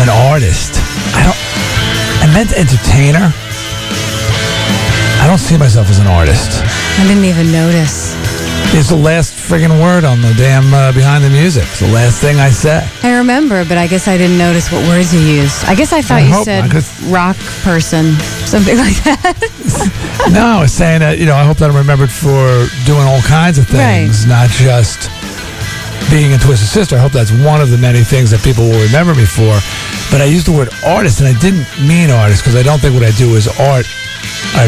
an artist. I don't. I meant entertainer. I don't see myself as an artist. I didn't even notice. It's the last friggin' word on the damn uh, behind the music. It's the last thing I said. I remember, but I guess I didn't notice what words you used. I guess I thought I you said not, rock person, something like that. no, I was saying that you know I hope that I'm remembered for doing all kinds of things, not just being a Twisted Sister. I hope that's one of the many things that people will remember me for. But I used the word artist, and I didn't mean artist because I don't think what I do is art. I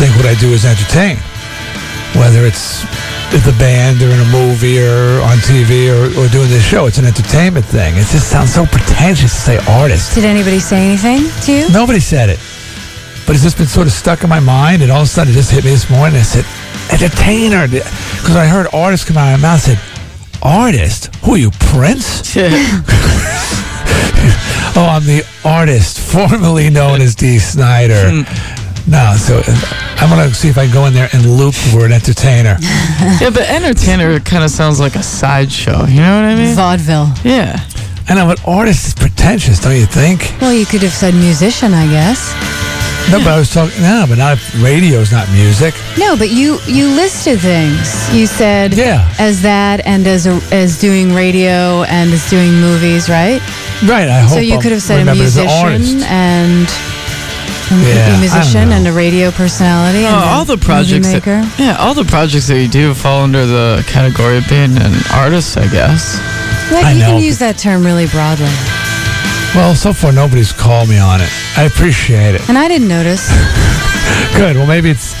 think what I do is entertain, whether it's the band or in a movie or on TV or, or doing this show. It's an entertainment thing. It just sounds so pretentious to say artist. Did anybody say anything to you? Nobody said it. But it's just been sort of stuck in my mind, and all of a sudden it just hit me this morning. I said, entertainer. Because I heard artist come out of my mouth. I said, artist? Who are you, Prince? oh, I'm the artist, formerly known as D. Snider. no, so uh, I'm going to see if I can go in there and loop the word entertainer. yeah, but entertainer kind of sounds like a sideshow. You know what I mean? Vaudeville. Yeah. And I know, but artist is pretentious, don't you think? Well, you could have said musician, I guess. No, but I was talking, no, but not radio's not music. No, but you you listed things. You said Yeah. as that and as a, as doing radio and as doing movies, right? Right, I hope so you I'm could have said a remembered as an musician and Yeah, I a don't musician and a radio personality. Oh, and all the movie projects. That, yeah, all the projects that you do fall under the category of being an artist, I guess. Like, I you know, can use that term really broadly, Well, so far nobody's called me on it. I appreciate it. and I didn't notice. Good. Well, maybe it's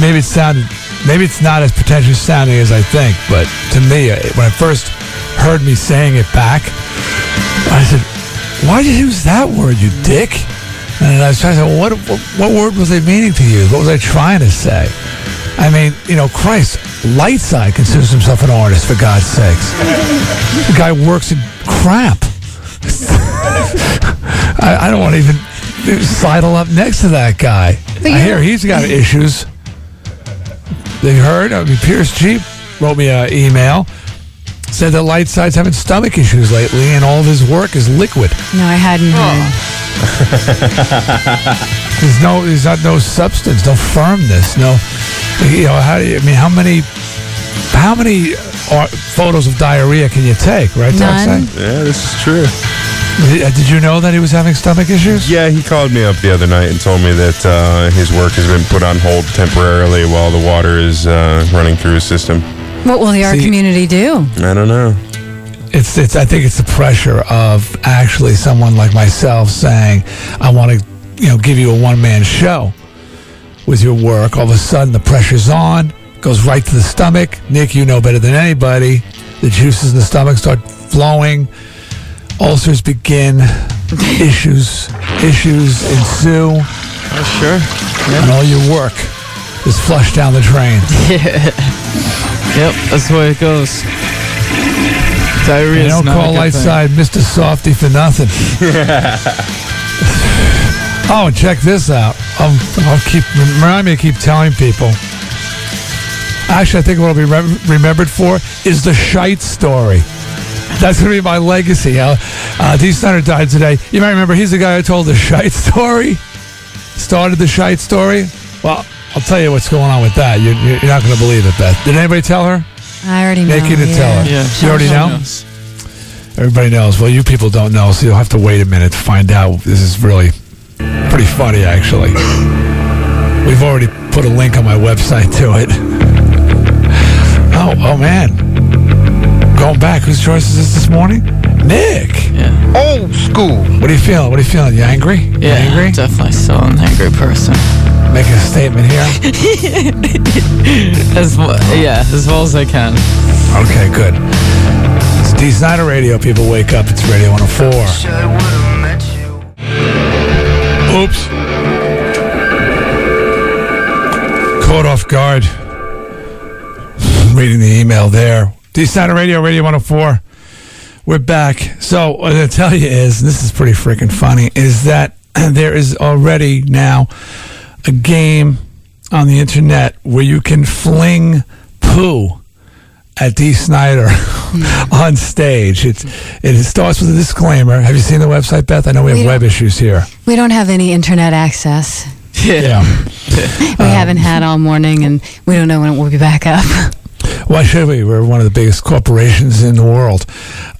maybe it sounded maybe it's not as pretentious sounding as I think. But to me, uh, when I first heard me saying it back, I said, "Why'd you use that word, you dick?" And I was trying to say, what, what what word was I meaning to use? What was I trying to say? I mean, you know, Christ, Lightside considers himself an artist for God's sakes. the guy works in crap. I, I don't want to even sidle up next to that guy. I hear he's got issues. They heard. I mean, Pierce Jeep wrote me an email. Said that Lightside's having stomach issues lately, and all of his work is liquid. No, I hadn't heard. There's no, there's not no substance, no firmness, no. You know, how do you, I mean, how many, how many uh, photos of diarrhea can you take? Right, None. Yeah, this is true. Did, uh, did you know that he was having stomach issues? Yeah, he called me up the other night and told me that uh, his work has been put on hold temporarily while the water is uh, running through his system. What will the art See- community do? I don't know. It's, it's. I think it's the pressure of actually someone like myself saying, "I want to, you know, give you a one man show with your work." All of a sudden, the pressure's on, goes right to the stomach. Nick, you know better than anybody. The juices in the stomach start flowing. Ulcers begin. issues, issues ensue, Oh, sure. and all your work is flushed down the drain. Yep, that's the way it goes. Diarrhea You don't not call a. Lightside Mr. Softy for nothing. oh, check this out. I'll, I'll keep remind me to keep telling people. Actually, I think what I'll be re- remembered for is the shite story. That's going to be my legacy. Uh, uh, D. Snider died today. You might remember he's the guy who told the shite story. Started the shite story. Well, I'll tell you what's going on with that. You're, you're not going to believe it, Beth. Did anybody tell her? I already know. Nikki, to yeah. tell her. Yeah, You already know? knows. Everybody knows. Well, you people don't know, so you'll have to wait a minute to find out. This is really pretty funny, actually. We've already put a link on my website to it. Oh, oh man. Going back, whose choice is this this morning? Nick. Yeah. Old school. What are you feeling? What are you feeling? You angry? You Yeah, angry? definitely still an angry person. Making a statement here. As well, yeah, as well as I can. Okay, good. It's D Snider Radio. People wake up. It's Radio 104. Oops. Caught off guard. Reading the email there. D Snider Radio, Radio 104. We're back. So what I'm tell you is, this is pretty freaking funny, is that there is already now a game on the internet where you can fling poo at D. Snider on stage. It's it starts with a disclaimer. Have you seen the website, Beth? I know we have We web issues here. We don't have any internet access. Yeah. We haven't um, had all morning, and we don't know when it will be back up. Why should we? We're one of the biggest corporations in the world.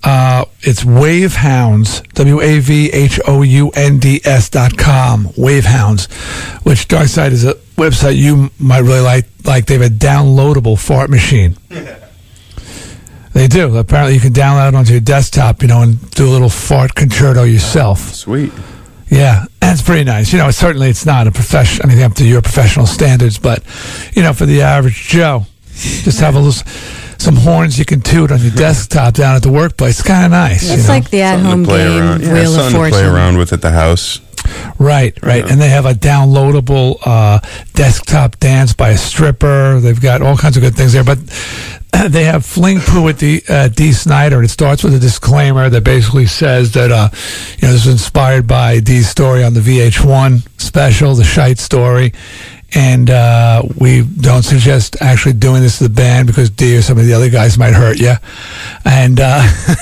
Uh, it's Wavehounds, W A V H O U N D S dot com. Wavehounds, which Dark Side is a website you might really like. Like they have a downloadable fart machine. They do. Apparently, you can download it onto your desktop, you know, and do a little fart concerto yourself. Sweet. Yeah, that's pretty nice. You know, certainly it's not a profession, anything up to your professional standards, but you know, for the average Joe, just have a little, some horns you can toot on your desktop down at the workplace. It's kind of nice. you It's know? like the at-home Something to play game around. Yeah, Wheel of something to play around with at the house. right, right, and they have a downloadable uh, desktop dance by a stripper. They've got all kinds of good things there, but. They have Fling Poo with the uh, D. Snider, and it starts with a disclaimer that basically says that uh, you know this is inspired by D's story on the VH1 special, the Shite story, and uh, we don't suggest actually doing this to the band because D or some of the other guys might hurt you, and. Uh,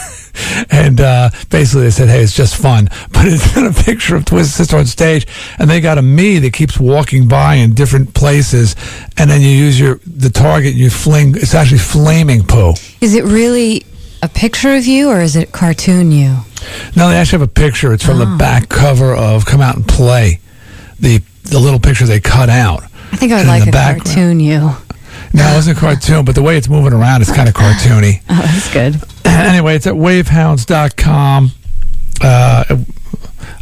And uh, basically, they said, "Hey, it's just fun." But it's got a picture of Twisted Sister on stage, and they got a me that keeps walking by in different places, and then you use your the target, you fling. It's actually flaming poo. Is it really a picture of you, or is it cartoon you? No, they actually have a picture. It's from the Oh. back cover of "Come Out and Play," the the little picture they cut out. I think I would And like a background- cartoon you. No, it wasn't a cartoon, but the way it's moving around is kind of cartoony. Oh, that's good. anyway, it's at wavehounds.com. Uh,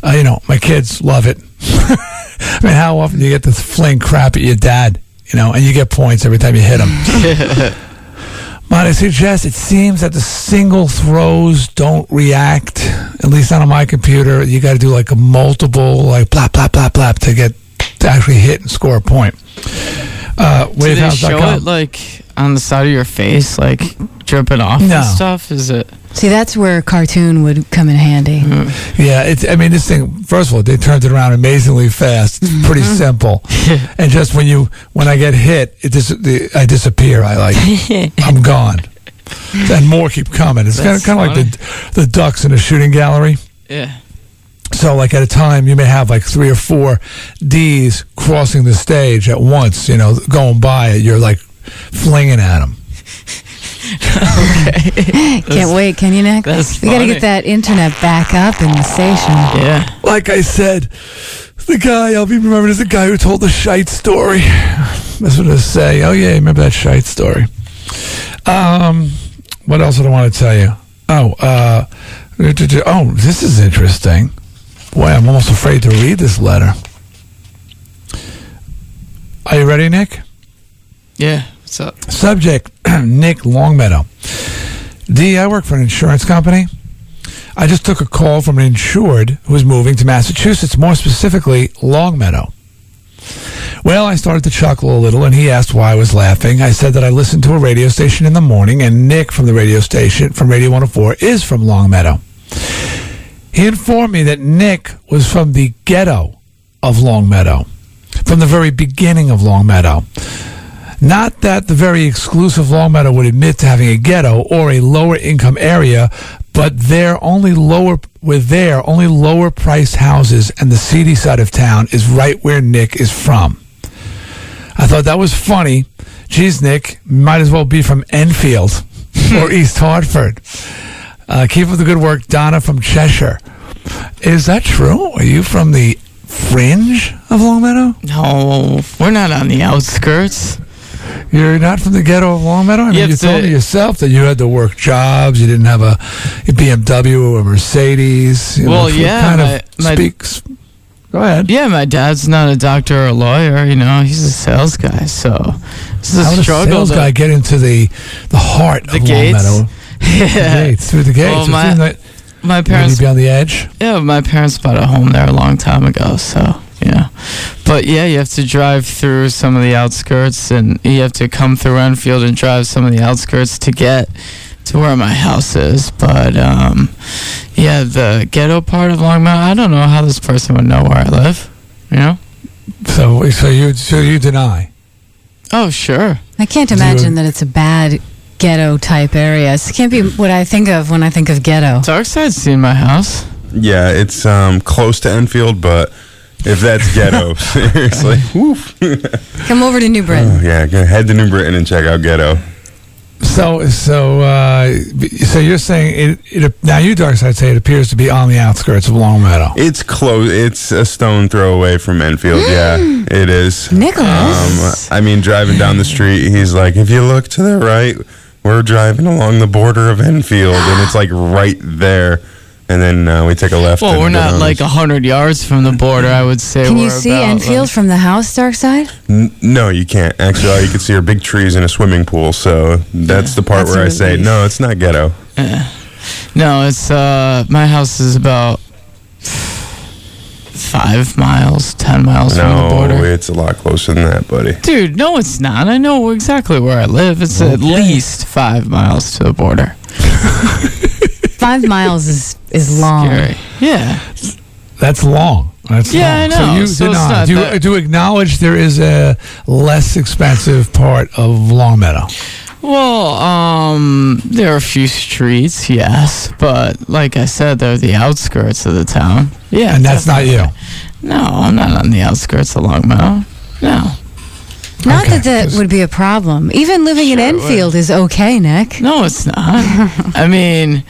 uh, you know, my kids love it. I mean, how often do you get to fling crap at your dad? You know, and you get points every time you hit him. Might I suggest it seems that the single throws don't react, at least not on my computer. You got to do like a multiple, like blap, blap, blap, blap to get to actually hit and score a point. Uh, Do they show it like on the side of your face, like dripping off No. and stuff? Is it? See, that's where cartoon would come in handy. Yeah, it's. I mean, this thing. First of all, they turned it around amazingly fast. It's pretty simple, and just when you when I get hit, it dis- the, I disappear. I like I'm gone, and more keep coming. It's kind of kind of like the the ducks in a shooting gallery. Yeah. So, like at a time, you may have like three or four D's crossing the stage at once. You know, going by it, you're like flinging at them. okay. Can't wait, can you, Nick? that's we got to get that internet back up in the station. Yeah. like I said, the guy I'll be remembered as the guy who told the shite story. That's what I say. Oh yeah, remember that shite story. Um, what else did I want to tell you? Oh, uh, oh, this is interesting. Boy, I'm almost afraid to read this letter. Are you ready, Nick? Yeah. What's up? Subject Nick Longmeadow. D, I work for an insurance company. I just took a call from an insured who was moving to Massachusetts, more specifically, Longmeadow. Well, I started to chuckle a little, and he asked why I was laughing. I said that I listened to a radio station in the morning, and Nick from the radio station, from Radio 104, is from Longmeadow. He informed me that Nick was from the ghetto of Longmeadow, from the very beginning of Longmeadow. Not that the very exclusive Longmeadow would admit to having a ghetto or a lower income area, but their only lower with their only lower priced houses and the seedy side of town is right where Nick is from. I thought that was funny. Geez, Nick, might as well be from Enfield or East Hartford. Uh, keep up the good work, Donna from Cheshire. Is that true? Are you from the fringe of Longmeadow? No, we're not on the outskirts. You're not from the ghetto of Longmeadow? I mean, You you, told me yourself that you had to work jobs. You didn't have a, BMW or a Mercedes. You Well, what yeah, Kind my- of my- speaks. Go ahead. Yeah, my dad's not a doctor or a lawyer. You know, he's a sales guy. So this is How a would a struggle. sales to- guy get into the the heart The of gates? Longmeadow? The yeah. gates, through the gates. Well, my- seems like- My would parents be on the edge? Yeah, my parents bought a home there a long time ago, so yeah. But yeah, you have to drive through some of the outskirts, and you have to come through Enfield and drive some of the outskirts to get to where my house is. But um, yeah, the ghetto part of Longmeadow, I don't know how this person would know where I live. You know? So, so you, so you deny? Oh, sure. I can't imagine that it's a bad ghetto type areas. It can't be what I think of when I think of ghetto. Dark side's seen my house. Yeah, it's um, close to Enfield, but if that's ghetto, seriously. Woof. Come over to New Britain. Oh, yeah, go head to New Britain and check out ghetto. So, so, uh, so you're saying it, it? Now, you dark side say it appears to be on the outskirts of Longmeadow. It's close. It's a stone throw away from Enfield. yeah, it is. Nicholas. Um, I mean, driving down the street, he's like, if you look to the right, we're driving along the border of Enfield, and it's like right there. And then uh, we take a left. Well, we're not down like a hundred yards from the border. I would say. Can you see about, Enfield like- from the house, Dark Side? N- no, you can't. Actually, all you can see are big trees and a swimming pool. So that's the part That's where a I say, no, it's not ghetto. No, it's uh, my house is about five miles, ten miles from the No, border. it's a lot closer than that, buddy. Dude, no, it's not. I know exactly where I live. It's at least five miles to the border. Five miles is is long. Scary. Yeah. That's long. That's Yeah, long. I know. So you So do not, not do, that- do acknowledge there is a less expensive part of Longmeadow? Well, um, there are a few streets, yes, but like I said, they're the outskirts of the town. Yeah, and that's not you. No, I'm not on the outskirts of Longmeadow. No, Not Okay. that that would be a problem. Even living in Sure it would. Enfield is okay, Nick. no, it's not. I mean,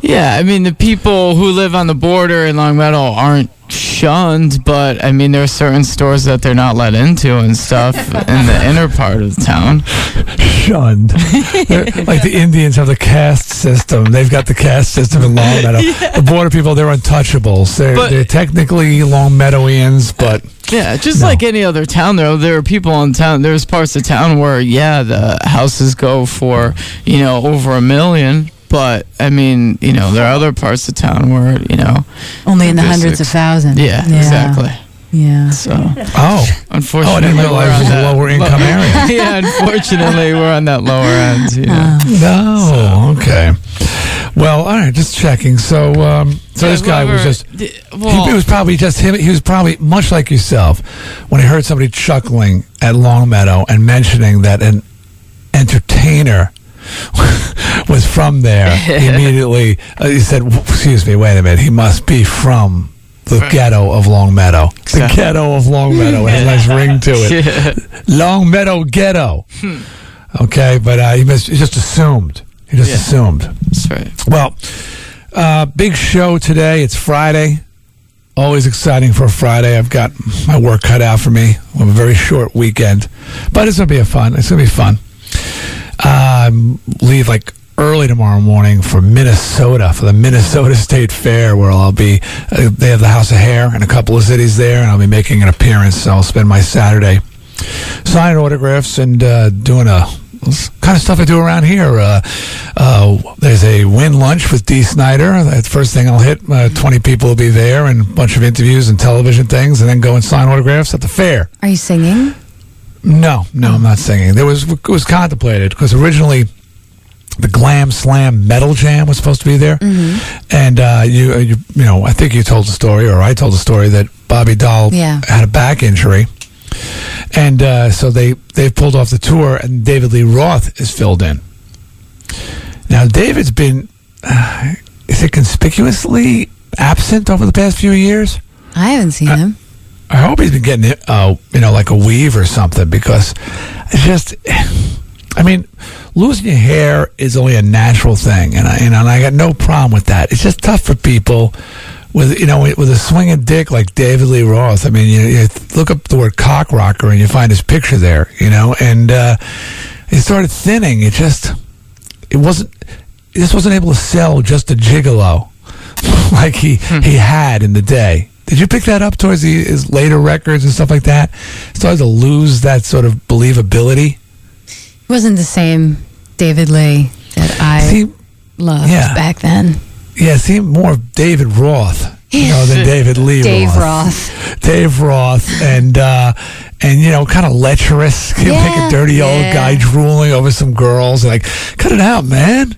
yeah, I mean the people who live on the border in Longmeadow aren't shunned, but I mean there are certain stores that they're not let into and stuff in the inner part of the town. Shunned. Like the Indians have the caste system. They've got the caste system in long Longmeadow. The border people, they're untouchables. They're, But- they're technically Longmeadowians, but Yeah, just No. like any other town, there there are people in town. There's parts of town where yeah, the houses go for you know over a million, but I mean you know there are other parts of town where you know Only in the hundreds six- of thousands. yeah, exactly. Yeah. So oh, unfortunately, Oh, I didn't we're realize it on was a that lower income area. yeah, unfortunately, we're on that lower end. You know. Uh, no, okay. Well, all right, just checking. So, um, so this guy was just. d- He, well, it was probably just him. He was probably much like yourself when he heard somebody chuckling at Longmeadow and mentioning that an entertainer was from there. He immediately uh, he said, "Excuse me, wait a minute. He must be from the ghetto of Longmeadow. The Exactly. ghetto of Longmeadow it has a nice ring to it. yeah. Longmeadow ghetto. Okay, but uh, he, mis- he just assumed. He just Yeah. assumed. That's right. Well, uh, big show today. It's Friday. Always exciting for a Friday. I've got my work cut out for me. A very short weekend, but it's gonna be a fun. It's gonna be fun. Um, leave like early tomorrow morning for Minnesota for the Minnesota State Fair, where I'll be. Uh, they have the House of Hair in a couple of cities there, and I'll be making an appearance. So I'll spend my Saturday signing autographs and uh, doing a kind of stuff I do around here. Uh, uh, there's a win lunch with Dee Snider. That's the first thing I'll hit. Uh, 20 people will be there and a bunch of interviews and television things, and then go and sign autographs at the fair. are you singing? No, no, I'm not singing. There was it was contemplated because originally the Glam Slam Metal Jam was supposed to be there, and uh, you, uh, you you know I think you told the story or I told the story that Bobby Dall Yeah. had a back injury, and uh, so they they pulled off the tour and David Lee Roth is filled in. Now David's been uh, is it conspicuously absent over the past few years? I haven't seen him. I hope he's been getting uh, you know, like a weave or something because it's just, I mean, losing your hair is only a natural thing, and I, you know, and I got no problem with that. It's just tough for people with, you know, with a swinging dick like David Lee Roth. I mean, you, you look up the word cock rocker and you find his picture there, you know, and uh, it started thinning. It just, it wasn't, he just wasn't able to sell just a gigolo like he he had in the day. Did you pick that up towards the, his later records and stuff like that? Started to lose that sort of believability. It wasn't the same David Lee that I See, loved yeah. back then. Yeah, seemed more of David Roth, you know, than David Lee Dave Roth. Roth. Dave Roth, and uh, and you know, kind of lecherous. You make Yeah, a dirty old guy drooling over some girls. Like, cut it out, man.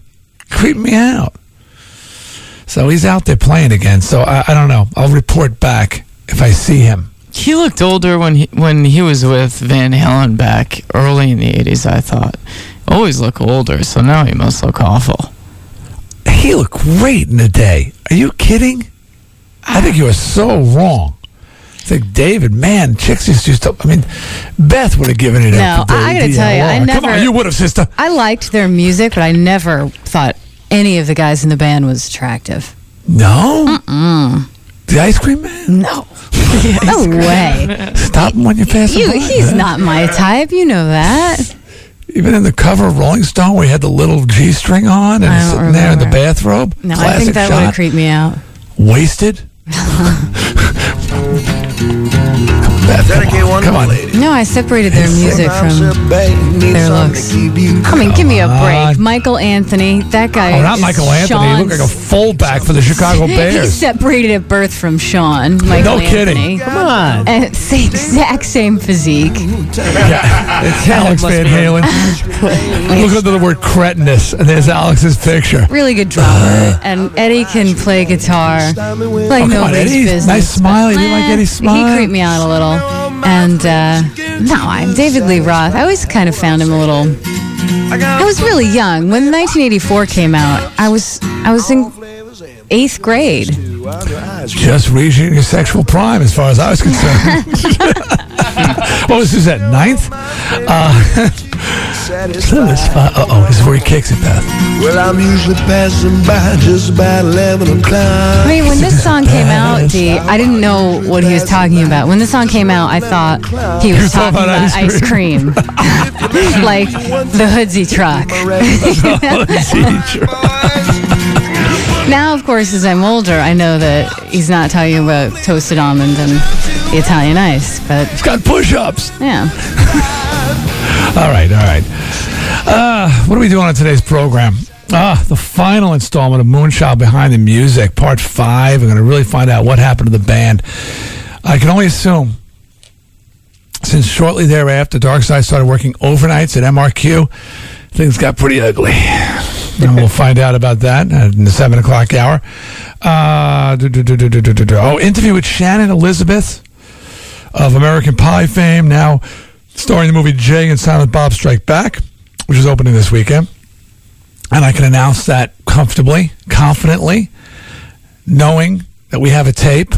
Creep me out. So he's out there playing again. So I, I don't know. I'll report back if I see him. He looked older when he when he was with Van Halen back early in the '80s. I thought, always look older, so now he must look awful. He looked great in the day. Are you kidding? I think you are so wrong. I think David, man, chicks just used to. I mean, Beth would have given it No, up. for I gotta tell you, I Come never- on, you would have, sister. I liked their music, but I never thought any of the guys in the band was attractive. No. The ice cream man. No. no way. Stop him when you pass You, him by. he's not my type. You know that. Even in the cover of Rolling Stone, we had the little G string on and sitting there in the bathrobe. No, I think that would have creeped me out. Wasted. Beth, come on. Come on. No, I separated their music from their looks. I mean, give me a Come on. break. Michael Anthony, that guy. Oh, not is Michael Anthony. He looked like a fullback for the Chicago Bears. He Bears. separated at birth from Sean. Michael No kidding. Anthony. Come on. Uh, and same, exact same physique. Yeah, it's Alex Van be- Halen. Look under the word cretinous, and there's Alex's picture. Really good drummer. Uh. And Eddie can play guitar like Oh, come on, nobody's Eddie. business. Nice smile. You but, like Eddie's smile? He creeped me out a little. And uh, no, I'm David Lee Roth. I always kind of found him a little. I was really young when 1984 came out. I was I was in eighth grade. Just reaching your sexual prime, as far as I was concerned. what was this at ninth? Uh, Uh oh, this is where he kicks it, Beth. Well, I'm usually passing by just about 11 o'clock. I mean, when this song came out, Dee, I didn't know what he was talking about. When the song came out, I thought he was talking talking about about ice ice cream, like the Hoodsie truck. Now, of course, as I'm older, I know that he's not talking about toasted almond and the Italian ice, but He's got push-ups. yeah. All right, all right. Uh, what are we doing on today's program? Ah, the final installment of Moonchild Behind the Music, Part 5. We're going to really find out what happened to the band. I can only assume, since shortly thereafter, Darkside started working overnights at MRQ, things got pretty ugly. and we'll find out about that in the seven o'clock hour. Uh, oh, interview with Shannon Elizabeth of American Pie fame, now starring the movie Jay and Silent Bob Strike Back, which is opening this weekend. And I can announce that comfortably, confidently, knowing that we have a tape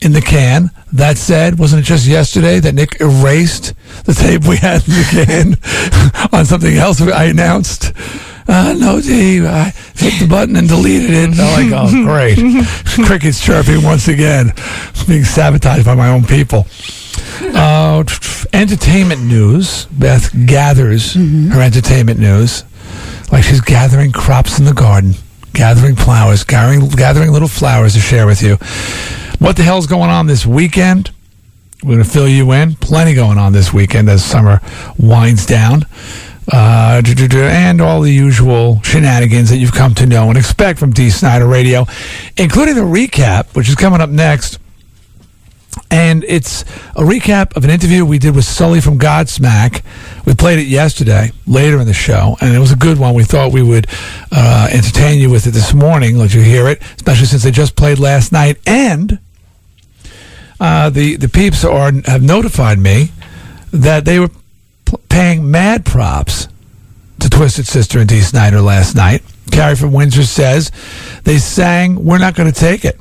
in the can. That said, wasn't it just yesterday that Nick erased the tape we had in the can on something else I announced? Uh, no, I hit the button and deleted it. I'm like, oh, great. Crickets chirping once again, being sabotaged by my own people. Uh, entertainment news. Beth gathers her entertainment news like she's gathering crops in the garden, gathering flowers, gathering, gathering little flowers to share with you. What the hell's going on this weekend? We're going to fill you in. Plenty going on this weekend as summer winds down. Uh, and all the usual shenanigans that you've come to know and expect from D. Snider Radio, including the recap, which is coming up next. And it's a recap of an interview we did with Sully from Godsmack. We played it yesterday, later in the show, and it was a good one. We thought we would uh, entertain you with it this morning, let you hear it, especially since they just played last night. And uh, the the peeps are have notified me that they were p- paying mad props to Twisted Sister and D. Snider last night. Carrie from Windsor says they sang "We're Not Going to Take It."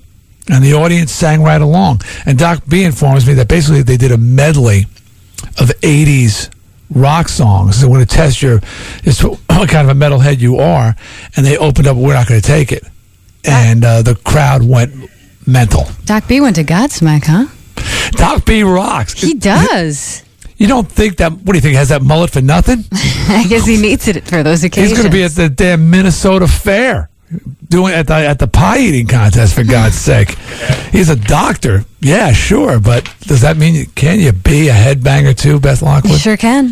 and the audience sang right along. And Doc B informs me that basically they did a medley of 80s rock songs. They want to test your just what kind of a metalhead you are, and they opened up. We're not going to take it, and uh, the crowd went mental. Doc B went to Godsmack, huh? Doc B rocks. He does. You don't think that? What do you think? Has that mullet for nothing? I guess he needs it for those occasions. He's going to be at the damn Minnesota Fair doing at the at the pie eating contest for God's sake. He's a doctor. Yeah, sure, but does that mean you, can you be a headbanger too, Beth You sure can.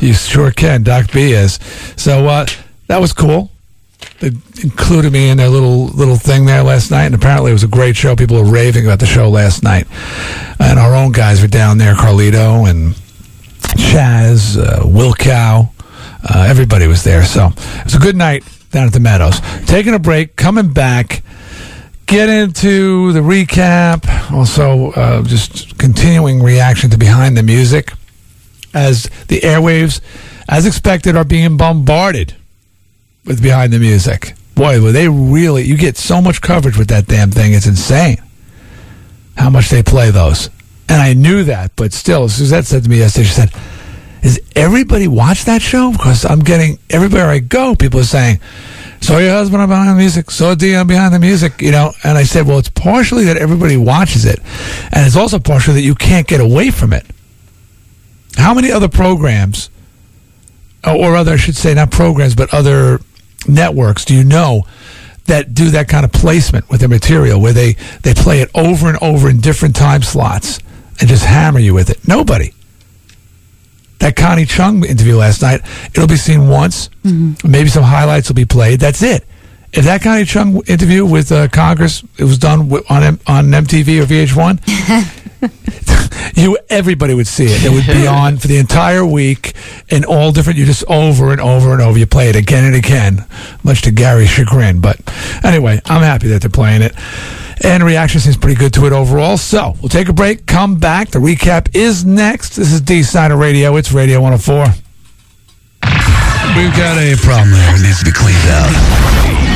You sure can. Doc B is. So uh, that was cool. They included me in their little little thing there last night, and apparently it was a great show. People were raving about the show last night, and our own guys were down there, Carlito and Chaz, uh, Wilcow, uh, everybody was there. So it was a good night down at the Meadows. Taking a break, coming back, get into the recap. Also, uh, just continuing reaction to behind the music as the airwaves as expected, are being bombarded with behind the music. Boy, were they really? You get so much coverage with that damn thing. It's insane how much they play those. And I knew that, but still, Suzette said to me yesterday, she said, Is everybody watch that show? Because I'm getting everywhere I go, people are saying, Saw your husband on behind the music, saw Dion behind the music, you know. And I said, Well, it's partially that everybody watches it, and it's also partially that you can't get away from it. How many other programs, or other, I should say, not programs, but other networks do you know that do that kind of placement with their material where they, they play it over and over in different time slots and just hammer you with it? Nobody. That Connie Chung interview last night, it'll be seen once. Mm-hmm. Maybe some highlights will be played. That's it. If that Connie Chung interview with uh, Congress, it was done on M- on MTV or VH1, you everybody would see it. It would be on for the entire week in all different. You just over and over and over. You play it again and again, much to Gary's chagrin. But anyway, I'm happy that they're playing it. And reaction seems pretty good to it overall. So we'll take a break, come back. The recap is next. This is D Snider Radio. It's Radio 104. We've got a problem there. It needs to be cleaned out.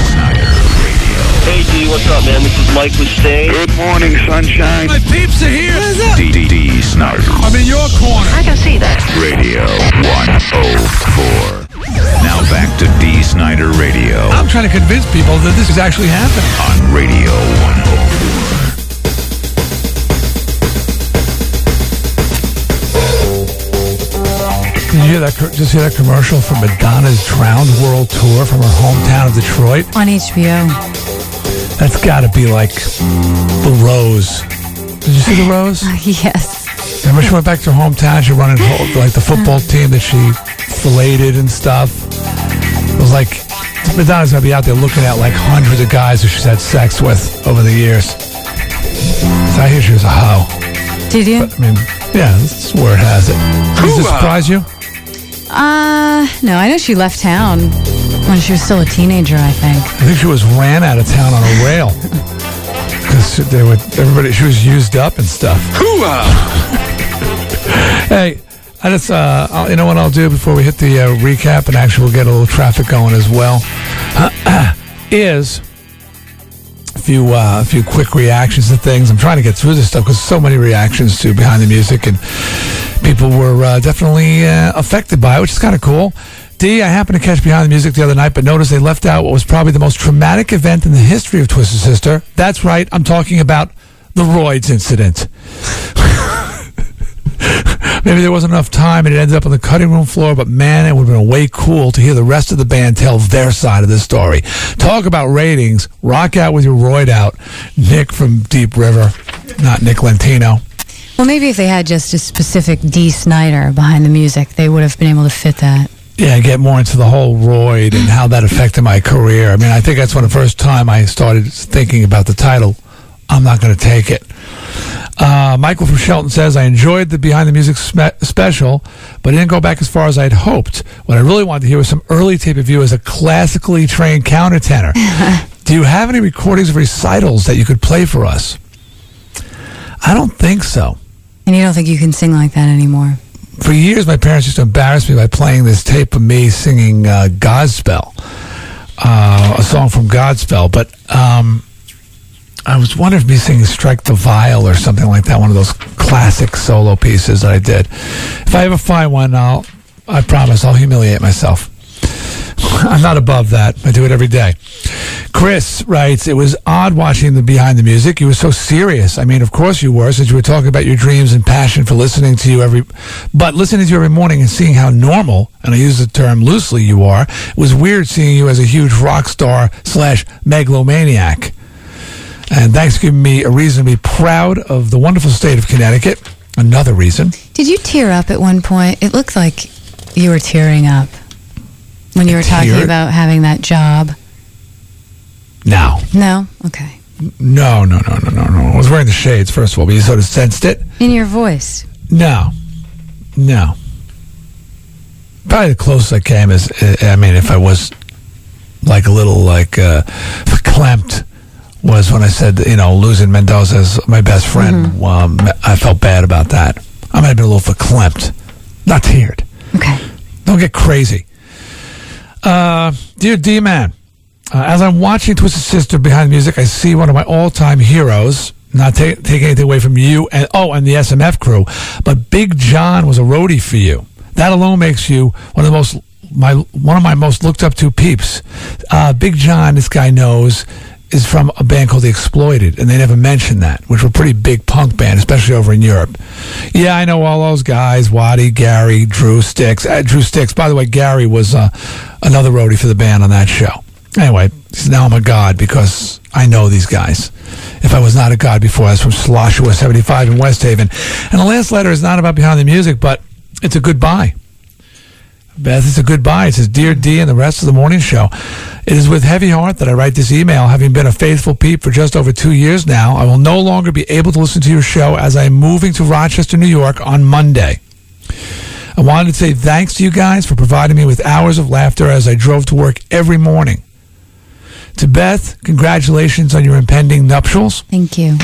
Hey, D, what's up, man? This is Mike with Sting. Good morning, sunshine. My peeps are here. D D D Snider. I'm in your corner. I can see that. Radio 104. Now back to D Snider Radio I'm trying to convince people that this is actually happening. on Radio 104. Did you hear that? co- Just hear that commercial for Madonna's Drowned World Tour from her hometown of Detroit? On HBO. That's got to be like the Rose. Did you see the Rose? yes. Remember she went back to her hometown. She running like the football team that she filleted and stuff. It was like Madonna's gonna be out there looking at like hundreds of guys who she's had sex with over the years. So I hear she was a hoe. Did you? I mean, yeah, this is where it has it. Does this surprise you? Uh, no, I know she left town when she was still a teenager, I think. I think she was ran out of town on a rail because they would everybody. She was used up and stuff. hey, I just uh, I'll, you know what I'll do before we hit the uh, recap and actually we'll get a little traffic going as well. is a few uh, a few quick reactions to things. I'm trying to get through this stuff because so many reactions to behind the music and people were uh, definitely uh, affected by it, which is kind of cool. D, I happened to catch behind the music the other night, but noticed they left out what was probably the most traumatic event in the history of Twisted Sister. That's right, I'm talking about the Roids incident. Maybe there wasn't enough time and it ended up on the cutting room floor, but man, it would have been way cool to hear the rest of the band tell their side of the story. Talk about ratings. Rock out with your Roid out. Nick from Deep River, not Nick Lentino. Well, maybe if they had just a specific D. Snider behind the music, they would have been able to fit that. Yeah, get more into the whole Royd and how that affected my career. I mean, I think that's when the first time I started thinking about the title. I'm not going to take it. Uh, Michael from Shelton says, I enjoyed the Behind the Music spe- special, but didn't go back as far as I'd hoped. What I really wanted to hear was some early tape of you as a classically trained countertenor. Do you have any recordings of recitals that you could play for us? I don't think so. And you don't think you can sing like that anymore? For years, my parents used to embarrass me by playing this tape of me singing uh, Godspell, uh, a song from Godspell. But um, I was wondering if me singing Strike the Viol or something like that, one of those classic solo pieces that I did. If I ever find one, I'll, I promise I'll humiliate myself. I'm not above that. I do it every day. Chris writes, It was odd watching the behind the music. You were so serious. I mean, of course you were, since you were talking about your dreams and passion for listening to you every. But listening to you every morning and seeing how normal, and I use the term loosely, you are, it was weird seeing you as a huge rock star slash megalomaniac. And thanks for giving me a reason to be proud of the wonderful state of Connecticut. Another reason. Did you tear up at one point? It looked like you were tearing up when you were talking Teared? about having that job. Now. No? Okay. No, no, no, no, no, no. I was wearing the shades, first of all, but you sort of sensed it. In your voice. No, no. Probably the closest I came is, I mean, if I was like a little like uh, clamped, was when I said, you know, losing Mendoza as my best friend. Um, I felt bad about that. I might have been a little verklempt, not teared. Okay. Don't get crazy. Uh, dear D Man, uh, as I'm watching Twisted Sister behind the music, I see one of my all-time heroes. Not ta- taking anything away from you and oh, and the SMF crew, but Big John was a roadie for you. That alone makes you one of the most my one of my most looked up to peeps. Uh, Big John, this guy knows, is from a band called The Exploited, and they never mentioned that, which were a pretty big punk band, especially over in Europe. Yeah, I know all those guys: Wattie, Gary, Drew Sticks. Uh, Drew Sticks. By the way, Gary was uh, another roadie for the band on that show. Anyway, now I'm a god because I know these guys. If I was not a god before, I was from Sloshua 75 in West Haven. And the last letter is not about behind the music, but it's a goodbye. Beth, it's a goodbye. It says, Dear D and the rest of the morning show. It is with heavy heart that I write this email. Having been a faithful peep for just over two years now, I will no longer be able to listen to your show as I am moving to Rochester, New York on Monday. I wanted to say thanks to you guys for providing me with hours of laughter as I drove to work every morning. To Beth, congratulations on your impending nuptials. Thank you.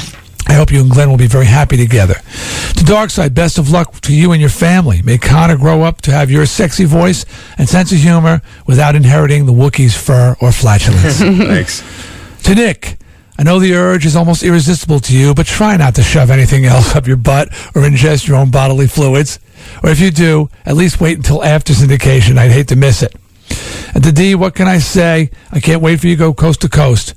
I hope you and Glenn will be very happy together. To Darkside, best of luck to you and your family. May Connor grow up to have your sexy voice and sense of humor without inheriting the Wookiee's fur or flatulence. Thanks. to Nick, I know the urge is almost irresistible to you, but try not to shove anything else up your butt or ingest your own bodily fluids. Or if you do, at least wait until after syndication. I'd hate to miss it. And to D, what can I say? I can't wait for you to go coast to coast.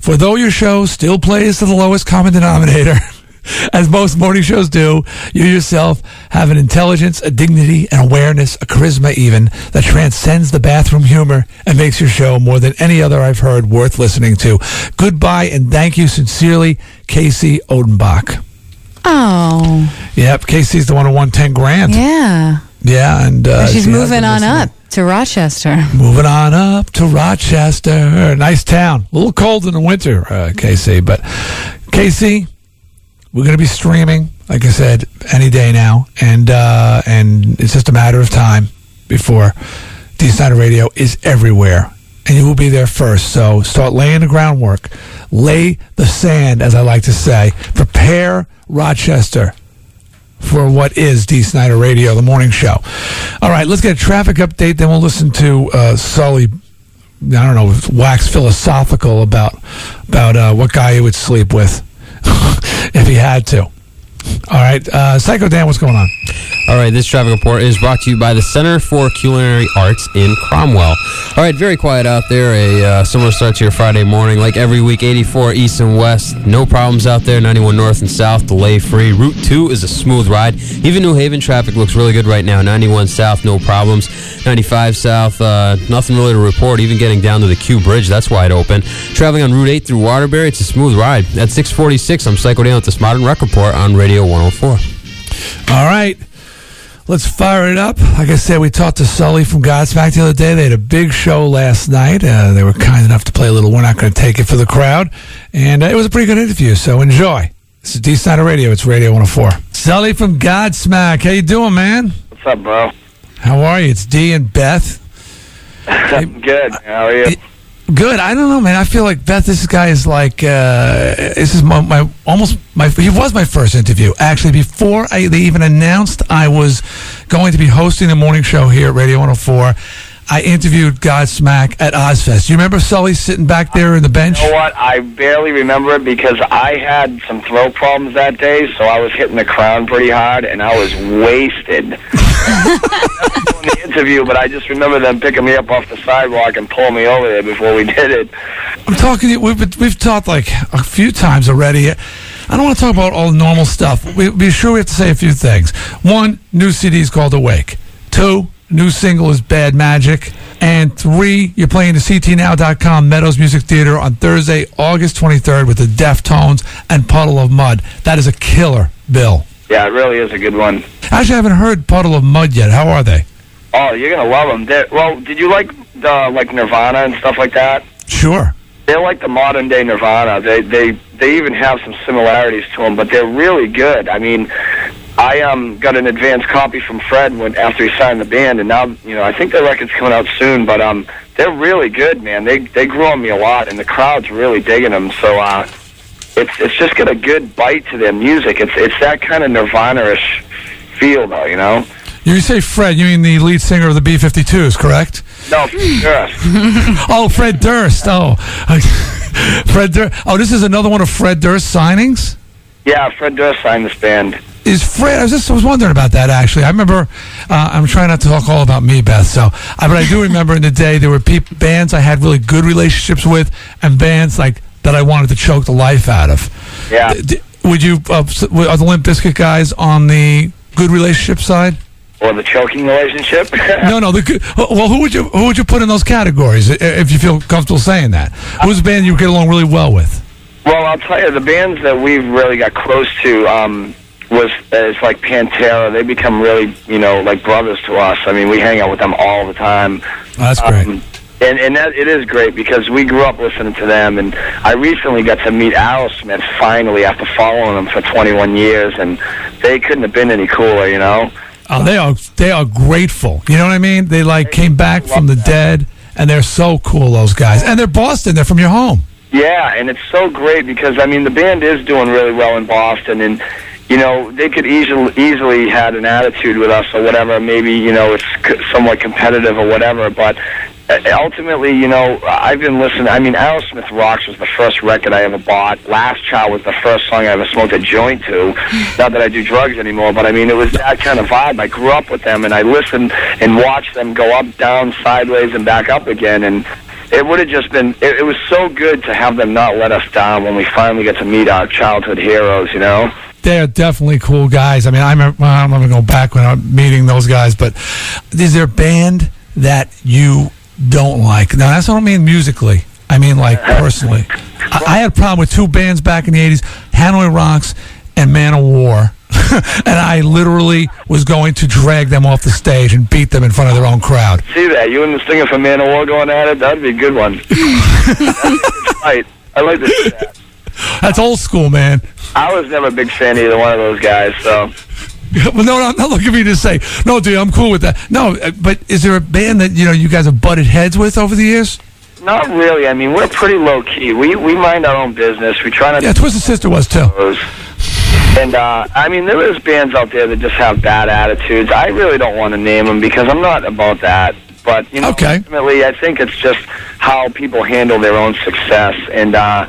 For though your show still plays to the lowest common denominator, as most morning shows do, you yourself have an intelligence, a dignity, an awareness, a charisma even, that transcends the bathroom humor and makes your show more than any other I've heard worth listening to. Goodbye and thank you sincerely, Casey Odenbach. Oh, Yep, Casey's the one who won 10 grand. yeah. Yeah, and uh, She's she moving on listening. up to Rochester. Moving on up to Rochester. Nice town. A little cold in the winter, uh, KC. But KC, we're going to be streaming, like I said, any day now. And, uh, and it's just a matter of time before D Snider Radio is everywhere. And you will be there first. So start laying the groundwork. Lay the sand, as I like to say. Prepare Rochester for what is D Snider Radio, the morning show. All right, let's get a traffic update. Then we'll listen to uh, Sully. I don't know, wax philosophical about about uh, what guy he would sleep with if he had to. All right, uh, Psycho Dan, what's going on? All right, this traffic report is brought to you by the Center for Culinary Arts in Cromwell. All right, very quiet out there. A uh, similar start to your Friday morning, like every week. 84 east and west, no problems out there. 91 north and south, delay free. Route 2 is a smooth ride. Even New Haven traffic looks really good right now. 91 south, no problems. 95 south, uh, nothing really to report. Even getting down to the Q Bridge, that's wide open. Traveling on Route 8 through Waterbury, it's a smooth ride. At 646, I'm Psycho Dan with this modern rec report on Radio 104. All right. Let's fire it up. Like I said, we talked to Sully from Godsmack the other day. They had a big show last night. Uh, they were kind enough to play a little We're Not Going to Take It for the crowd. And uh, it was a pretty good interview, so enjoy. This is D Snider Radio. It's Radio 104. Sully from Godsmack. How you doing, man? What's up, bro? How are you? It's D and Beth. I'm good. How are you? Good. I don't know, man. I feel like Beth. This guy is like uh, this is my, my almost my. He was my first interview actually. Before I, they even announced I was going to be hosting the morning show here at Radio 104, I interviewed Godsmack at Ozzfest. You remember Sully sitting back there in the bench? You know what? I barely remember it because I had some throat problems that day, so I was hitting the crown pretty hard, and I was wasted. doing the interview, but I just remember them picking me up off the sidewalk and pulling me over there before we did it. I'm talking. to you- We've we've talked like a few times already. I don't want to talk about all the normal stuff. We be sure we have to say a few things. One, new CD is called Awake. Two, new single is Bad Magic. And three, you're playing the CTNow.com Meadows Music Theater on Thursday, August 23rd with the Deftones and Puddle of Mudd. That is a killer bill. Yeah, it really is a good one. Actually, I haven't heard Puddle of Mudd yet. How are they? Oh, you're gonna love them. They're, well, did you like the like Nirvana and stuff like that? Sure. They're like the modern day Nirvana. They they they even have some similarities to them, but they're really good. I mean, I um got an advance copy from Fred when after he signed the band, and now you know I think the record's coming out soon. But um, they're really good, man. They they grew on me a lot, and the crowd's really digging them. So uh, it's it's just got a good bite to their music. It's it's that kind of Nirvana-ish feel, though, you know. You say Fred, you mean the lead singer of the B 52s, correct? No, Durst. Oh, Fred Durst. Oh, Fred Durst. Oh, this is another one of Fred Durst signings? Yeah, Fred Durst signed this band. Is Fred? I was just I was wondering about that actually. I remember. Uh, I'm trying not to talk all about me, Beth. So, I, but I do remember in the day there were peop, bands I had really good relationships with, and bands like that I wanted to choke the life out of. Yeah. D- d- would you? Uh, are the Limp Bizkit guys on the good relationship side? Or the choking relationship. No, no. The good, well, who would you who would you put in those categories if you feel comfortable saying that? Who's a band you get along really well with? Well, I'll tell you, the bands that we've really got close to um, was uh, it's like Pantera. They become really, you know, like brothers to us. I mean, we hang out with them all the time. Oh, that's great. Um, and and that it is great because we grew up listening to them, and I recently got to meet Aerosmith finally after following them for 21 years, and they couldn't have been any cooler, you know. Oh, they are they are grateful. You know what I mean? They like came back from the dead, and they're so cool. Those guys, and they're Boston. They're from your home. Yeah, and it's so great because I mean the band is doing really well in Boston, and you know they could easily easily had an attitude with us or whatever. Maybe you know it's somewhat competitive or whatever, but Uh, ultimately, you know, I've been listening. I mean, Aerosmith Rocks was the first record I ever bought. Last Child was the first song I ever smoked a joint to. Not that I do drugs anymore, but I mean, it was that kind of vibe. I grew up with them, and I listened and watched them go up, down, sideways, and back up again, and it would have just been it, it was so good to have them not let us down when we finally get to meet our childhood heroes you know They are definitely cool guys. I mean, I remember. Well, I'm not gonna go back when I'm meeting those guys, but is there a band that you don't like? Now, that's what I mean musically. I mean, like personally. I, I had a problem with two bands back in the '80s: Hanoi Rocks and Manowar. and I literally was going to drag them off the stage and beat them in front of their own crowd. see that you and the singer from Manowar going at it that'd be a good one right i like to see that That's old school, man. i was never a big fan of either one of those guys so well, no, no, not looking for you to say, no, dude, I'm cool with that. No, uh, but is there a band that you know you guys have butted heads with over the years? not really i mean we're pretty low key we we mind our own business we try not Yeah, Twisted Sister was too. And uh, I mean, there is bands out there that just have bad attitudes. I really don't want to name them because I'm not about that. But you know, Okay. ultimately, I think it's just how people handle their own success. And uh,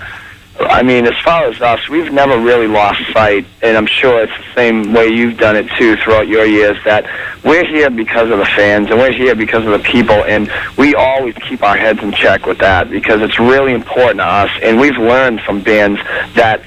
I mean, as far as us, we've never really lost sight, and I'm sure it's the same way you've done it too throughout your years. That we're here because of the fans, and we're here because of the people, and we always keep our heads in check with that because it's really important to us. And we've learned from bands that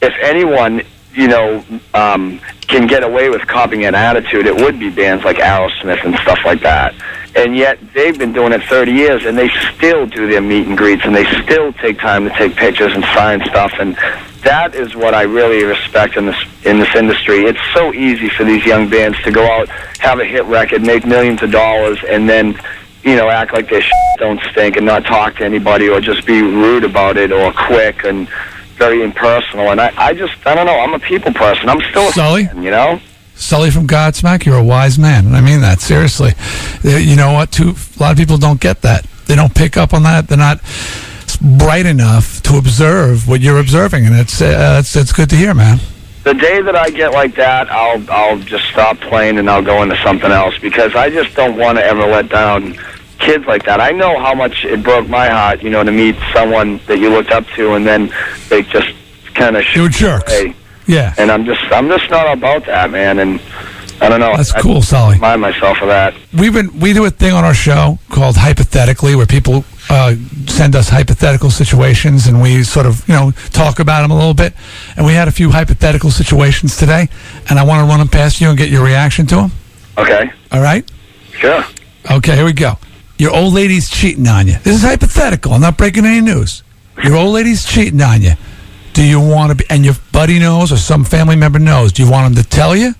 if anyone you know um, can get away with copying an attitude, it would be bands like Aerosmith and stuff like that. And yet they've been doing it 30 years, and they still do their meet and greets, and they still take time to take pictures and sign stuff. And that is what I really respect in this in this industry. It's so easy for these young bands to go out, have a hit record, make millions of dollars, and then you know act like their shit don't stink and not talk to anybody or just be rude about it or quick and very impersonal. And I, I just, I don't know. I'm a people person. I'm still a Sully? fan, you know. Sully from Godsmack, you're a wise man, and I mean that seriously. Uh, You know what? Too a lot of people don't get that. They don't pick up on that. They're not bright enough to observe what you're observing, and it's uh, it's it's good to hear, man. The day that I get like that, I'll I'll just stop playing and I'll go into something else because I just don't want to ever let down kids like that. I know how much it broke my heart, you know, to meet someone that you looked up to and then they just kind of They were jerks. Yeah, And I'm just I'm just not about that, man. And I don't know. That's I- cool, Sully. Remind myself of that. we've been we do a thing on our show called hypothetically where people uh, send us hypothetical situations and we sort of you know talk about them a little bit and we had a few hypothetical situations today and i want to run them past you and get your reaction to them Okay. all right Sure. okay here we go your old lady's cheating on you this is hypothetical i'm not breaking any news your old lady's cheating on you do you want to be and your buddy knows or some family member knows do you want them to tell you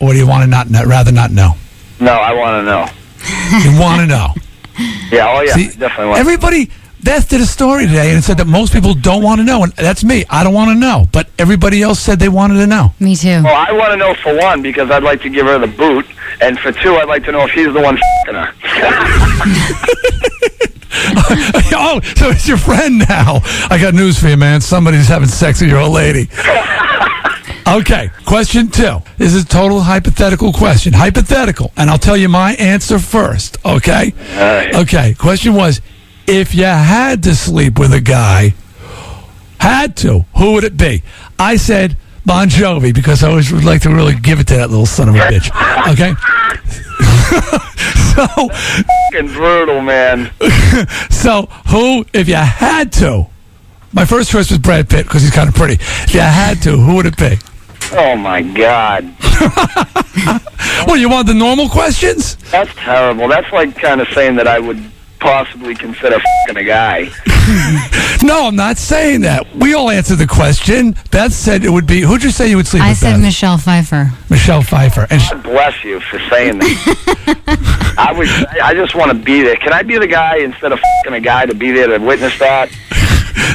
or do you want to not rather not know No, I want to know. you want to know Yeah. Oh yeah. See, definitely want. Everybody, Beth did a story today and said that most people don't want to know, and that's me. I don't want to know, but everybody else said they wanted to know. Me too. Well, I want to know for one because I'd like to give her the boot, and for two, I'd like to know if he's the one f***ing her. oh, so it's your friend now. I got news for you, man. Somebody's having sex with your old lady. Okay, question two. This is a total hypothetical question. Hypothetical. And I'll tell you my answer first, okay? Right. Okay, question was if you had to sleep with a guy, had to, who would it be? I said Bon Jovi because I always would like to really give it to that little son of a bitch. Okay? so, Fucking brutal, man. so who, if you had to, my first choice was Brad Pitt because he's kind of pretty. If you had to, who would it be? Oh my God, Well, you want the normal questions? that's terrible. That's like kind of saying that I would possibly consider fucking a guy. No, I'm not saying that. We all answered the question. Beth said it would be. Who'd you say you would sleep I with? I said Beth? Michelle Pfeiffer. Michelle Pfeiffer. And God bless you for saying that. I was. I just want to be there. Can I be the guy instead of fucking a guy to be there to witness that?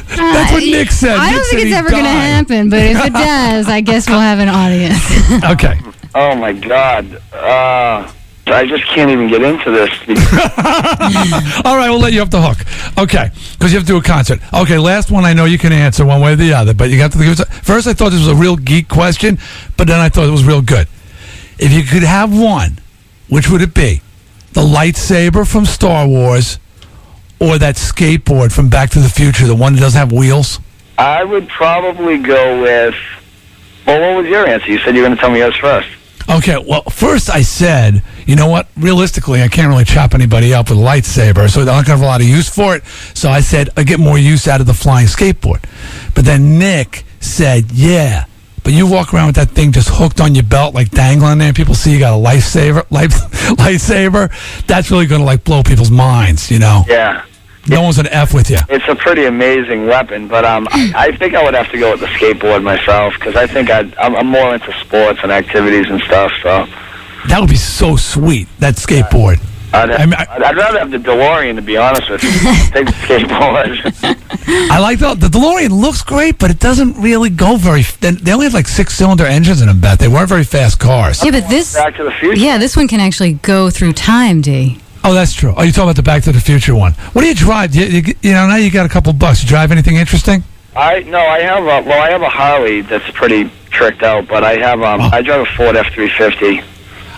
that's what Nick said. I Nick don't think it's he'd ever going to happen, but if it does, I guess we'll have an audience. Okay. Oh my God. Uh, I just can't even get into this. All right, we'll let you off the hook. Okay, because you have to do a concert. Okay, last one. I know you can answer one way or the other, but you got to give us. First, I thought this was a real geek question, but then I thought it was real good. If you could have one, which would it be? The lightsaber from Star Wars, or that skateboard from Back to the Future, the one that doesn't have wheels? I would probably go with. Well, what was your answer? You said you were going to tell me yours first. Okay, well, first I said, you know what? Realistically, I can't really chop anybody up with a lightsaber, so I'm not going to have a lot of use for it. So I said, I get more use out of the flying skateboard. But then Nick said, yeah, but you walk around with that thing just hooked on your belt, like dangling there, and people see you got a lifesaver, life, lightsaber. That's really going to like blow people's minds, you know? Yeah. No one's going to F with you. It's a pretty amazing weapon, but um, I, I think I would have to go with the skateboard myself because I think I'd, I'm, I'm more into sports and activities and stuff. So That would be so sweet, that skateboard. I'd, I mean, I- I'd, I'd rather have the DeLorean to be honest with you. Take the skateboard. I like the the DeLorean looks great, but it doesn't really go very. They they only have like six cylinder engines in them. Bet they weren't very fast cars. yeah, but this, Back to the Future. yeah, this one can actually go through time, D. Oh, that's true. Oh, you talking about the Back to the Future one? What do you drive? You, you, you know, now you got a couple bucks. You drive anything interesting? I no, I have a well, I have a Harley that's pretty tricked out, but I have um, Oh. I drive a Ford F three fifty.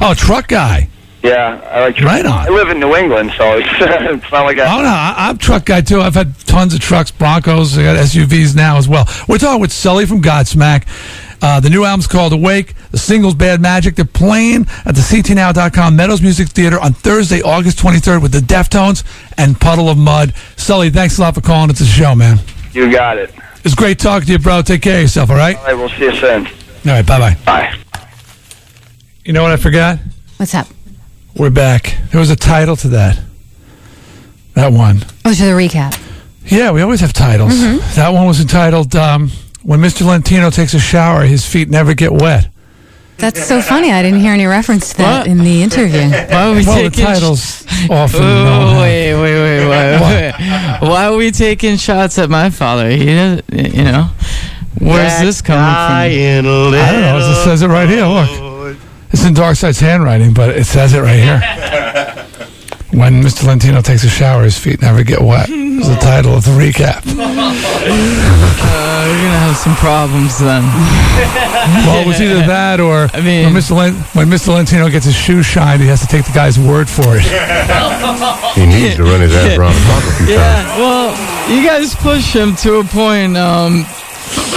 Oh, truck guy. Yeah, I like. Right on. I live in New England, so it's it's not like I. Oh no, I, I'm a truck guy too. I've had tons of trucks, Broncos, I got SUVs now as well. We're talking with Sully from Godsmack. Uh, the new album's called Awake. The single's Bad Magic. They're playing at the CTNow.com Meadows Music Theater on Thursday, August 23rd with the Deftones and Puddle of Mudd. Sully, thanks a lot for calling It's a show, man. You got it. It's great talking to you, bro. Take care of yourself, all right? All right, we'll see you soon. All right, bye bye bye. Bye. You know what I forgot? What's up? We're back. There was a title to that. That one. Oh, to the recap. Yeah, we always have titles. That one was entitled um, When Mr. Lentino Takes a Shower, His Feet Never Get Wet. That's so funny. I didn't hear any reference to that What? in the interview. Why are we Well, the taking? titles often. Oh, wait, wait, wait, wait, wait. Why are we taking shots at my father? He, you know, where's this coming from? have- I don't know. It says it right here. Look. It's in Darkside's handwriting, but it says it right here. When Mr. Lentino takes a shower, his feet never get wet. Is the title of the recap. Uh, we're gonna have some problems then. Well, it was either that or I mean- when, Mr. Len- when Mr. Lentino gets his shoes shined, he has to take the guy's word for it. He needs to run his ass around the block a few times. Yeah, well, you guys push him to a point. Um,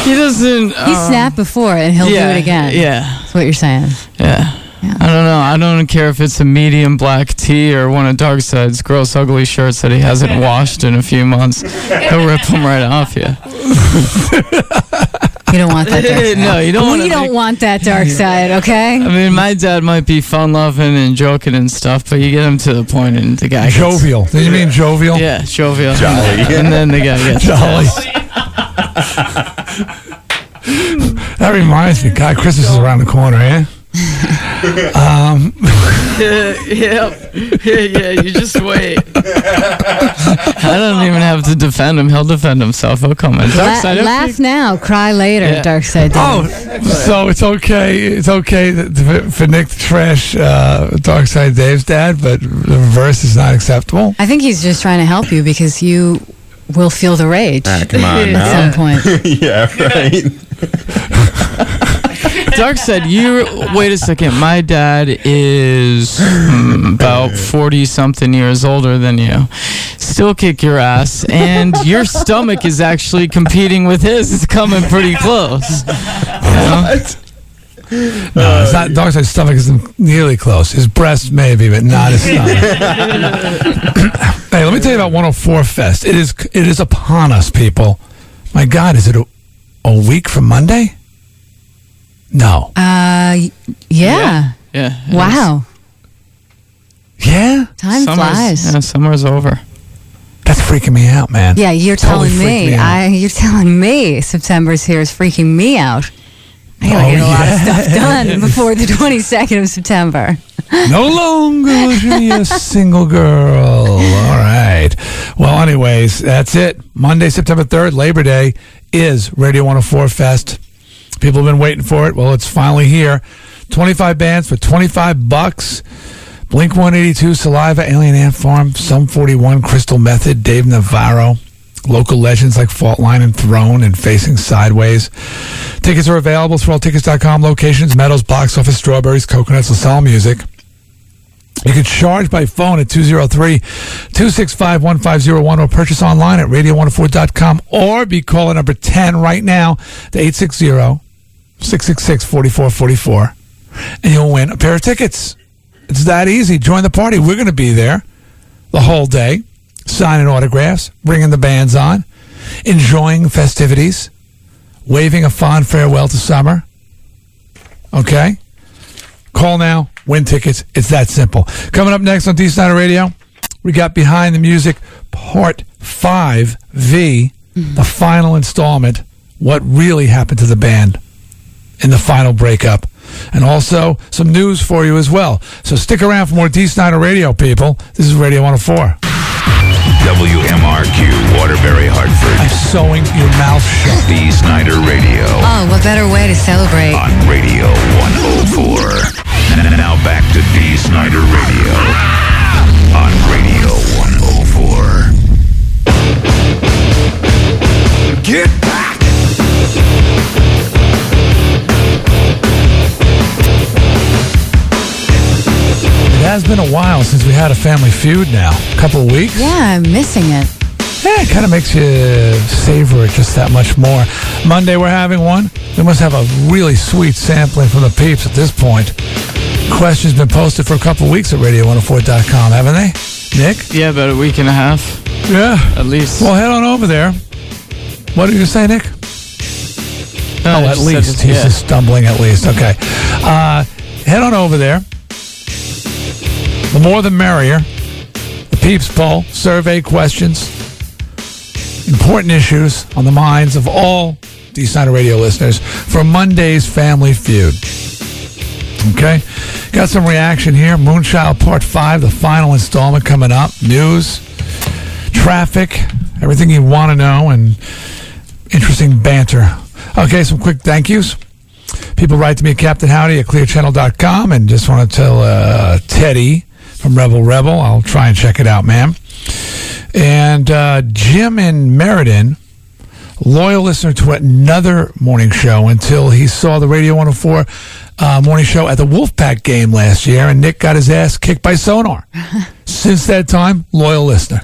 he doesn't. He um, snapped before and he'll yeah, do it again. Yeah, That's what you're saying. yeah. I don't know. I don't care if it's a medium black tee or one of Darkside's gross, ugly shirts that he hasn't washed in a few months. He'll rip them right off you. You don't want that dark side. no, you don't. we don't make- want that dark side, okay? I mean, my dad might be fun loving and joking and stuff, but you get him to the point and the guy gets, Jovial. Do you mean jovial? Yeah, jovial. Jolly. And then the guy gets Jolly. that reminds me, God, Christmas is around the corner, eh? um, Yeah, yeah, yeah, yeah. You just wait. I don't even have to defend him. He'll defend himself. He'll come in. La- Dark side. laugh now, cry later, Yeah. dark side. oh, so it's okay. It's okay that- for, for Nick to trash uh, Dark Side Dave's dad, but the reverse is not acceptable. I think he's just trying to help you because you will feel the rage Ah, come on at some point. yeah, right. Doug said, "You wait a second. My dad is mm, about forty something years older than you. Still kick your ass, and your stomach is actually competing with his. It's coming pretty close. No, it's not. Dog said stomach isn't nearly close. His breast maybe, but not his stomach. hey, let me tell you about 104 Fest. It is it is upon us, people. My God, is it a, a week from Monday? No. Uh, y- yeah. Yeah. it Wow. Yeah, Time. Summer's, flies. Yeah, summer's over. that's freaking me out, man. Yeah, you're Totally telling me. me. I you're telling me September's here is freaking me out. I gotta Oh, get a lot of oh, stuff done before the 22nd of September. No longer will she be a single girl. All right. Well, anyways, that's it. Monday, September 3rd, Labor Day, is Radio 104 Fest. People have been waiting for it. Well, it's finally here. 25 bands for 25 bucks. Blink 182, Saliva, Alien Ant Farm, Sum 41, Crystal Method, Dave Navarro. Local legends like Fault Line and Throne and Facing Sideways. Tickets are available through alltickets.com locations, Meadows, Box Office, Strawberries, Coconuts, LaSalle Music. You can charge by phone at 203-265-1501 or purchase online at radio104.com or be calling number 10 right now to 860-666-4444 and you'll win a pair of tickets. It's that easy. Join the party. We're going to be there the whole day, signing autographs, bringing the bands on, enjoying festivities, waving a fond farewell to summer. Okay? Call now, win tickets. It's that simple. Coming up next on D Snider Radio, we got Behind the Music Part 5V, the final installment. What really happened to the band in the final breakup. And also some news for you as well. So stick around for more D Snider Radio, people. This is Radio 104. WMRQ, Waterbury, Hartford. I'm sewing your mouth shut. D. Snider Radio Oh, what better way to celebrate? on Radio 104. And now back to D. Snider Radio on Radio 104. Get back! It has been a while since we had a family feud now. A couple of weeks. Yeah, I'm missing it. Yeah, it kind of makes you savor it just that much more. Monday, we're having one. We must have a really sweet sampling from the peeps at this point. Questions been posted for a couple of weeks at radio104.com, haven't they? Nick? Yeah, about a week and a half Yeah. at least. Well, head on over there. What did you say, Nick? No, oh, at least. He's yeah. just stumbling at least. Okay. Uh, head on over there. The more the merrier. The Peeps Poll, survey questions, important issues on the minds of all D Snider Radio listeners for Monday's Family Feud. Okay. Got some reaction here. Moonchild Part 5, the final installment coming up. News, traffic, everything you want to know, and interesting banter. Okay, some quick thank yous. People write to me at Captain Howdy at clearchannel.com and just want to tell uh, Teddy from Rebel Rebel, I'll try and check it out, ma'am. And uh, Jim in Meriden, loyal listener to another morning show until he saw the Radio 104 uh, morning show at the Wolfpack game last year, and Nick got his ass kicked by Sonar. Since that time, loyal listener.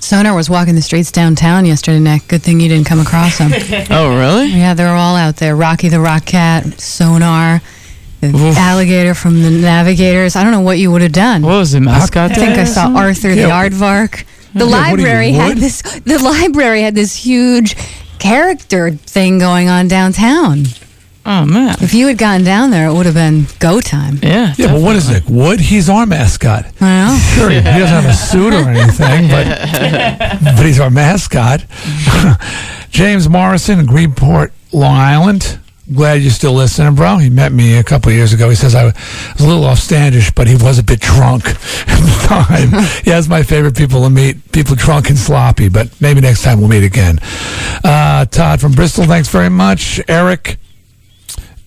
Sonar was walking the streets downtown yesterday, Nick. Good thing you didn't come across him. Oh, really? yeah, they're all out there. Rocky the Rock Cat, Sonar, the Oof. alligator from the Navigators. I don't know what you would have done. What was the mascot? I think I saw Arthur the Yeah. Aardvark. The Yeah, what you, library had wood? this. The library had this huge character thing going on downtown. Oh man. If you had gotten down there, it would have been go time. Yeah. Yeah, but what is Nick Wood? He's our mascot. I know. Sure, he doesn't have a suit or anything, but but he's our mascot. James Morrison Greenport, Long Island. Glad you're still listening, bro. He met me a couple of years ago. He says I was a little offstandish, but he was a bit drunk at the time. he has my favorite people to meet, people drunk and sloppy, but maybe next time we'll meet again. Uh, Todd from Bristol, thanks very much. Eric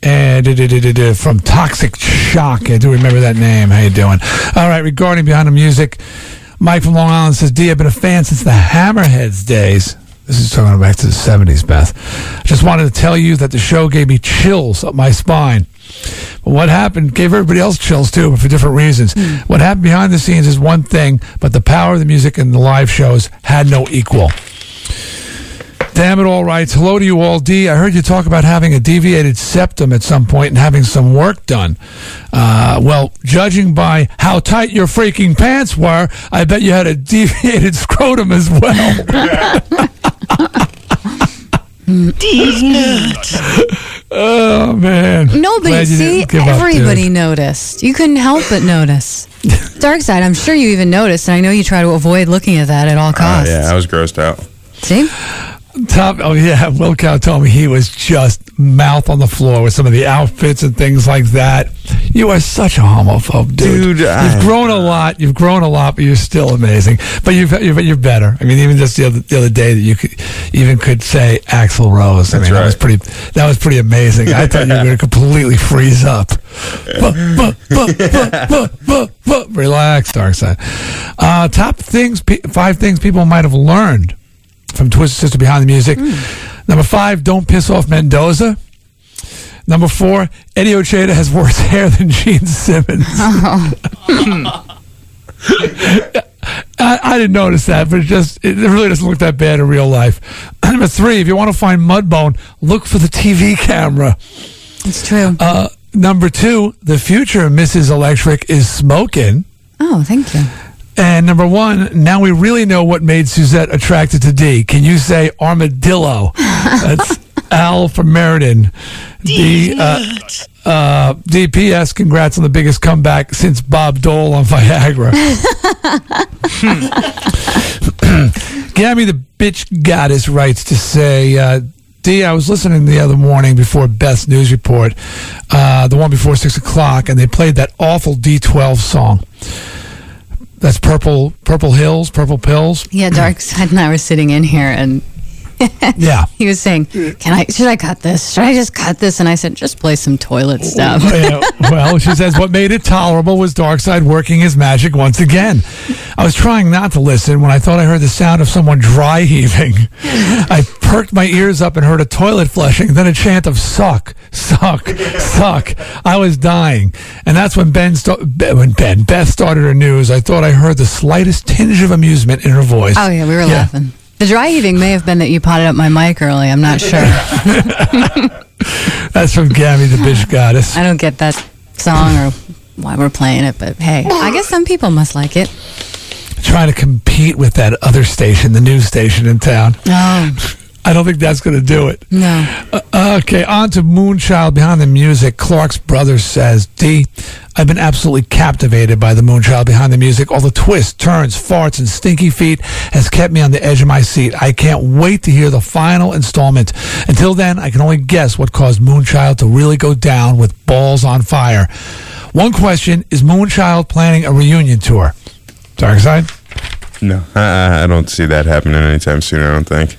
and uh, duh, from Toxic Shock. I do remember that name. How you doing? All right, regarding Behind the Music, Mike from Long Island says, D, I've been a fan since the Hammerheads days. This is talking back to the 70s, Beth. I just wanted to tell you that the show gave me chills up my spine. But what happened gave everybody else chills too, but for different reasons. What happened behind the scenes is one thing, but the power of the music and the live shows had no equal. Damn it all right. hello to you all, D. I heard you talk about having a deviated septum at some point and having some work done. Uh, well, judging by how tight your freaking pants were, I bet you had a deviated scrotum as well. These nuts. oh, man. Nobody, Glad you see, didn't give up, everybody dude. noticed. You couldn't help but notice. Dark side, I'm sure you even noticed, and I know you try to avoid looking at that at all Oh, costs. yeah, I was grossed out. See? Top, oh yeah, Will Cow told me he was just mouth on the floor with some of the outfits and things like that. You are such a homophobe, dude. Dude, you've grown a lot. You've grown a lot, but you're still amazing. But you've, you're, you're better. I mean, even just the other, the other day that you could even could say Axl Rose. I mean, that was pretty. That was pretty amazing. I thought you were going to completely freeze up. Buh. Relax, Dark Side. Uh, top things, five things people might have learned from Twisted Sister Behind the Music. Number five, don't piss off Mendoza. Number four, Eddie Ojeda has worse hair than Gene Simmons. I, I didn't notice that, but it just it really doesn't look that bad in real life. Number three, if you want to find Mudbone, look for the TV camera. It's true. Uh, number two, the future of Mrs. Electric is smoking. oh, thank you. And number one, now we really know what made Suzette attracted to D. Can you say armadillo? That's Al from Meriden. D, uh, uh, DPS, congrats on the biggest comeback since Bob Dole on Viagra. Gabby the bitch goddess writes to say, uh, D, I was listening the other morning before Beth's news report, uh, the one before six o'clock, and they played that awful D12 song. That's Purple Purple Hills, Purple Pills. Yeah, Dark Side and I were sitting in here, and Yeah. he was saying, "Can I? Should I cut this? Should I just cut this?" And I said, "Just play some toilet stuff." Well, she says what made it tolerable was Darkside working his magic once again. I was trying not to listen when I thought I heard the sound of someone dry heaving. I perked my ears up and heard a toilet flushing, then a chant of "suck, suck, suck." I was dying, and that's when Ben, when Ben Beth started her news. I thought I heard the slightest tinge of amusement in her voice. Oh yeah, we were Yeah. laughing. The dry heaving may have been that you potted up my mic early. I'm not sure. That's from Gabby the bitch goddess. I don't get that song or why we're playing it, but hey, I guess some people must like it. Trying to compete with that other station, the news station in town. Oh I don't think that's going to do it. no, Uh, okay, on to Moonchild Behind the Music. Clark's brother says, D, I've been absolutely captivated by the Moonchild Behind the Music. All the twists, turns, farts, and stinky feet has kept me on the edge of my seat. I can't wait to hear the final installment. Until then, I can only guess what caused Moonchild to really go down with balls on fire. One question Is Moonchild planning a reunion tour? Dark side? No, I, I don't see that happening anytime soon. I don't think.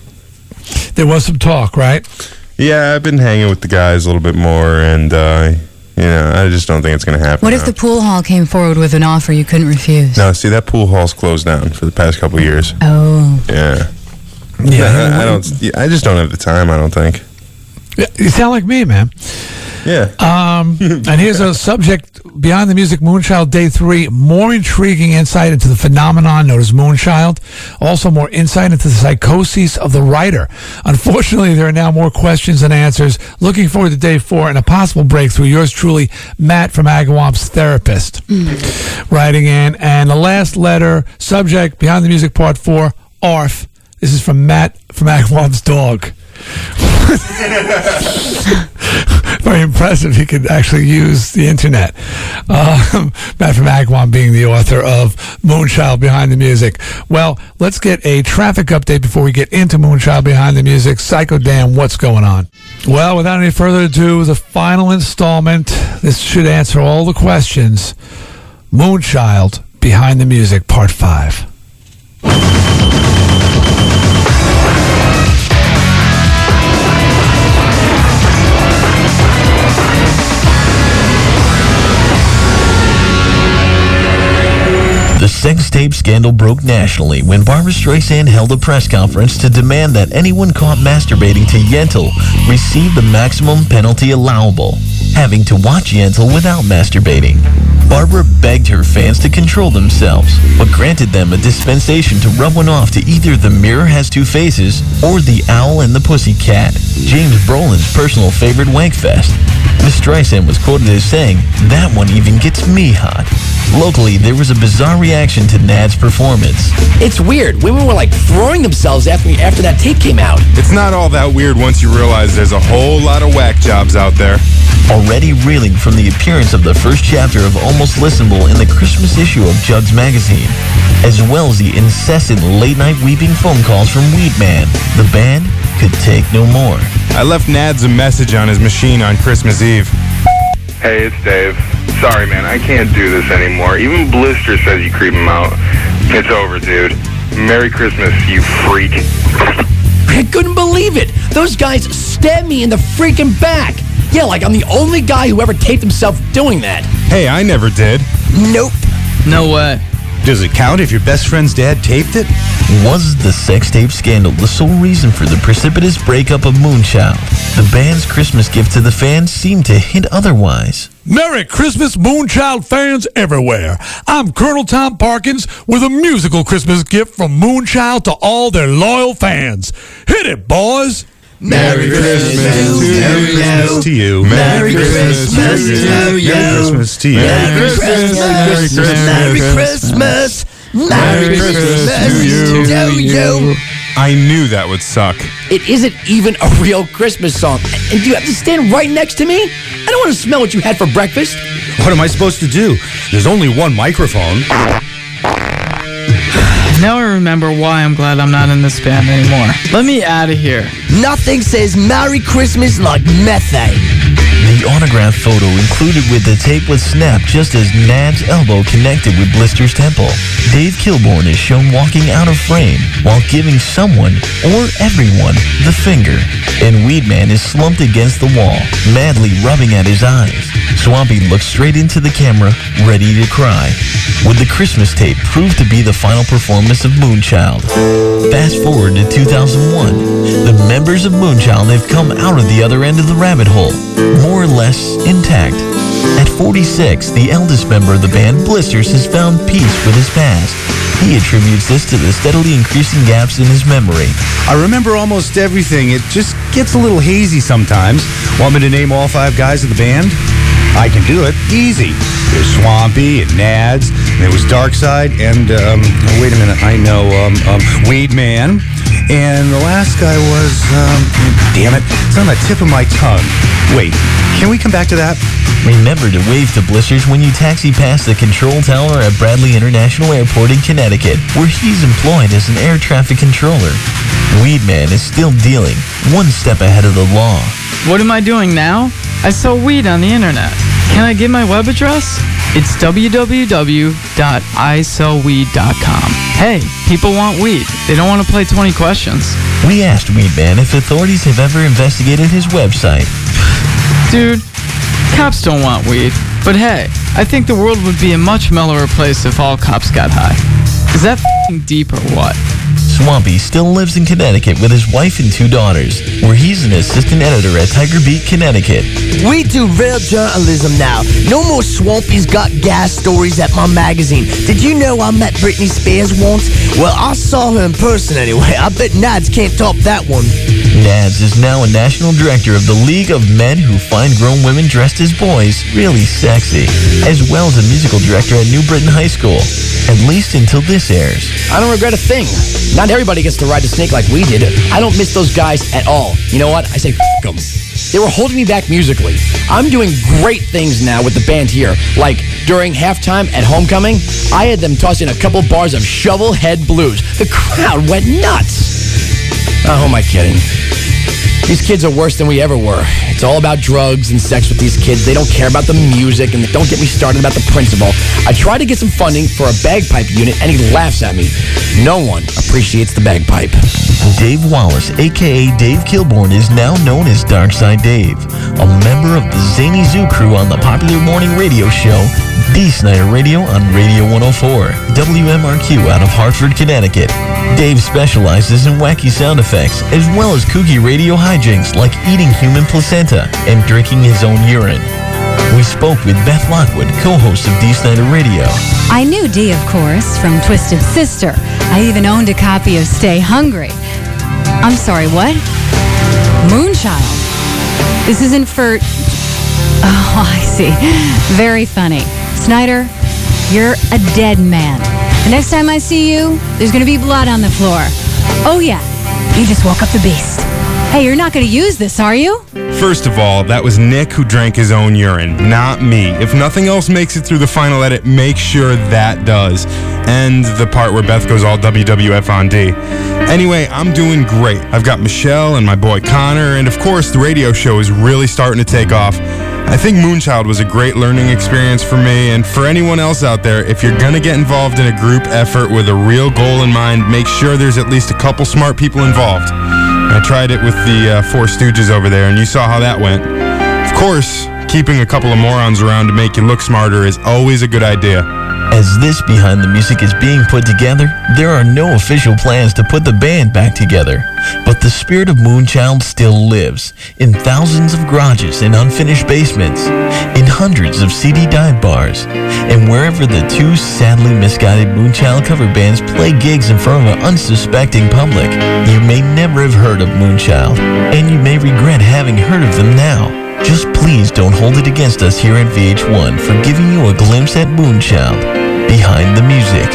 There was some talk, right? Yeah, I've been hanging with the guys a little bit more, and uh, you know, I just don't think it's going to happen. what if now. the pool hall came forward with an offer you couldn't refuse? No, see that pool hall's closed down for the past couple years. Oh, Yeah, Yeah. I, I don't. I just don't have the time. I don't think. You sound like me, man. Yeah. Um, and here's a subject beyond the music Moonchild Day 3 more intriguing insight into the phenomenon known as Moonchild. Also, more insight into the psychoses of the writer. Unfortunately, there are now more questions than answers. Looking forward to Day 4 and a possible breakthrough. Yours truly, Matt from Agawam's therapist, writing in. And the last letter, subject beyond the music part 4, ARF. This is from Matt from Agawam's dog. Very impressive. He could actually use the internet. Um, Matt from Agawam being the author of Moonchild Behind the Music. Well, let's get a traffic update before we get into Moonchild Behind the Music. Psycho Dan, what's going on? Well, without any further ado, the final installment. This should answer all the questions. Moonchild Behind the Music, Part 5. Sex tape scandal broke nationally when Barbra Streisand held a press conference to demand that anyone caught masturbating to Yentl receive the maximum penalty allowable, having to watch Yentl without masturbating. Barbara begged her fans to control themselves, but granted them a dispensation to rub one off to either The Mirror Has Two Faces or The Owl and the Pussycat, James Brolin's personal favorite wankfest. Miss Streisand was quoted as saying, That one even gets me hot. Locally, there was a bizarre reaction to Nad's performance. It's weird. Women were like throwing themselves after me after that tape came out. It's not all that weird once you realize there's a whole lot of whack jobs out there. Already reeling from the appearance of the first chapter of Almost Listenable in the Christmas issue of Jugs magazine, as well as the incessant late-night weeping phone calls from Weedman, the band could take no more. I left Nads a message on his machine on Christmas Eve. Hey, it's Dave. Sorry, man, I can't do this anymore. Even Blister says you creep him out. It's over, dude. Merry Christmas, you freak. I couldn't believe it. Those guys stabbed me in the freaking back. Yeah, like I'm the only guy who ever taped himself doing that. Hey, I never did. Nope. No way. Does it count if your best friend's dad taped it? Was the sex tape scandal the sole reason for the precipitous breakup of Moonchild? The band's Christmas gift to the fans seemed to hint otherwise. Merry Christmas, Moonchild fans everywhere. I'm Colonel Tom Parkins with a musical Christmas gift from Moonchild to all their loyal fans. Hit it, boys! Merry Christmas to you. Merry Christmas to you. Merry Christmas to you. Merry Christmas to you. Merry Christmas. Merry Christmas. Merry Christmas to you. I knew that would suck. It isn't even a real Christmas song. And do you have to stand right next to me? I don't want to smell what you had for breakfast. What am I supposed to do? There's only one microphone. Now I remember why I'm glad I'm not in this band anymore. Let me out of here. Nothing says Merry Christmas like methane. The autograph photo included with the tape was snapped just as Nad's elbow connected with Blister's temple. Dave Kilborn is shown walking out of frame while giving someone, or everyone, the finger. And Weedman is slumped against the wall, madly rubbing at his eyes. Swampy looks straight into the camera, ready to cry. Would the Christmas tape prove to be the final performance of Moonchild? Fast forward to 2001. The members of Moonchild have come out of the other end of the rabbit hole, more or less intact. At 46, the eldest member of the band, Blisters, has found peace with his past. He attributes this to the steadily increasing gaps in his memory. I remember almost everything. It just gets a little hazy sometimes. Want me to name all five guys of the band? I can do it. Easy. There's Swampy and Nads. There was Darkside and, um, oh, wait a minute, I know, um, um, Weed Man. And the last guy was, um, damn it, it's on the tip of my tongue. Wait, can we come back to that? Remember to wave to Blisters when you taxi past the control tower at Bradley International Airport in Connecticut, where he's employed as an air traffic controller. Weedman is still dealing, one step ahead of the law. What am I doing now? I sell weed on the internet. Can I give my web address? It's www.isellweed.com. Hey, people want weed. They don't want to play 20 questions. We asked Weedman if authorities have ever investigated his website. Dude, cops don't want weed. But hey, I think the world would be a much mellower place if all cops got high. Is that fing deep or what? Swampy still lives in Connecticut with his wife and two daughters, where he's an assistant editor at Tiger Beat, Connecticut. We do real journalism now. No more Swampy's Got Gas stories at my magazine. Did you know I met Britney Spears once? Well, I saw her in person anyway. I bet Nads can't top that one. Nads is now a national director of the League of Men Who Find Grown Women Dressed as Boys Really Sexy, as well as a musical director at New Britain High School, at least until this airs. I don't regret a thing. Not everybody gets to ride the snake like we did. I don't miss those guys at all. You know what? I say f them. They were holding me back musically. I'm doing great things now with the band here. Like during halftime at Homecoming, I had them toss in a couple bars of Shovelhead Blues. The crowd went nuts. Oh, who am I kidding? These kids are worse than we ever were. It's all about drugs and sex with these kids. They don't care about the music, and don't get me started about the principal. I try to get some funding for a bagpipe unit, and he laughs at me. No one appreciates the bagpipe. Dave Wallace, aka Dave Kilborn, is now known as Darkside Dave. a member of the Zany Zoo crew on the popular morning radio show, D. Snider Radio on Radio 104, WMRQ out of Hartford, Connecticut. Dave specializes in wacky sound effects, as well as kooky radio hijinks like eating human placenta and drinking his own urine. We spoke with Beth Lockwood, co-host of D. Snider Radio. I knew D, of course, from Twisted Sister. I even owned a copy of Stay Hungry. I'm sorry, what? Moonchild. This isn't for. Oh, I see. Very funny. Snider, you're a dead man. The next time I see you, there's going to be blood on the floor. Oh, yeah. You just woke up the beast. Hey, you're not going to use this, are you? First of all, that was Nick who drank his own urine, not me. If nothing else makes it through the final edit, make sure that does. And the part where Beth goes all WWF on D. Anyway, I'm doing great. I've got Michelle and my boy Connor, and of course, the radio show is really starting to take off. I think Moonchild was a great learning experience for me, and for anyone else out there, if you're gonna get involved in a group effort with a real goal in mind, make sure there's at least a couple smart people involved. I tried it with the uh, Four Stooges over there, and you saw how that went. Of course, keeping a couple of morons around to make you look smarter is always a good idea. As this behind the music is being put together, there are no official plans to put the band back together. But the spirit of Moonchild still lives in thousands of garages and unfinished basements, in hundreds of CD dive bars, and wherever the two sadly misguided Moonchild cover bands play gigs in front of an unsuspecting public. You may never have heard of Moonchild, and you may regret having heard of them now. Just please don't hold it against us here at VH1 for giving you a glimpse at Moonchild behind the music.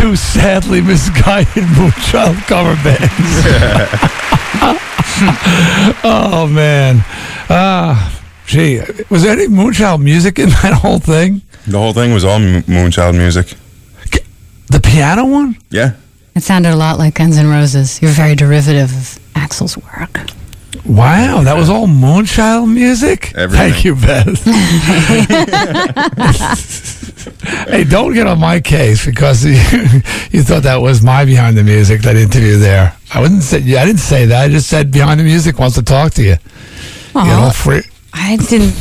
Two sadly misguided Moonchild cover bands. oh man, ah, gee, was there any Moonchild music in that whole thing? The whole thing was all Mo- Moonchild music. The piano one? Yeah. It sounded a lot like Guns N' Roses. You're very derivative of Axl's work. Wow, that was all Moonchild music. Everything. Thank you, Beth. hey, don't get on my case because you, you thought that was my behind the music that interview there. I wouldn't say. I didn't say that. I just said behind the music wants to talk to you. Aw. You know, free. I didn't.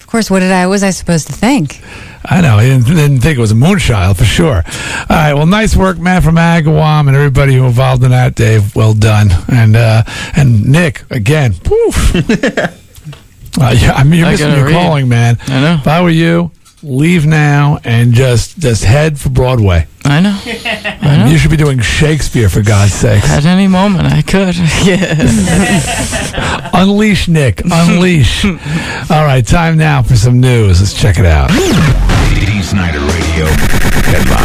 Of course, what did I was I supposed to think? I know. I didn't, didn't think it was a moonchild for sure. All right. Well, nice work, man, from Agawam and everybody who involved in that, Dave. Well done. And uh, and Nick again. Poof. uh, yeah, I mean, you're I missing your read. calling, man. I know. If I were you, leave now and just just head for Broadway. I know. I know. You should be doing Shakespeare for God's sake. At any moment, I could. yeah. Unleash Nick. Unleash. All right. Time now for some news. Let's check it out. Snider Radio headlines.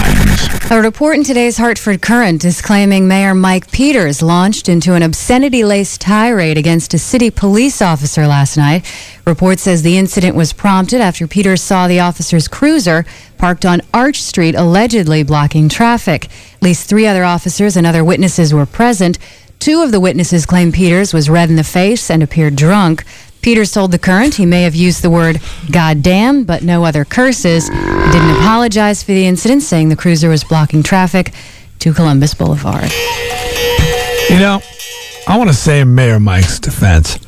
A report in today's Hartford Courant is claiming Mayor Mike Peters launched into an obscenity laced tirade against a city police officer last night. Report says the incident was prompted after Peters saw the officer's cruiser parked on Arch Street, allegedly blocking traffic. At least three other officers and other witnesses were present. Two of the witnesses claim Peters was red in the face and appeared drunk. Peters told The Courant he may have used the word goddamn, but no other curses. He didn't apologize for the incident, saying the cruiser was blocking traffic to Columbus Boulevard. You know, I want to say in Mayor Mike's defense,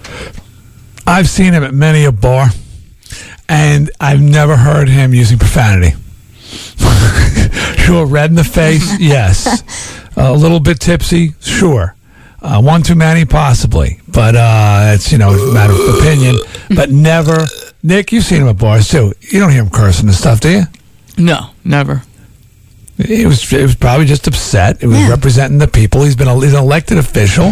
I've seen him at many a bar, and I've never heard him using profanity. sure, red in the face, yes. a little bit tipsy, sure. Uh, one too many, possibly, but uh, it's you know a matter of opinion. But never, Nick. You've seen him at bars too. You don't hear him cursing and stuff, do you? No, never. He was, it was probably just upset. It was representing the people. He's been a, he's an elected official,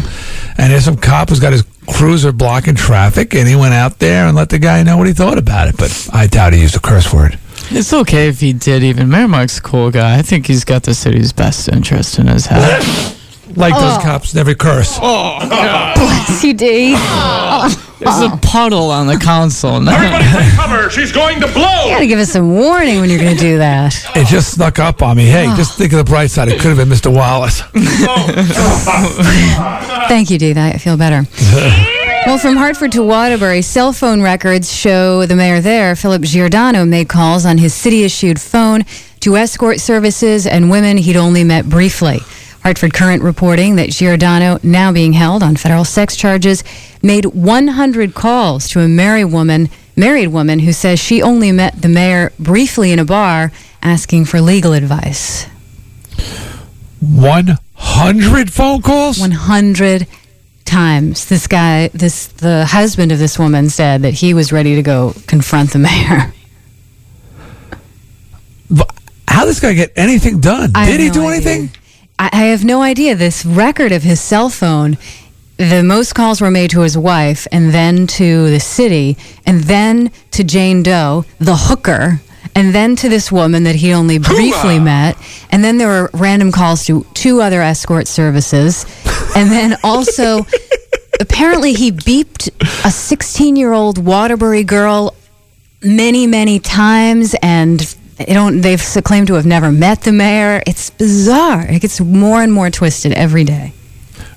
and there's some cop who's got his cruiser blocking traffic, and he went out there and let the guy know what he thought about it. But I doubt he used a curse word. It's okay if he did. Even Mayor Mike's a cool guy. I think he's got the city's best interest in his head. Like Oh. those cops never curse. Oh, Bless you, Dave. Oh. There's a puddle on the console. now. Everybody, cover. She's going to blow. You gotta give us some warning when you're gonna do that. It just snuck up on me. Hey, just oh. think of the bright side. It could have been Mr. Wallace. Oh. Thank you, Dave. I feel better. Well, from Hartford to Waterbury, cell phone records show the mayor there, Philip Giordano, made calls on his city issued phone to escort services and women he'd only met briefly. Hartford Courant reporting that Giordano, now being held on federal sex charges, made 100 calls to a married woman, married woman who says she only met the mayor briefly in a bar asking for legal advice. 100 phone calls? 100 times. This guy, this the husband of this woman said that he was ready to go confront the mayor. How this guy get anything done? I Did he no do idea. anything? I, I have no idea. This record of his cell phone, the most calls were made to his wife, and then to the city, and then to Jane Doe, the hooker, and then to this woman that he only briefly met, and then there were random calls to two other escort services, and then also. Apparently, he beeped a 16 year old Waterbury girl many, many times, and they don't. They've claimed to have never met the mayor. It's bizarre. It gets more and more twisted every day.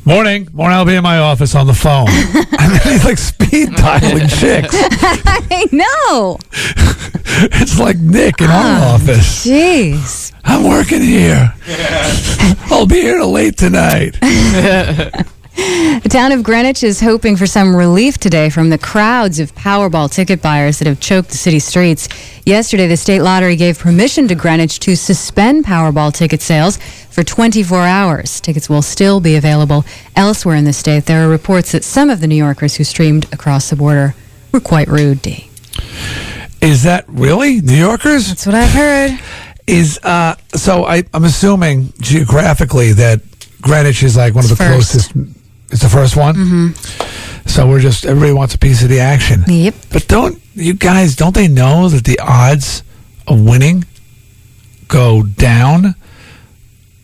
Morning. Morning, I'll be in my office on the phone. and then he's like speed dialing chicks. I know. It's like Nick in our ah, office. Jeez. I'm working here. I'll be here till late tonight. The town of Greenwich is hoping for some relief today from the crowds of Powerball ticket buyers that have choked the city streets. Yesterday, the state lottery gave permission to Greenwich to suspend Powerball ticket sales for 24 hours. Tickets will still be available elsewhere in the state. There are reports that some of the New Yorkers who streamed across the border were quite rude, Dee. Is that really New Yorkers? That's what I've heard. Is uh so I, I'm assuming geographically that Greenwich is like one of the First. closest. It's the first one. Mm-hmm. So we're just everybody wants a piece of the action. Yep. But don't you guys? Don't they know that the odds of winning go down?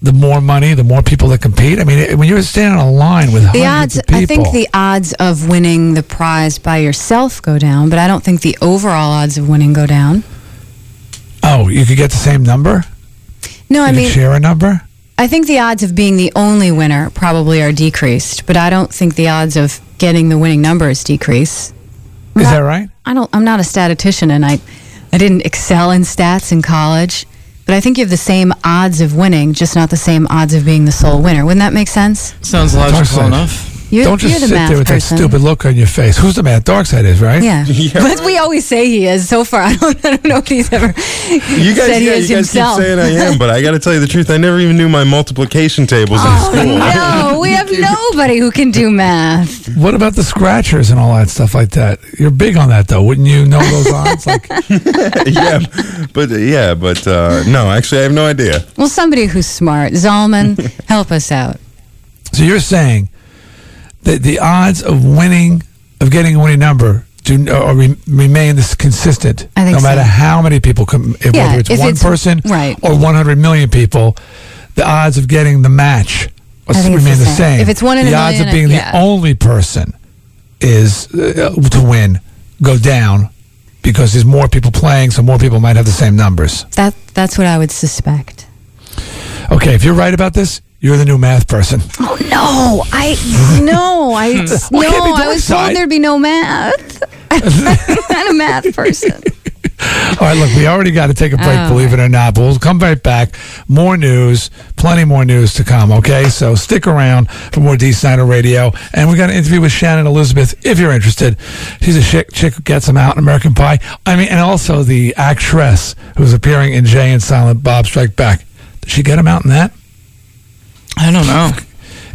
The more money, the more people that compete. I mean, when you're standing on a line with The odds, people, I think the odds of winning the prize by yourself go down, but I don't think the overall odds of winning go down. oh, you could get the same number. No, I mean, share a number. I think the odds of being the only winner probably are decreased, but I don't think the odds of getting the winning numbers decrease. Is that right? I don't. I'm not a statistician, and I, I didn't excel in stats in college. But I think you have the same odds of winning, just not the same odds of being the sole winner. Wouldn't that make sense? Sounds logical side. enough. You're, Don't just you're the sit there with person. that stupid look on your face. Who's the math? Darkside is right. Yeah. but we always say he is. So far, I don't, I don't know if he's ever You guys, said he yeah, is you guys himself. keep saying I am, but I got to tell you the truth. I never even knew my multiplication tables in school. no, we have nobody who can do math. What about the scratchers and all that stuff like that? You're big on that, though. Wouldn't you know those odds? Like, yeah, but yeah, but uh, no, actually, I have no idea. Well, somebody who's smart. Zalman, help us out. so you're saying that the odds of winning, of getting a winning number, do or re- remain this consistent, I think no matter so. how many people come, if, Yeah, whether it's one it's- person right. or 100 million people, the odds of getting the match I think it's remain the the same. same. If it's one in the odds of million, being yeah. the only person is uh, to win go down because there's more people playing, so more people might have the same numbers. That that's what I would suspect. Okay, if you're right about this, you're the new math person. Oh no, I no, I hmm. no, Well, it I was told there'd be no math. I'm not a math person. All right, look, we already got to take a break, Oh, believe it or not, but we'll come right back. More news, plenty more news to come, okay? So stick around for more Dee Snider Radio. And we got an interview with Shannon Elizabeth, if you're interested. She's a chick, chick who gets them out in American Pie. I mean, and also the actress who's appearing in Jay and Silent Bob Strike Back. Did she get him out in that? I don't know.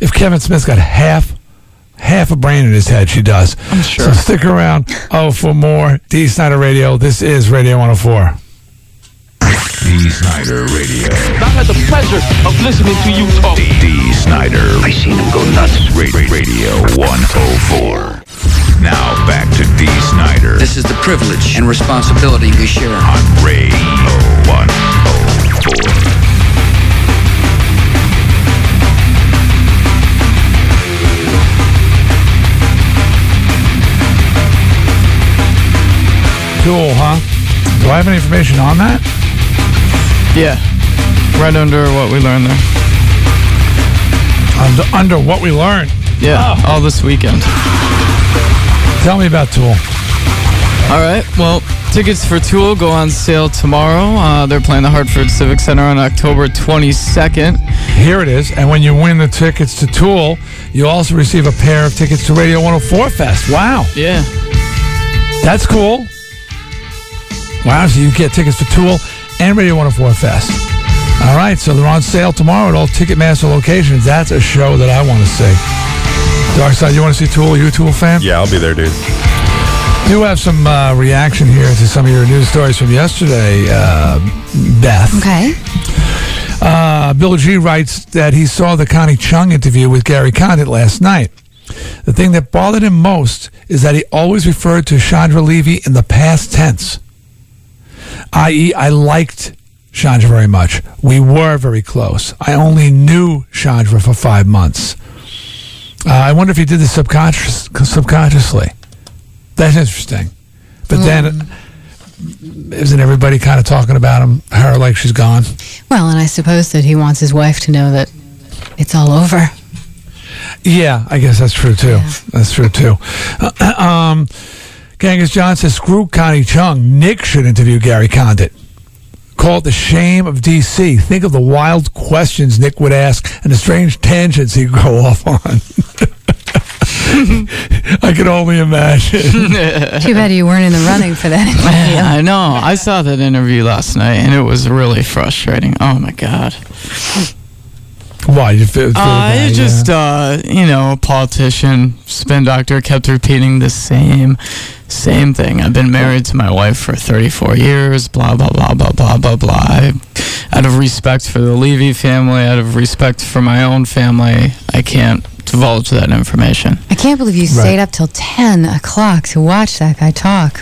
If Kevin Smith's got half half a brain in his head, she does. I'm sure. So stick around. Oh, for more Dee Snider Radio. This is Radio 104. Dee Snider Radio. I've had the pleasure of listening to you talk. Dee Snider. I seen him go nuts. Radio 104. Now back to Dee Snider This is the privilege and responsibility we share. on Radio 104. Cool, huh? Do I have any information on that? Yeah. Right under what we learned there. Under, under what we learned. Yeah. All this weekend. Tell me about Tool. All right. Well, tickets for Tool go on sale tomorrow. Uh, they're playing the Hartford Civic Center on October 22nd. Here it is. And when you win the tickets to Tool, you also receive a pair of tickets to Radio 104 Fest. Wow. Yeah. That's cool. Wow. So you get tickets for Tool and Radio 104 Fest. All right. So they're on sale tomorrow at all Ticketmaster locations. That's a show that I want to see. Darkside, you want to see Tool? You a Tool fan? Yeah, I'll be there, dude. Do have some uh, reaction here to some of your news stories from yesterday, uh, Beth. Okay. Uh, Bill G writes that he saw the Connie Chung interview with Gary Condit last night. The thing that bothered him most is that he always referred to Chandra Levy in the past tense. I.e., I liked Chandra very much. We were very close. I only knew Chandra for five months. Uh, I wonder if he did this subconscious, subconsciously. That's interesting. But then, isn't everybody kind of talking about him, her like she's gone? Well, and I suppose that he wants his wife to know that it's all over. Yeah, I guess that's true too. That's true too. um, Genghis John says, "Screw Connie Chung. Nick should interview Gary Condit. Call it the shame of DC. Think of the wild questions Nick would ask and the strange tangents he'd go off on." I can only imagine. Too bad you weren't in the running for that interview. I know. I saw that interview last night, and it was really frustrating. Oh my god. Why you feel? feel Uh, bad, it just, uh, you know, a politician, spin doctor, kept repeating the same, same thing. I've been married to my wife for 34 years. Blah blah blah blah blah blah blah. I, out of respect for the Levy family, out of respect for my own family, I can't divulge that information. I can't believe you stayed up till 10 o'clock to watch that guy talk.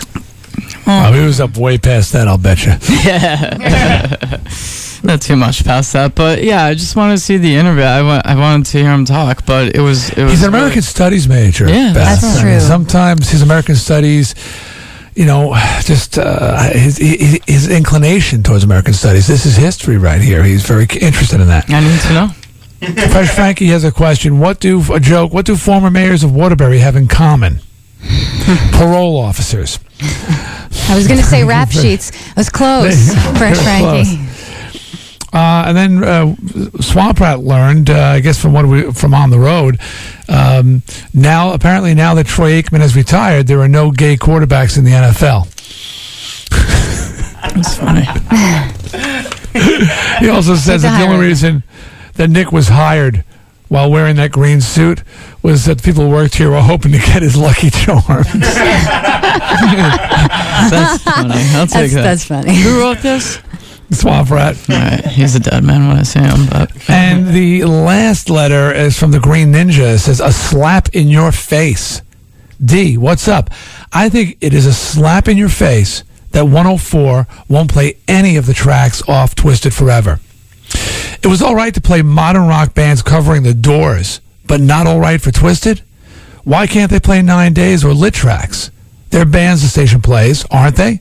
Oh, he was up way past that. I'll bet you. Yeah. Not too much past that, but yeah, I just wanted to see the interview. I, wa- I wanted to hear him talk, but it was it was He's an really- American Studies major. Yeah, Beth. that's I mean, true. sometimes his American Studies, you know, just uh, his, his his inclination towards American Studies. This is history right here. He's very interested in that. I need to know. Fresh Frankie has a question. What do a joke? What do former mayors of Waterbury have in common? Parole officers. I was going to say rap sheets. I was close. Fresh Frankie. Uh, and then uh, Swamp Rat learned, uh, I guess, from what we from on the road. Um, now, apparently, now that Troy Aikman has retired, there are no gay quarterbacks in the NFL. That's funny. he also says the that the only reason that Nick was hired while wearing that green suit was that people who worked here were hoping to get his lucky charms. That's funny. I'll take That's- that. that's funny. Who wrote this? Swamp Rat. All right, he's a dead man when I see him, but And the last letter is from the Green Ninja. It says, A slap in your face. Dee, what's up? I think it is a slap in your face that 104 won't play any of the tracks off Twisted Forever. It was all right to play modern rock bands covering the doors, but not all right for Twisted? Why can't they play Nine Days or Lit tracks? They're bands the station plays, aren't they?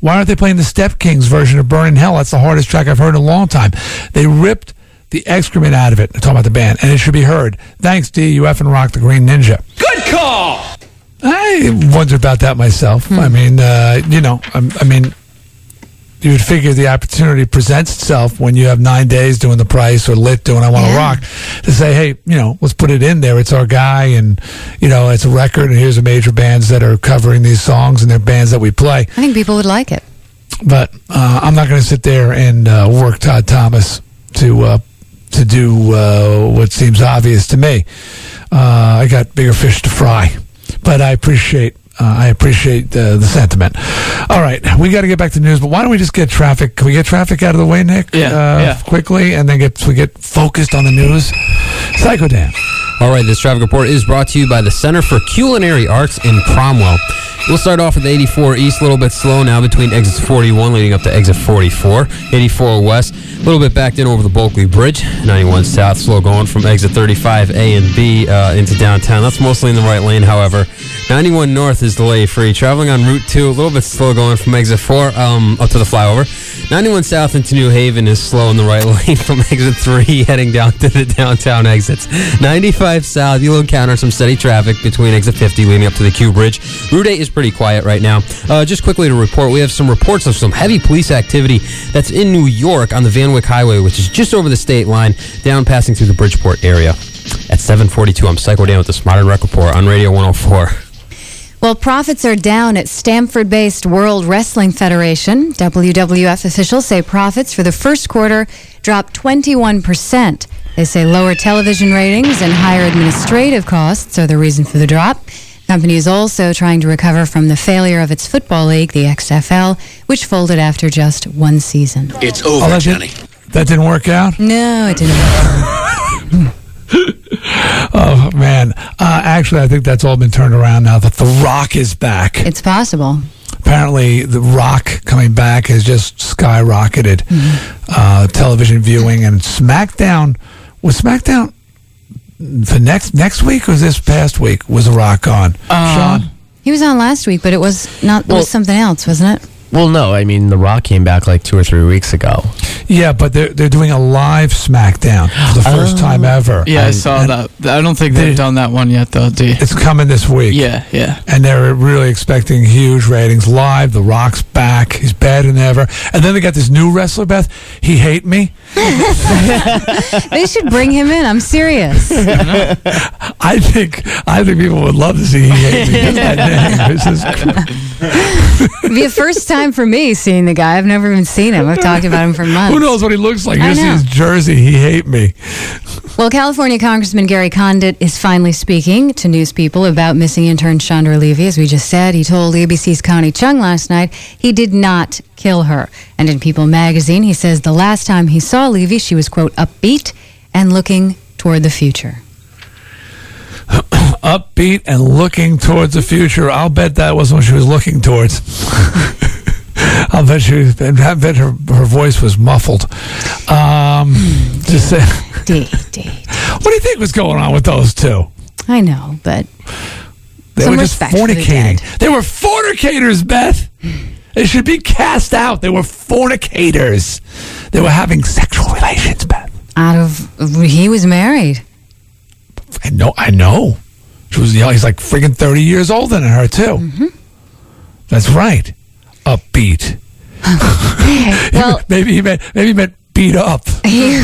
Why aren't they playing the Step Kings version of Burn in Hell? That's the hardest track I've heard in a long time. They ripped the excrement out of it. I'm talking about the band, and it should be heard. Thanks, Dee. You effing rock the Green Ninja. Good call! I wonder about that myself. I mean, uh, you know, I, I mean, you would figure the opportunity presents itself when you have nine days doing the price or lit doing I Want to Rock to say, hey, you know, let's put it in there. It's our guy, and you know, it's a record, and here's the major bands that are covering these songs, and they're bands that we play. I think people would like it. But uh, I'm not going to sit there and uh, work Todd Thomas to uh, to do uh, what seems obvious to me. Uh, I got bigger fish to fry, but I appreciate. Uh, I appreciate uh, the sentiment. All right, we got to get back to news, but why don't we just get traffic? Can we get traffic out of the way, Nick? Yeah, uh, yeah. quickly, and then get we get focused on the news. Psycho Dan. All right, this traffic report is brought to you by the Center for Culinary Arts in Cromwell. We'll start off with 84 East, a little bit slow now between exits 41 leading up to exit 44. 84 West, a little bit backed in over the Bulkeley Bridge. 91 South, slow going from exit 35A and B uh, into downtown. That's mostly in the right lane, however. 91 North is delay free. Traveling on Route 2, a little bit slow going from exit 4 um, up to the flyover. 91 South into New Haven is slow in the right lane from exit 3 heading down to the downtown exits. 95 South, you'll encounter some steady traffic between exit 50 leading up to the Q Bridge. Route 8 is pretty quiet right now. Uh, just quickly to report, we have some reports of some heavy police activity that's in New York on the Van Wyck Highway, which is just over the state line, down passing through the Bridgeport area. At 742, I'm Psycho Dan with the and Rec Report on Radio 104. Well, profits are down at Stamford based World Wrestling Federation. WWF officials say profits for the first quarter dropped 21%. They say lower television ratings and higher administrative costs are the reason for the drop. The company is also trying to recover from the failure of its football league, the XFL, which folded after just one season. It's over, that Johnny. Did, that didn't work out? No, it didn't. oh man! Uh, actually, I think that's all been turned around now that The Rock is back. It's possible. Apparently, The Rock coming back has just skyrocketed mm-hmm. uh, television viewing and SmackDown. Was SmackDown for next next week or this past week? Was a Rock on? Uh, Sean, he was on last week, but it was not. Well, it was something else, wasn't it? Well, no, I mean, The Rock came back like two or three weeks ago. Yeah, but they're they're doing a live SmackDown for the first oh. time ever. Yeah, I saw that. I don't think they've done that one yet, though. Do you? It's coming this week. Yeah, yeah. And they're really expecting huge ratings live. The Rock's back. He's better than ever. And then they got this new wrestler, Beth. He hate me. they should bring him in. I'm serious. I think I think people would love to see he hate me. This is It'd be a first time for me seeing the guy. I've never even seen him. I've talked about him for months. Who knows what he looks like? You see his jersey. He hate me. Well, California Congressman Gary Condit is finally speaking to news people about missing intern Chandra Levy. As we just said, he told ABC's Connie Chung last night he did not kill her. And in People magazine, he says the last time he saw Levy, she was, quote, upbeat and looking toward the future. upbeat and looking towards the future. I'll bet that was what she was looking towards. I'll bet she. I bet her her voice was muffled. Um, just say, date, date. What do you think was going on with those two? I know, but they were just fornicating. The they were fornicators, Beth. They should be cast out. They were fornicators. They were having sexual relations, Beth. Out of he was married. I know. I know. She was young. He's like freaking thirty years older than her too. Mm-hmm. That's right. Upbeat. well, maybe he meant maybe he meant beat up. You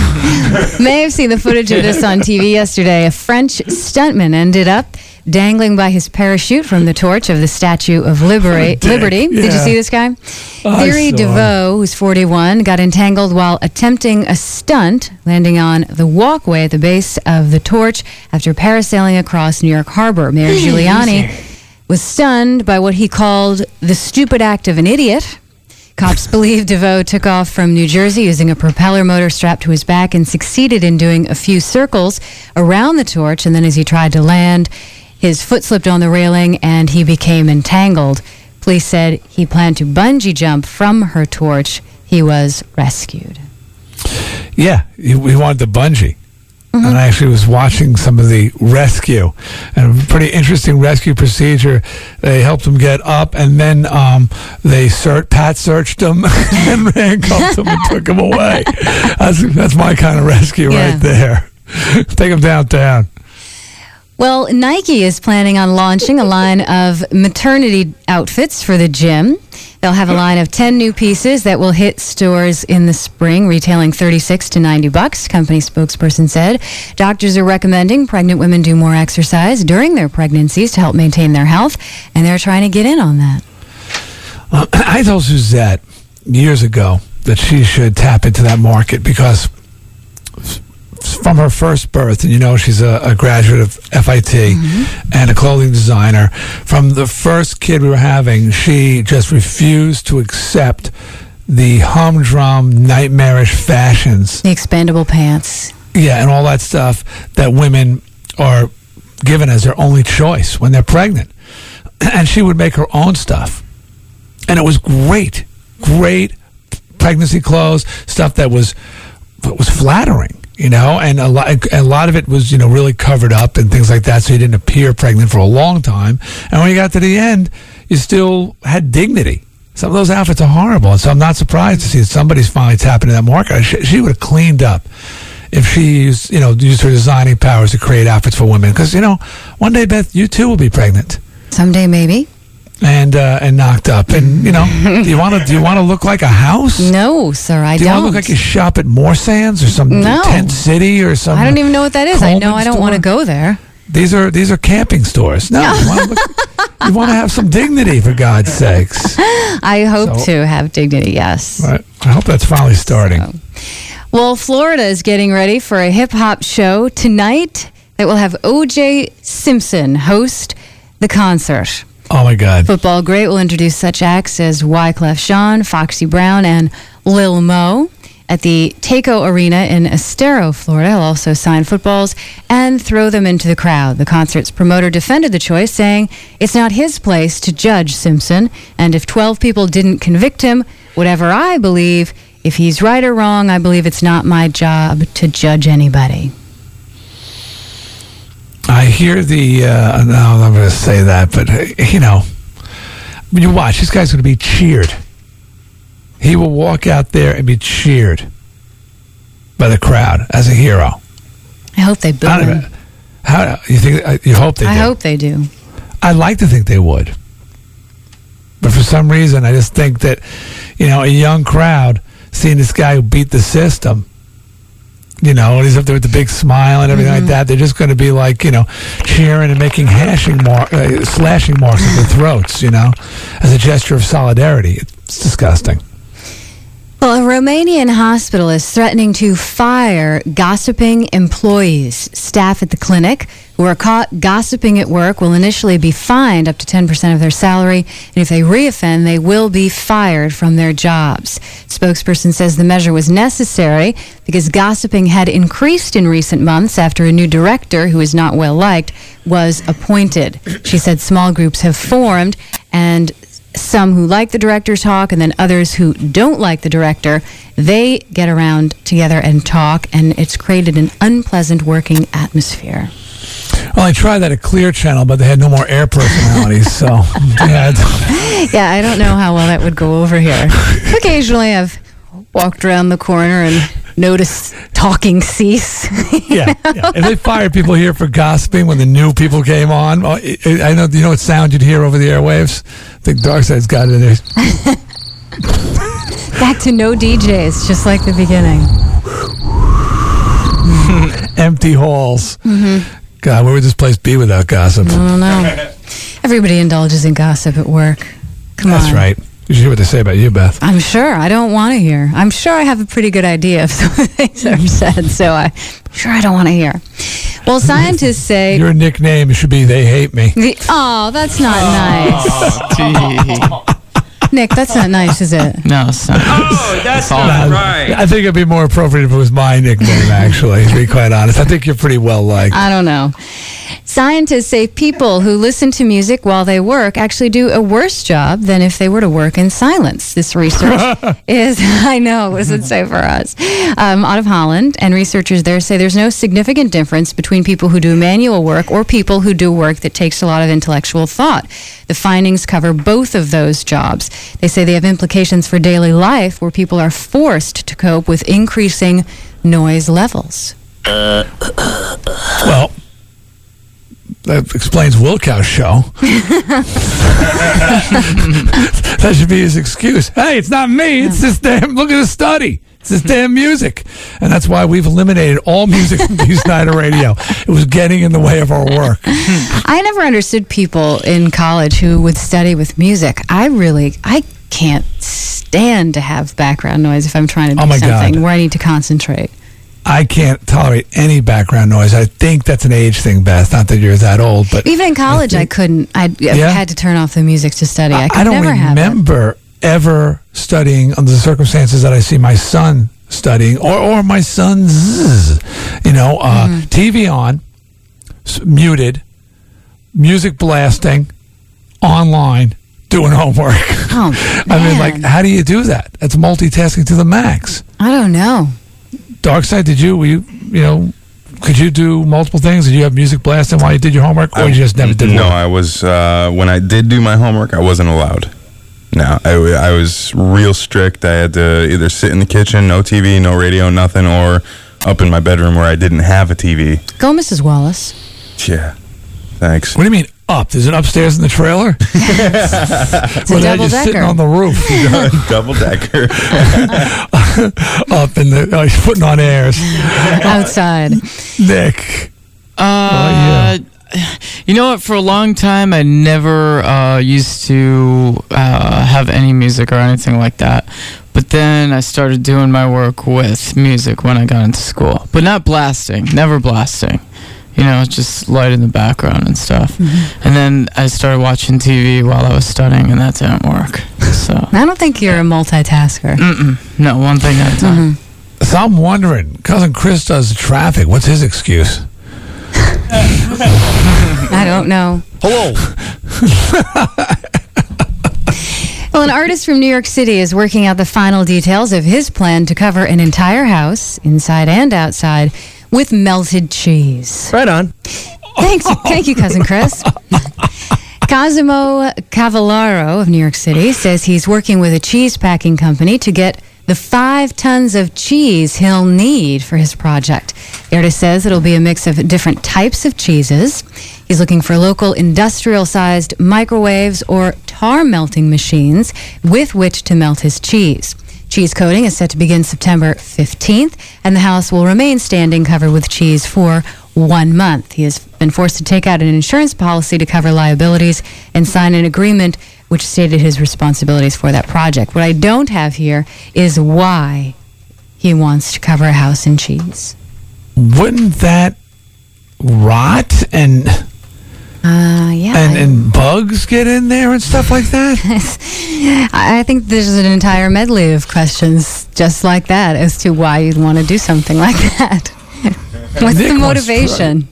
may have seen the footage of this on TV yesterday. A French stuntman ended up dangling by his parachute from the torch of the Statue of Libera- Liberty. Yeah. Did you see this guy? Thierry Devaux, who's 41, got entangled while attempting a stunt, landing on the walkway at the base of the torch after parasailing across New York Harbor. Mayor Giuliani was stunned by what he called the stupid act of an idiot. Cops believe Devaux took off from New Jersey using a propeller motor strapped to his back and succeeded in doing a few circles around the torch. And then, as he tried to land, his foot slipped on the railing and he became entangled. Police said he planned to bungee jump from her torch. He was rescued. Yeah, he, he wanted the bungee. Mm-hmm. And I actually was watching some of the rescue, and a pretty interesting rescue procedure. They helped him get up, and then um, they cert, pat searched him and handcuffed him and took him away. That's, that's my kind of rescue yeah. right there. Take him downtown. Well, Nike is planning on launching a line of maternity outfits for the gym. They'll have a line of 10 new pieces that will hit stores in the spring, retailing 36 to 90 bucks, company spokesperson said. Doctors are recommending pregnant women do more exercise during their pregnancies to help maintain their health, and they're trying to get in on that. Uh, I told Suzette years ago that she should tap into that market because from her first birth, and you know she's a, a graduate of FIT mm-hmm. and a clothing designer. From the first kid we were having, she just refused to accept the humdrum, nightmarish fashions, the expandable pants, yeah, and all that stuff that women are given as their only choice when they're pregnant. And she would make her own stuff, and it was great, great pregnancy clothes, stuff that was was flattering you know, and a lot, a lot of it was, you know, really covered up and things like that, so you didn't appear pregnant for a long time. And when you got to the end, you still had dignity. Some of those outfits are horrible, and so I'm not surprised to see that somebody's finally tapping into that market. She, she would have cleaned up if she used, you know, used her designing powers to create outfits for women. Because you know, one day, Beth, you too will be pregnant Someday, maybe. And uh, and knocked up, and you know, do you want to do you want to look like a house? No, sir, I do you want don't. to look like you shop at More Sands or some No. tent city or some? I don't even know what that is. I know I don't want to go there. These are these are camping stores. No, you want to you want to have some dignity for God's sakes. I hope So- to have dignity, yes. Right. I hope that's finally starting. Well, Florida is getting ready for a hip hop show tonight that will have OJ Simpson host the concert. Oh my God. Football great will introduce such acts as Wyclef Jean, Foxy Brown, and Lil Mo. At the TECO Arena in Estero, Florida, he'll also sign footballs and throw them into the crowd. The concert's promoter defended the choice, saying it's not his place to judge Simpson, and if 12 people didn't convict him, whatever I believe, if he's right or wrong, I believe it's not my job to judge anybody. I hear the. Uh, no, I'm not going to say that, but uh, you know, when you watch, this guy's going to be cheered. He will walk out there and be cheered by the crowd as a hero. I hope they boo I him. How you think? uh, You hope they I do. hope they do. I'd like to think they would. But for some reason, I just think that, you know, a young crowd seeing this guy who beat the system, you know, and he's up there with the big smile and everything like that, they're just going to be like, you know, cheering and making hashing mar- uh, slashing marks at their throats, you know, as a gesture of solidarity. It's disgusting. Well, a Romanian hospital is threatening to fire gossiping employees. Staff at the clinic who are caught gossiping at work will initially be fined up to 10% of their salary, and if they reoffend, they will be fired from their jobs. Spokesperson says the measure was necessary because gossiping had increased in recent months after a new director, who is not well liked, was appointed. She said small groups have formed and some who like the director's talk and then others who don't like the director, they get around together and talk, and it's created an unpleasant working atmosphere. Well, I tried that at Clear Channel, but they had no more air personalities, so yeah. yeah, I don't know how well that would go over here. Occasionally, I've walked around the corner and noticed talking cease. yeah, yeah. If they fired people here for gossiping when the new people came on, oh, I I know you know what sound you'd hear over the airwaves. I think Darkside's got it in there. Back to no DJs, just like the beginning. Empty halls. Mm-hmm. God, where would this place be without gossip? I don't know. Everybody indulges in gossip at work. Come That's on. That's right. You should hear what they say about you, Beth. I'm sure. I don't want to hear. I'm sure I have a pretty good idea of some of the things that are said, so I'm sure I don't want to hear. Well, scientists say. Your nickname should be "They Hate Me." The, oh, that's not nice. Nick, that's not nice, is it? No, it's not. Oh, that's Nah, I think it'd be more appropriate if it was my nickname. Actually, to be quite honest, I think you're pretty well liked. I don't know. Scientists say people who listen to music while they work actually do a worse job than if they were to work in silence. This research is, I know, what does it say for us? Um, out of Holland, and researchers there say there's no significant difference between people who do manual work or people who do work that takes a lot of intellectual thought. The findings cover both of those jobs. They say they have implications for daily life where people are forced to cope with increasing noise levels. Well, that explains Wilkow's show. that should be his excuse. Hey, it's not me. It's this damn. Look at the study. It's this damn music, and that's why we've eliminated all music from Dee Snider Radio. It was getting in the way of our work. I never understood people in college who would study with music. I really, I can't stand to have background noise if I'm trying to oh do Oh my God. something where I need to concentrate. I can't tolerate any background noise. I think that's an age thing, Beth. Not that you're that old, but Even in college, I, couldn't. I Yeah? had to turn off the music to study. I, I don't never have it. remember ever studying under the circumstances that I see my son studying or, or my son's, you know, uh, Mm-hmm. TV on, muted, music blasting, online, doing homework. Oh, I mean, like, how do you do that? That's multitasking to the max. I don't know. Darkside, did you? Were you you know, could you do multiple things? Did you have music blasting while you did your homework, or you just never did? No, work? I was uh, when I did do my homework, I wasn't allowed. No, I was real strict. I had to either sit in the kitchen, no TV, no radio, nothing, or up in my bedroom where I didn't have a TV. Go, Mrs. Wallace. Yeah, thanks. What do you mean up? There's an upstairs in the trailer. It's a Or they're double just sitting on the roof, Double decker. up in the. Oh, he's putting on airs. Outside. Nick. Uh, yeah. You know what? For a long time, I never uh, used to uh, have any music or anything like that. But then I started doing my work with music when I got into school. But not blasting, never blasting. You know, just light in the background and stuff. Mm-hmm. And then I started watching TV while I was studying, and that didn't work. So, I don't think you're a multitasker. mm-mm. no, one thing at a time. Mm-hmm. So I'm wondering, cousin Chris does traffic. What's his excuse? I don't know. Hello. Well, an artist from New York City is working out the final details of his plan to cover an entire house, inside and outside, with melted cheese. Right on. Thanks, thank you, cousin Chris. Cosimo Cavallaro of New York City says he's working with a cheese packing company to get the five tons of cheese he'll need for his project. The artist says it'll be a mix of different types of cheeses. He's looking for local industrial sized microwaves or tar melting machines with which to melt his cheese. Cheese coating is set to begin September 15th, and the house will remain standing covered with cheese for one month. He has been forced to take out an insurance policy to cover liabilities and sign an agreement which stated his responsibilities for that project. What I don't have here is why he wants to cover a house in cheese. Wouldn't that rot and Uh, yeah. and, and bugs get in there and stuff like that? I think there's an entire medley of questions just like that as to why you'd want to do something like that. What's Nick the motivation?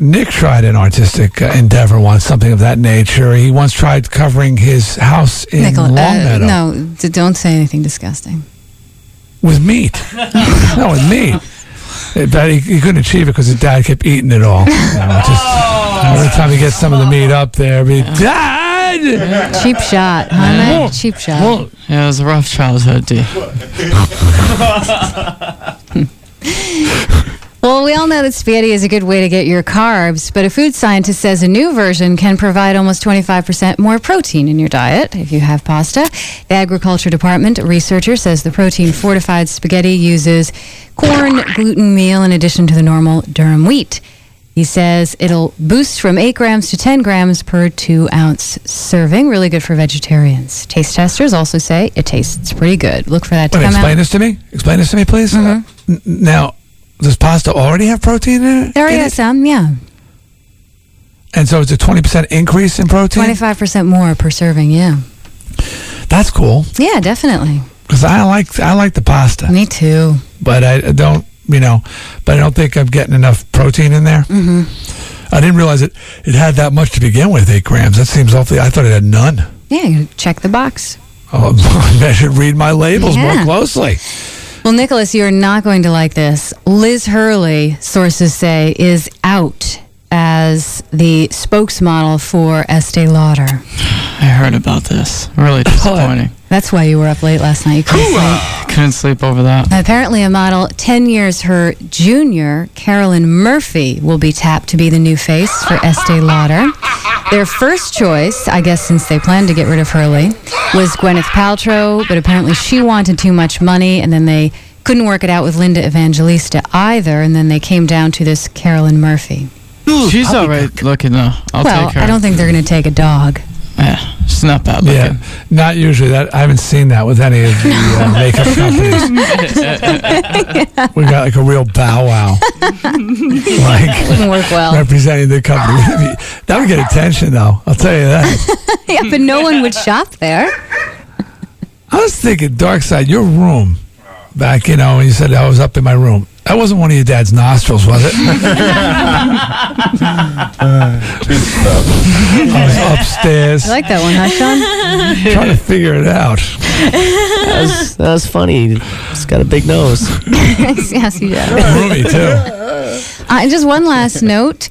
Nick tried an artistic uh, endeavor once, something of that nature. He once tried covering his house in Nickel- uh, Longmeadow no, d- don't say anything disgusting. with meat. no, with meat. But he, he couldn't achieve it because his dad kept eating it all. You know, just every time he gets some of the meat up there, be dad. Cheap shot, huh? Nick? Cheap shot. Yeah, it was a rough childhood, Dee. Well, we all know that spaghetti is a good way to get your carbs, but a food scientist says a new version can provide almost 25% more protein in your diet if you have pasta. The agriculture department researcher says the protein fortified spaghetti uses corn gluten meal in addition to the normal durum wheat. He says it'll boost from 8 grams to 10 grams per 2 ounce serving. Really good for vegetarians. Taste testers also say it tastes pretty good. Look for that to Wait, come explain out. this to me. Explain this to me, please. Uh, n- now, does pasta already have protein in it? There in is it? some, yeah. And so it's a 20% increase in protein? 25% more per serving, yeah. That's cool. Yeah, definitely. Because I like I like the pasta. Me too. But I don't, you know, but I don't think I'm getting enough protein in there. Mm-hmm. I didn't realize it, it had that much to begin with, eight grams. That seems awfully, I thought it had none. Yeah, you check the box. Oh, I should read my labels Yeah. more closely. Well, Nicholas, you're not going to like this. Liz Hurley, sources say, is out as the spokesmodel for Estee Lauder. I heard about this. Really disappointing. That's why you were up late last night. You couldn't sleep. Couldn't sleep over that. Apparently, a model 10 years her junior, Carolyn Murphy, will be tapped to be the new face for Estee Lauder. Their first choice, I guess since they planned to get rid of Hurley, was Gwyneth Paltrow, but apparently she wanted too much money, and then they couldn't work it out with Linda Evangelista either, and then they came down to this Carolyn Murphy. She's all right looking though. I'll well, take her. I don't think they're going to take a dog. Yeah, she's not bad looking. Yeah, not usually. That I haven't seen that with any of the uh, makeup companies. we got like a real bow wow, like Wouldn't work well. representing the company. that would get attention, though. I'll tell you that. yeah, but no one would shop there. I was thinking, Darkside, your room back, you know, when you said I was up in my room. That wasn't one of your dad's nostrils, was it? I was upstairs. I like that one, huh, Sean? trying to figure it out. That was, that was funny. He's got a big nose. yes, he does. Roomy, too. Uh, and just one last note.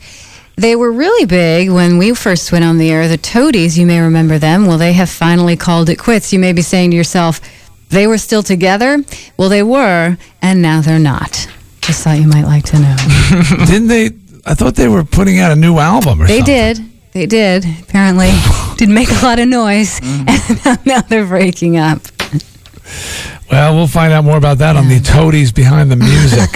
They were really big when we first went on the air. The Toadies, you may remember them. Well, they have finally called it quits. You may be saying to yourself, they were still together? Well, they were, and now they're not. Just thought you might like to know. Didn't they? I thought they were putting out a new album or something? They something. did. They did. Apparently, did make a lot of noise, mm-hmm. and now, now they're breaking up. Well, we'll find out more about that on the Toadies Behind the Music,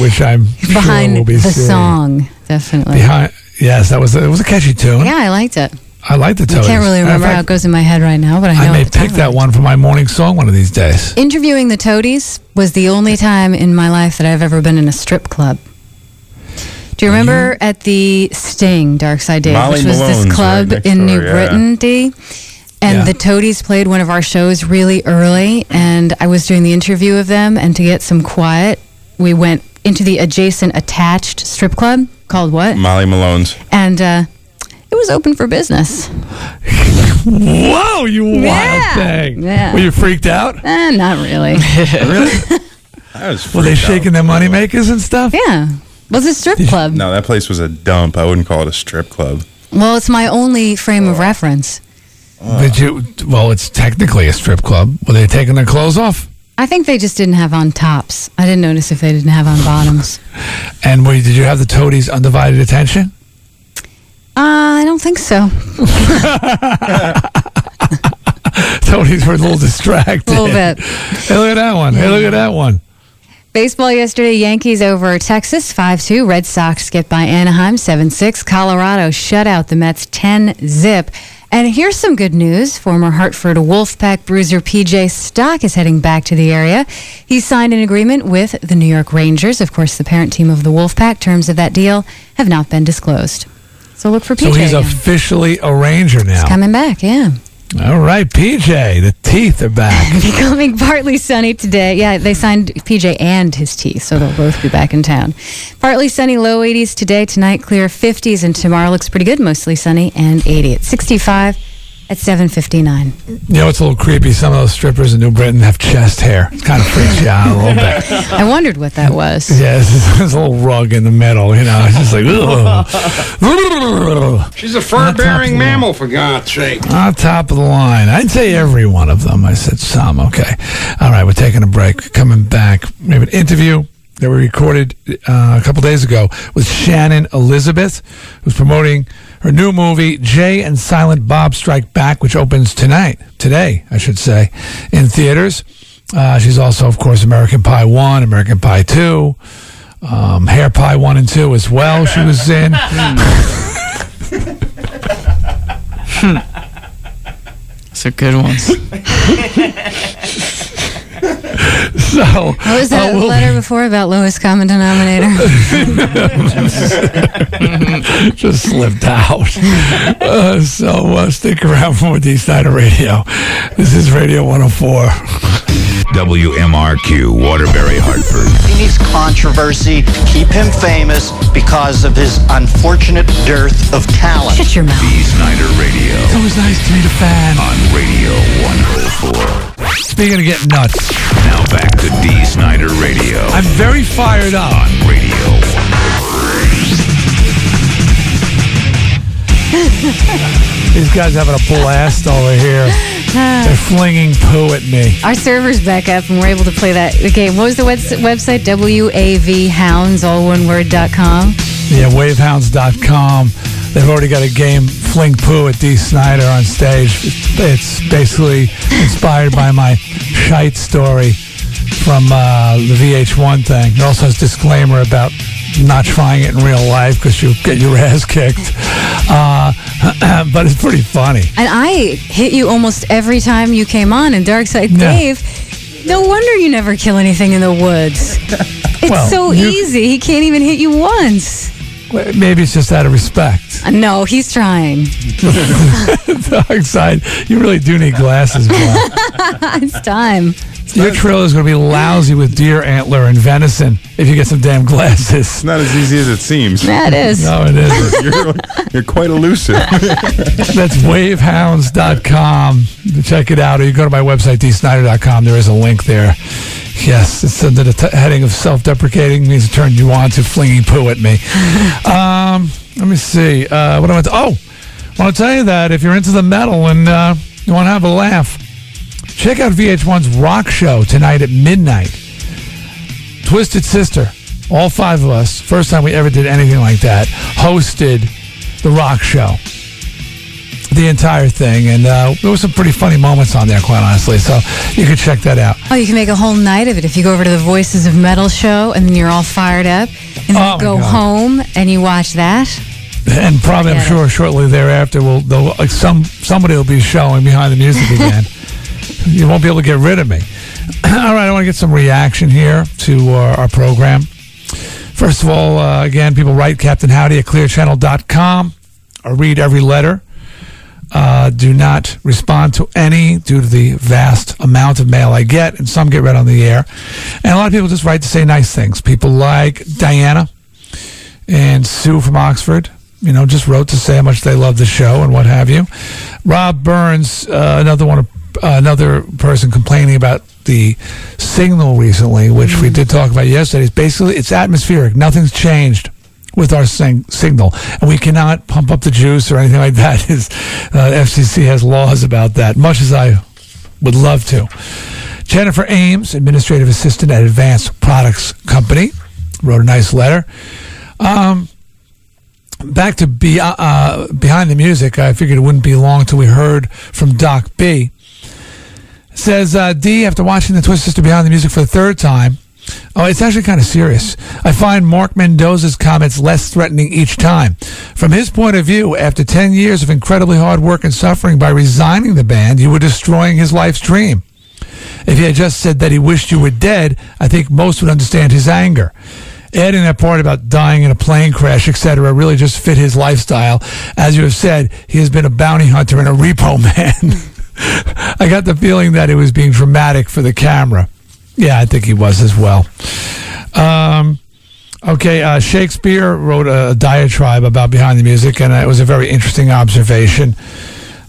which I'm Behind sure will be the seeing. song, definitely. Behind, yes, that was a, it was a catchy tune. yeah, I liked it. I like the Toadies. I can't really Matter of remember how it goes in my head right now, but I know I may pick that one for my morning song one of these days. Interviewing the Toadies was the only time in my life that I've ever been in a strip club. Do you remember at the Sting, Darkside Dave, Molly which was Malone's this club right next in New yeah. Britain, Dee? And Yeah. the Toadies played one of our shows really early, and I was doing the interview of them. And to get some quiet, we went into the adjacent attached strip club called what? Molly Malone's. And uh, it was open for business. Whoa, you wild Yeah. thing! Yeah. Were you freaked out? Eh, not really. really? I was Were they shaking their money makers and stuff? Yeah. Was it a strip club? No, that place was a dump. I wouldn't call it a strip club. Well, it's my only frame of reference. Did you? Well, it's technically a strip club. Were they taking their clothes off? I think they just didn't have on tops. I didn't notice if they didn't have on bottoms. And were did you have the Toadies' undivided attention? Uh, I don't think so. Tony's a little distracted. A little bit. Hey, look at that one. Hey, look at that one. Baseball yesterday, Yankees over Texas 5 2. Red Sox get by Anaheim 7 6. Colorado shut out the Mets 10 zip. And here's some good news. Former Hartford Wolfpack bruiser PJ Stock is heading back to the area. He signed an agreement with the New York Rangers, of course, the parent team of the Wolfpack. Terms of that deal have not been disclosed. So look for PJ. So he's again. officially a Ranger now. He's coming back, yeah. All right, PJ. The teeth are back. Becoming partly sunny today. Yeah, they signed PJ and his teeth, so they'll both be back in town. Partly sunny, low 80s today. Tonight, clear 50s, and tomorrow looks pretty good, mostly sunny and 80 at 65 at 7:59. You know, it's a little creepy. Some of those strippers in New Britain have chest hair. It kind of freaks you out a little bit. I wondered what that was. Yeah, there's a little rug in the middle. You know, it's just like. ugh. She's a fur-bearing mammal, for God's sake. On top of the line. I'd say every one of them. I said some. Okay. All right, we're taking a break. Coming back. We have an interview that we recorded uh, a couple days ago with Shannon Elizabeth, who's promoting her new movie, Jay and Silent Bob Strike Back, which opens tonight, today, I should say, in theaters. Uh, she's also, of course, American Pie 1, American Pie 2, um, Hair Pie 1 and 2 as well, she was in. It's a good ones. so, What was that uh, we'll- letter before about lowest common denominator? just slipped out. Uh, so uh, stick around for more Dee Snider Radio. This is Radio 104. WMRQ, Waterbury, Hartford. He needs controversy, keep him famous because of his unfortunate dearth of talent. Shut your mouth. Dee Snider Radio. It's always nice to meet a fan. On Radio 104. Speaking of getting nuts, Now back to Dee Snider Radio. I'm very fired up. On Radio oh These guys having a blast over here. They're flinging poo at me. Our server's back up and we're able to play that game. What was the webs- website? WAVHounds, all one word, dot com. Yeah, wavehounds.com. They've already got a game, Fling Poo at Dee Snider on stage. It's, it's basically inspired by my shite story from uh, the VH1 thing. It also has disclaimer about not trying it in real life because you'll get your ass kicked. Uh, but it's pretty funny. And I hit you almost every time you came on in Darkside Yeah. Dave. No wonder you never kill anything in the woods. It's Well, so you- easy. He can't even hit you once. Maybe it's just out of respect. Uh, No, he's trying. Darkside, you really do need glasses, it's time. Your trail is going to be lousy with deer antler and venison if you get some damn glasses. It's not as easy as it seems. Yeah, it is. No, it isn't. you're, you're quite elusive. That's wavehounds.com. Check it out. Or you go to my website, deesnider.com. There is a link there. Yes, it's under the t- heading of self deprecating, means it turned you on to flinging poo at me. um, let me see. Uh, what I want to. Oh, I want to tell you that if you're into the metal and uh, you want to have a laugh, check out VH1's Rock Show tonight at midnight. Twisted Sister, all five of us, first time we ever did anything like that, hosted the Rock Show. The entire thing, and uh, there was some pretty funny moments on there, quite honestly. So you could check that out. Oh, you can make a whole night of it if you go over to the Voices of Metal show and then you're all fired up, and then Oh, you go God. home and you watch that. And probably, I'm sure, shortly thereafter, will like some somebody will be showing behind the music again. You won't be able to get rid of me. all right, I want to get some reaction here to uh, our program. First of all, uh, again, people write Captain Howdy at clearchannel.com. I read every letter. Uh, do not respond to any due to the vast amount of mail I get, and some get read on the air. And a lot of people just write to say nice things. People like Diana and Sue from Oxford, you know, just wrote to say how much they love the show and what have you. Rob Burns, uh, another one, of, another person complaining about the signal recently, which we did talk about yesterday. It's basically it's atmospheric. Nothing's changed with our sing- signal, and we cannot pump up the juice or anything like that. Is uh, FCC has laws about that? Much as I would love to. Jennifer Ames, administrative assistant at Advanced Products Company, wrote a nice letter. Um, back to be, uh, uh, behind the music, I figured it wouldn't be long till we heard from Doc B. Says uh, Dee after watching the Twist Sister Behind the Music for the third time. Oh, it's actually kind of serious. I find Mark Mendoza's comments less threatening each time. From his point of view, after 10 years of incredibly hard work and suffering by resigning the band, you were destroying his life's dream. If he had just said that he wished you were dead, I think most would understand his anger. Adding that part about dying in a plane crash, etc., really just fit his lifestyle. As you have said, he has been a bounty hunter and a repo man. I got the feeling that it was being dramatic for the camera. Yeah, I think he was as well. Um, okay, uh, Shakespeare wrote a diatribe about behind the music, and it was a very interesting observation.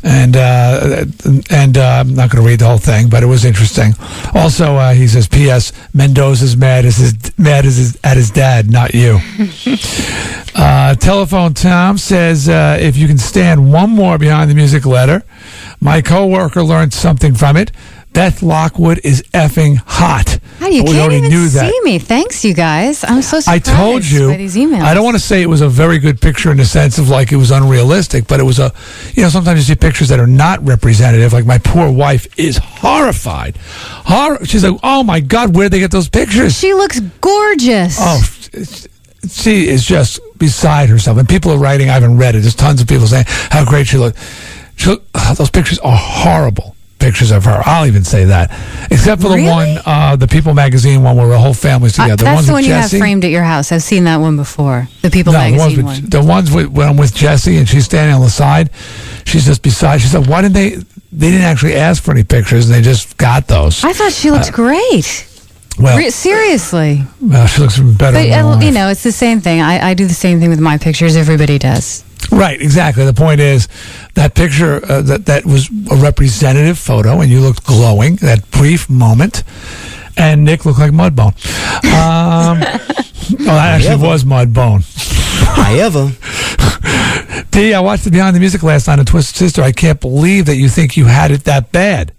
And uh, and uh, I'm not going to read the whole thing, but it was interesting. Also, uh, he says, "P.S. Mendoza's mad as his mad as his, at his dad, not you." Uh, Telephone Tom says, uh, if you can stand one more behind the music letter, my coworker learned something from it. Beth Lockwood is effing hot. How do you we can't even knew that. see me. Thanks, you guys. I'm so surprised I told you. by these emails. I don't want to say it was a very good picture in the sense of like it was unrealistic, but it was a, you know, sometimes you see pictures that are not representative. Like my poor wife is horrified. Hor- She's like, oh my God, where'd they get those pictures? She looks gorgeous. Oh, she is just beside herself. And people are writing, I haven't read it. There's tons of people saying how great she looks. She ah, those pictures are horrible pictures of her. I'll even say that. Except for the Really? one, uh, the People magazine one where the whole family's Uh, together. that's ones the with one you have framed at your house. I've seen that one before. The People No, the ones, magazine with, one. the ones with, when I'm with Jesse and she's standing on the side, she's just beside. She said, "Why didn't they? They didn't actually ask for any pictures, and they just got those." I thought she looked Uh, great. well- Re- seriously. Well, she looks better. But uh, you know, it's the same thing. I, I do the same thing with my pictures. Everybody does. Right, exactly. The point is that picture uh, that that was a representative photo, and you looked glowing. That brief moment, and Nick looked like Mudbone. Um, oh, that actually was Mudbone. I ever. Dee, I watched the Behind the Music last night on Twisted Sister. I can't believe that you think you had it that bad.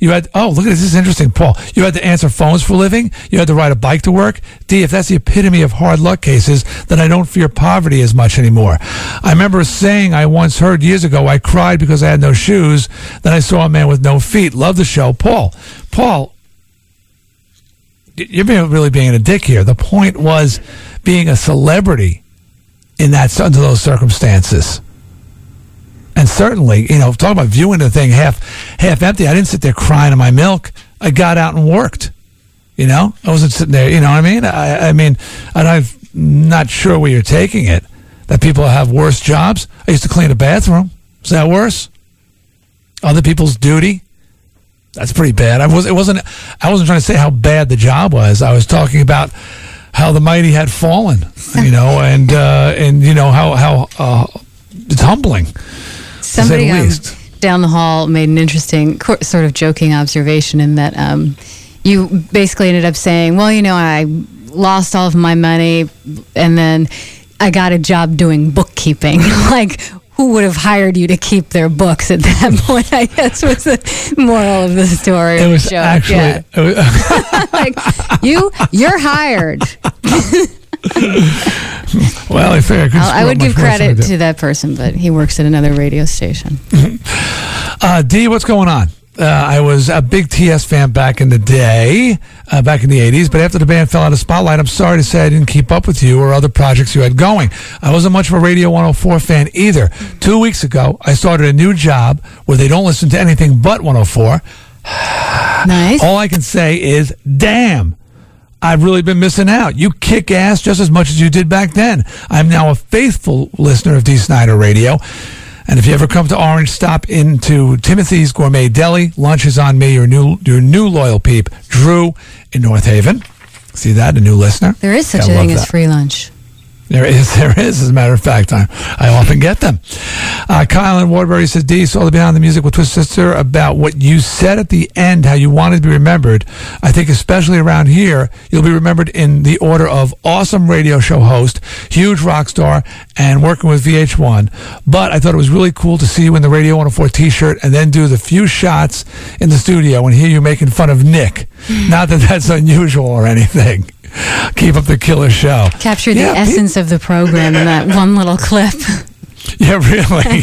You had oh look at this. This is interesting, Paul. You had to answer phones for a living. You had to ride a bike to work. Dee, if that's the epitome of hard luck cases, then I don't fear poverty as much anymore. I remember a saying I once heard years ago I cried because I had no shoes. Then I saw a man with no feet. Love the show, Paul. Paul, you're really being a dick here. The point was being a celebrity in that under those circumstances. And certainly, you know, talking about viewing the thing half half empty. I didn't sit there crying in my milk. I got out and worked. You know, I wasn't sitting there. You know what I mean? I, I mean, and I'm not sure where you're taking it. That people have worse jobs. I used to clean a bathroom. Is that worse? Other people's duty. That's pretty bad. I was. It wasn't. I wasn't trying to say how bad the job was. I was talking about how the mighty had fallen, you know, and uh, and you know how how uh, it's humbling. Somebody um, down the hall made an interesting, co- sort of joking observation in that um, you basically ended up saying, "Well, you know, I lost all of my money, and then I got a job doing bookkeeping." like, who would have hired you to keep their books at that point? I guess was the moral of the story. It was joke. actually. yeah. it was- like you, you're hired. well, I figure I, couldn't I'll- I screw would give credit to that person, but he works at another radio station. Uh, Dee, what's going on? Uh, I was a big TS fan back in the day, uh, back in the 80s, but after the band fell out of spotlight, I'm sorry to say I didn't keep up with you or other projects you had going. I wasn't much of a Radio 104 fan either. Two weeks ago, I started a new job where they don't listen to anything but 104. Nice. All I can say is, damn. I've really been missing out. You kick ass just as much as you did back then. I'm now a faithful listener of Dee Snider Radio. And if you ever come to Orange, stop into Timothy's Gourmet Deli. Lunch is on me, your new your new loyal peep, Drew in North Haven. See that? A new listener? There is such Gotta a thing as free lunch. There is, there is. As a matter of fact, I, I often get them. Uh, Kyle in Waterbury says, Dee, saw the behind the music with Twisted Sister about what you said at the end, how you wanted to be remembered. I think especially around here, you'll be remembered in the order of awesome radio show host, huge rock star, and working with VH1. But I thought it was really cool to see you in the Radio 104 t-shirt and then do the few shots in the studio and hear you making fun of Nick. Not that that's unusual or anything. Keep up the killer show. Capture the Yeah, pe- essence of the program in that one little clip. Yeah, really.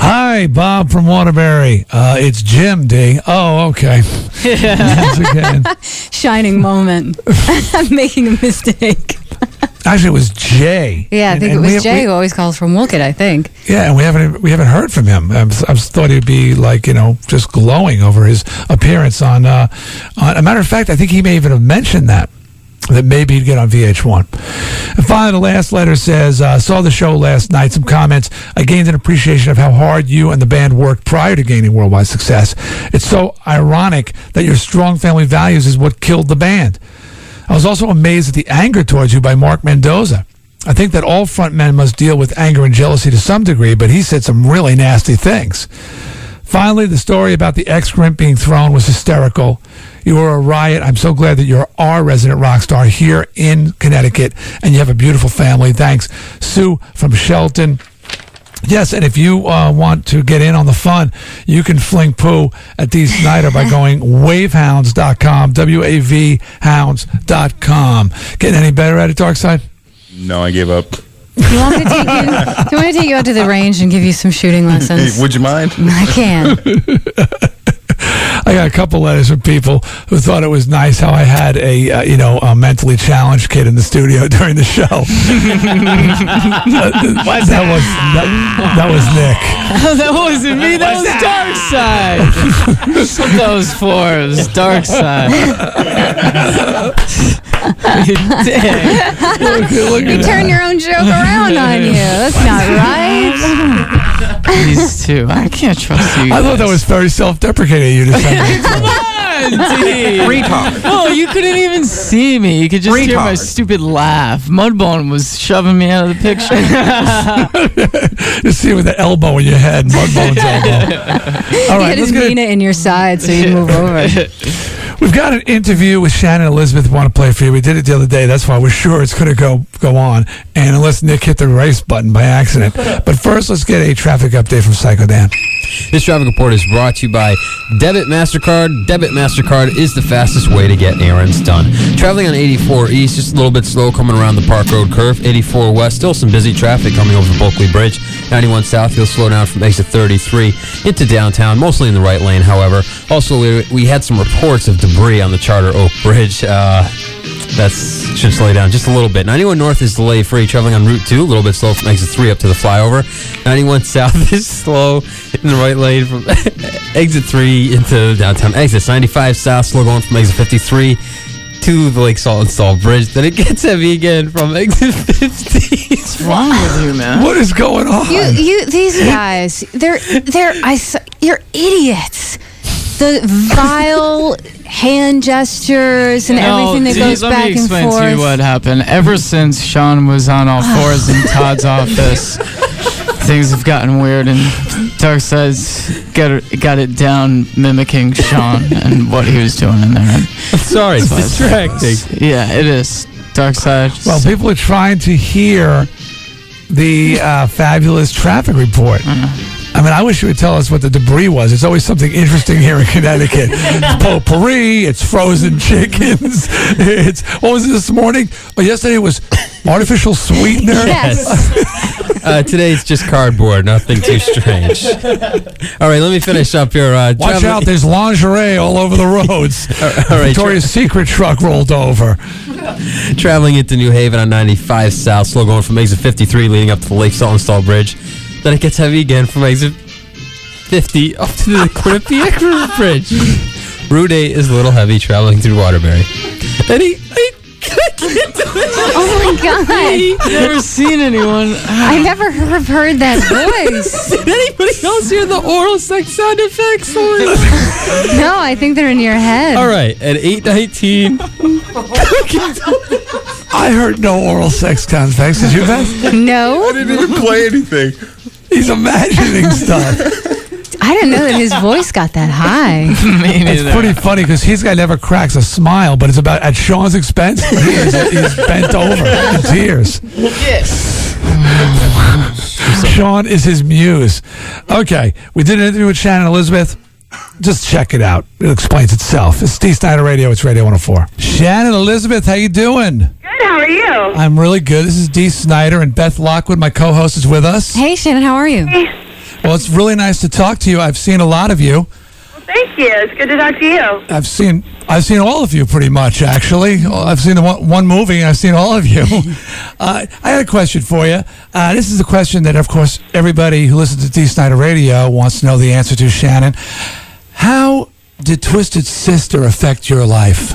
Hi, Bob from Waterbury. Uh, it's Jim D. Oh, okay. Again. Shining moment. I'm making a mistake. Actually, it was Jay. Yeah, I And- think it was Jay we- who always calls from Wolcott, I think. yeah, and we haven't we haven't heard from him. I, was- I was thought he'd be like you know just glowing over his appearance on. Uh, on a matter of fact, I think he may even have mentioned that that maybe he'd get on VH1. And finally, the last letter says, uh, saw the show last night. Some comments. I gained an appreciation of how hard you and the band worked prior to gaining worldwide success. It's so ironic that your strong family values is what killed the band. I was also amazed at the anger towards you by Mark Mendoza. I think that all front men must deal with anger and jealousy to some degree, but he said some really nasty things. Finally, the story about the excrement being thrown was hysterical. You were a riot. I'm so glad that you're our resident rock star here in Connecticut, and you have a beautiful family. Thanks, Sue from Shelton. Yes, and if you uh, want to get in on the fun, you can fling poo at Dee Snider by going wavehounds.com, W A V hounds.com. Getting any better at it, Darkside? No, I gave up. You want me to take you? Do you want me to take you out to the range and give you some shooting lessons? Would you mind? I can. I got a couple letters from people who thought it was nice how I had a uh, you know a mentally challenged kid in the studio during the show. that, that was that, that was Nick. Oh, that wasn't me. That was Dark Side. That's what that was for. It was Darkside. Dang. you turn your own joke around on you. That's not right. These two. I can't trust you. I thought that was very self-deprecating. of You to send me. Come on, Dee. Retard. No, you couldn't even see me. You could just hear my Retard. stupid laugh. Mudbone was shoving me out of the picture. you see with the elbow in your head, Mudbone's elbow. All you had let's his get Nina in your side, so you move over. We've got an interview with Shannon Elizabeth. Want to play for you? We did it the other day. That's why we're sure it's going to go go on. And unless Nick hit the race button by accident. But first, let's get a traffic update from Psycho Dan. This traffic report is brought to you by Debit MasterCard. Debit MasterCard is the fastest way to get errands done. Traveling on 84 East, just a little bit slow coming around the Park Road curve. 84 West, still some busy traffic coming over the Bulkeley Bridge. 91 South, you'll slow down from exit 33 into downtown, mostly in the right lane, however. Also, we, we had some reports of debris on the Charter Oak Bridge. Uh, that should slow down just a little bit. 91 North is delay free. Traveling on Route 2, a little bit slow from exit 3 up to the flyover. 91 South is slow in the right lane from exit 3 into downtown exits. 95 South, slow going from exit 53 to the Lake Saltonstall Bridge. Then it gets heavy again from exit 50. What's wrong with you, man? What is going on? You, you, these guys, they're, they're, I, you're idiots. The vile hand gestures and No, everything that see, goes let back me and explain forth. to you what happened. Ever since Sean was on all fours in Todd's office, things have gotten weird, and Darkside's got it, got it down mimicking Sean and what he was doing in there. Sorry, it's distracting. Yeah, it is. Darkseid. Well, people are trying to hear the uh, fabulous traffic report. I mean, I wish you would tell us what the debris was. It's always something interesting here in Connecticut. It's potpourri, it's frozen chickens, it's, what was it this morning? Oh, yesterday it was artificial sweetener. uh, today it's just cardboard, nothing too strange. All right, let me finish up here. Uh, Watch traveling- out, there's lingerie all over the roads. all right, Victoria's Secret truck rolled over. Traveling into New Haven on 95 South, slow going from exit 53 leading up to the Lake Saltonstall Bridge. Then it gets heavy again from exit 50 up to the Quinnipiac River Bridge. Route 8 is a little heavy traveling through Waterbury. And he, he Oh my god! I've Never seen anyone. I never have heard that voice. Did anybody else hear the oral sex sound effects? no, I think they're in your head. All right, at 819. I heard no oral sex context. Did you, Beth? No. I didn't even play anything. He's imagining stuff. I didn't know that his voice got that high. It's pretty funny because he's guy never cracks a smile, but it's about at Sean's expense. He is, he's bent over in tears. Sean is his muse. Okay, we did an interview with Shannon Elizabeth. Just check it out. It explains itself. It's Dee Snider Radio. It's Radio 104. Shannon Elizabeth, how you doing? Good. How are you? I'm really good. This is Dee Snider and Beth Lockwood, my co-host, is with us. Hey, Shannon, how are you? Well, it's really nice to talk to you. I've seen a lot of you. Thank you. It's good to talk to you. I've seen I've seen all of you pretty much actually. I've seen one, one movie and I've seen all of you. uh, I had a question for you. Uh, this is a question that, of course, everybody who listens to Dee Snider Radio wants to know the answer to. Shannon, how did Twisted Sister affect your life?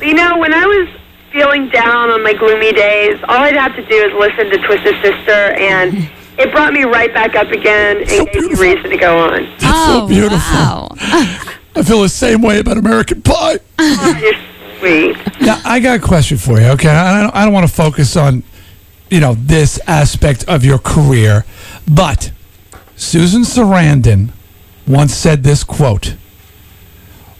You know, when I was feeling down on my gloomy days, all I'd have to do is listen to Twisted Sister, and it brought me right back up again and gave me reason to go on. Oh, so beautiful. I feel the same way about American Pie. Oh, you're sweet. Now, I got a question for you. Okay, I don't, I don't want to focus on, you know, this aspect of your career, but Susan Sarandon once said this quote: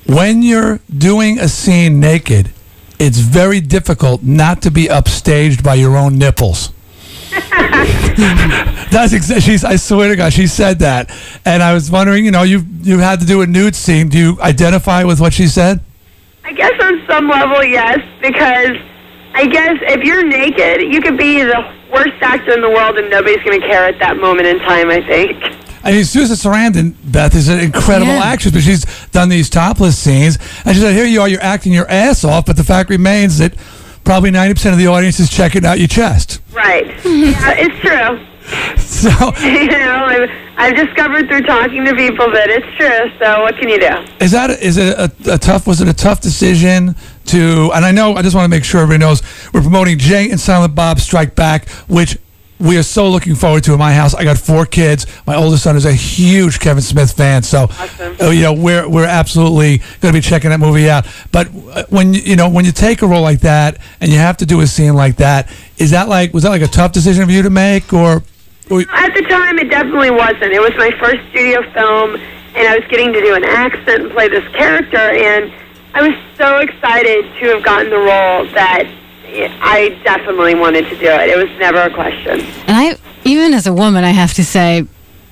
"When you're doing a scene naked, it's very difficult not to be upstaged by your own nipples." That's exactly. She's. I swear to God, she said that, and I was wondering. You know, you you had to do a nude scene. Do you identify with what she said? I guess on some level, yes, because I guess if you're naked, you could be the worst actor in the world and nobody's going to care at that moment in time, I think. I mean, Susan Sarandon, Beth, is an incredible Yeah. actress, but she's done these topless scenes. And she said, Here you are, you're acting your ass off, but the fact remains that probably 90% of the audience is checking out your chest. Right. yeah, it's true. So, you know, I've, I've discovered through talking to people that it's true, so what can you do? is that is it a, a tough? Was it a tough decision to? And I know I just want to make sure everybody knows we're promoting Jay and Silent Bob Strike Back, which we are so looking forward to it in my house. I got four kids. My oldest son is a huge Kevin Smith fan, so uh, you know we're we're absolutely going to be checking that movie out. But uh, when you- know when you take a role like that and you have to do a scene like that, is that like was that like a tough decision for you to make, or At the time, it definitely wasn't. It was my first studio film, and I was getting to do an accent and play this character, and I was so excited to have gotten the role that I definitely wanted to do it. It was never a question. And I, even as a woman, I have to say,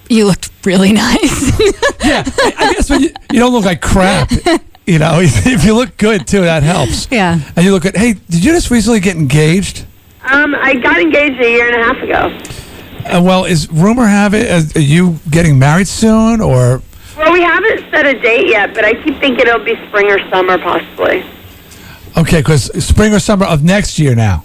you looked really nice. yeah, I, I guess when you, you don't look like crap. You know, if you look good too, that helps. Yeah. And you look at, hey, did you just recently get engaged? Um, I got engaged a year and a half ago. Uh, well, is rumor have it, uh, are you getting married soon, or Well, we haven't set a date yet, but I keep thinking it'll be spring or summer, possibly. Okay, because spring or summer of next year now?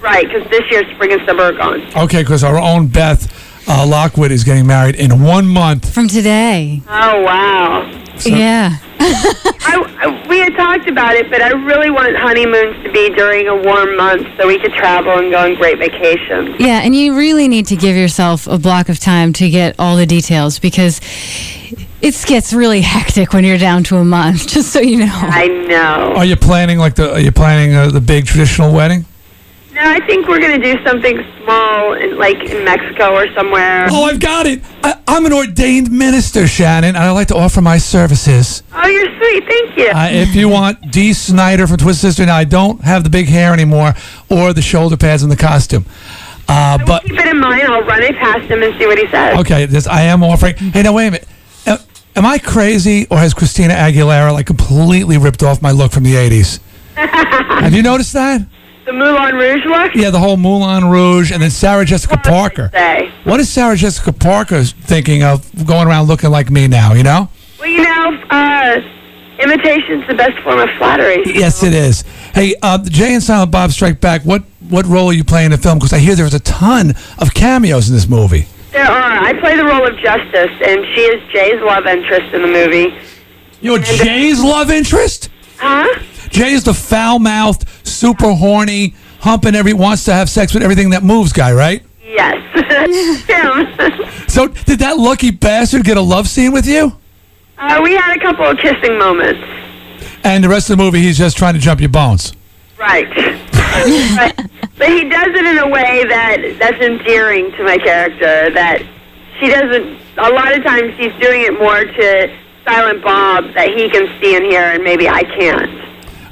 Right, because this year spring and summer are gone. Okay, because our own Beth uh, Lockwood is getting married in one month. From today. Oh wow. yeah. I, I, we had talked about it, but I really want honeymoons to be during a warm month so we could travel and go on great vacations. Yeah, and you really need to give yourself a block of time to get all the details because It gets really hectic when you're down to a month, just so you know. I know. Are you planning like the? Are you planning uh, the big traditional wedding? No, I think we're going to do something small, in, like in Mexico or somewhere. Oh, I've got it. I, I'm an ordained minister, Shannon, and I'd like to offer my services. Oh, you're sweet. Thank you. Uh, if you want Dee Snider from Twisted Sister, now I don't have the big hair anymore or the shoulder pads and the costume. Uh, but Keep it in mind. I'll run it past him and see what he says. okay, this I am offering. Hey, now wait a minute. Am I crazy, or has Christina Aguilera like completely ripped off my look from the '80s? have you noticed that? The Moulin Rouge look? Yeah, the whole Moulin Rouge, and then Sarah Jessica Parker. What is Sarah Jessica Parker thinking of going around looking like me now? You know? Well, you know, uh, imitation's the best form of flattery. Yes, it is. Hey, uh, Jay and Silent Bob Strike Back. What what role are you playing in the film? Because I hear there's a ton of cameos in this movie. There are. I play the role of Justice, and she is Jay's love interest in the movie. You're Jay's love interest? Huh? Jay is the foul mouthed, super horny, humping every wants to have sex with everything that moves guy, right? Yes. Him. So did that lucky bastard get a love scene with you? uh, we had a couple of kissing moments. And the rest of the movie, he's just trying to jump your bones. Right. but, but he does it in a way that that's endearing to my character. That she doesn't. A lot of times she's doing it more to Silent Bob that he can see and hear, and maybe I can't.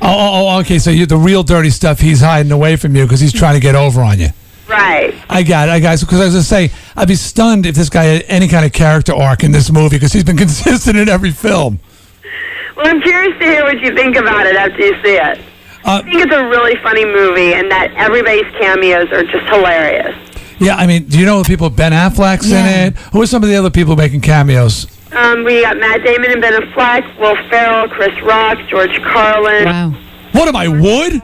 Oh, oh, oh, oh okay. So you, the real dirty stuff, he's hiding away from you because he's trying to get over on you. Right. I got it, I got it. Because I was going to say, I'd be stunned if this guy had any kind of character arc in this movie because he's been consistent in every film. Well, I'm curious to hear what you think about it after you see it. Uh, I think it's a really funny movie, and that everybody's cameos are just hilarious. Yeah, I mean, do you know the people? Ben Affleck's in it. Who are some of the other people making cameos? Um, we got Matt Damon and Ben Affleck, Will Ferrell, Chris Rock, George Carlin. Wow. What am I wood?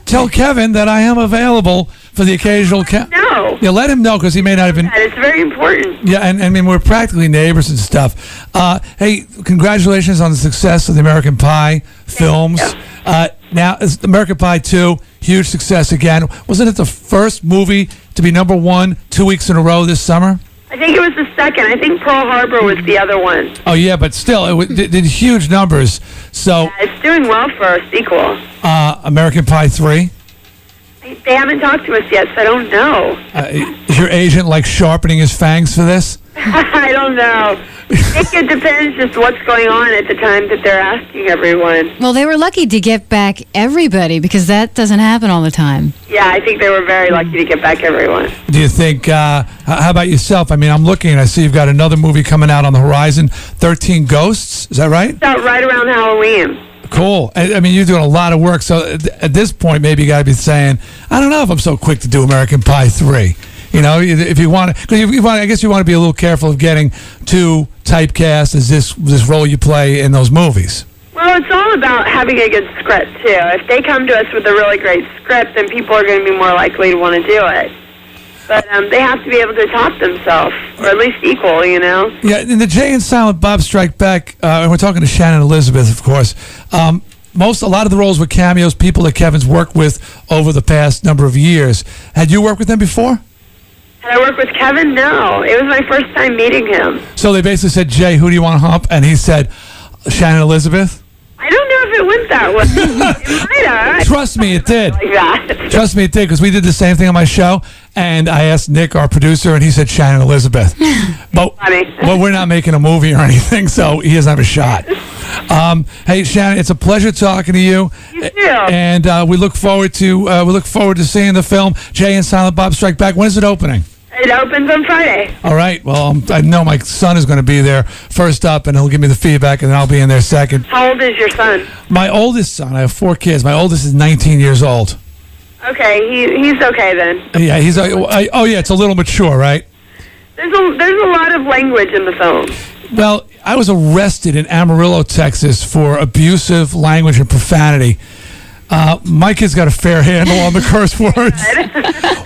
Tell Kevin that I am available for the occasional. Ca- No. Yeah, let him know because he may not even. It's very important. Yeah, and I mean we're practically neighbors and stuff. Uh, hey, congratulations on the success of the American Pie films. Uh, now, American Pie two huge success again? Wasn't it the first movie to be number one two weeks in a row this summer? I think it was the second. I think Pearl Harbor was the other one. Oh yeah, but still, it w- did, did huge numbers. So, It's doing well for a sequel. uh, American Pie three. They haven't talked to us yet, so I don't know. Uh, is your agent like sharpening his fangs for this? I don't know. I think it depends just what's going on at the time that they're asking everyone. Well, they were lucky to get back everybody because that doesn't happen all the time. Yeah, I think they were very lucky to get back everyone. Do you think? Uh, how about yourself? I mean, I'm looking and I see you've got another movie coming out on the horizon. Thirteen Ghosts. Is that right? It's out right around Halloween. Cool. I, I mean, you're doing a lot of work. So at, at this point, maybe you got to be saying, I don't know if I'm so quick to do American Pie three. You know, if you want to, because you, you want, I guess you want to be a little careful of getting too typecast as this this role you play in those movies. Well, it's all about having a good script, too. If they come to us with a really great script, then people are going to be more likely to want to do it. But um, they have to be able to top themselves, or at least equal, you know? Yeah, in the Jay and Silent Bob Strike Back, uh, and we're talking to Shannon Elizabeth, of course. Um, most, a lot of the roles were cameos, people that Kevin's worked with over the past number of years. Had you worked with them before? Had I worked with Kevin? No. It was my first time meeting him. So they basically said, Jay, who do you want to hump? And he said, Shannon Elizabeth. I don't know if it went that way. it might have. Trust me, it did. Like. Trust me, it did, because we did the same thing on my show. And I asked Nick, our producer, and he said Shannon Elizabeth. but, but we're not making a movie or anything, so he doesn't have a shot. Um, hey, Shannon, it's a pleasure talking to you. You. And uh, we look forward to uh, we look forward to seeing the film Jay and Silent Bob Strike Back. When is it opening? It opens on Friday. All right. Well, um, I know my son is going to be there first up, and he'll give me the feedback, and then I'll be in there second. How old is your son? My oldest son, I have four kids. My oldest is 19 years old. Okay, he, he's okay then. Yeah, he's. Uh, I, oh, yeah, it's a little mature, right? There's a, there's a lot of language in the film. Well, I was arrested in Amarillo, Texas, for abusive language and profanity. Uh, my kid's got a fair handle on the curse words.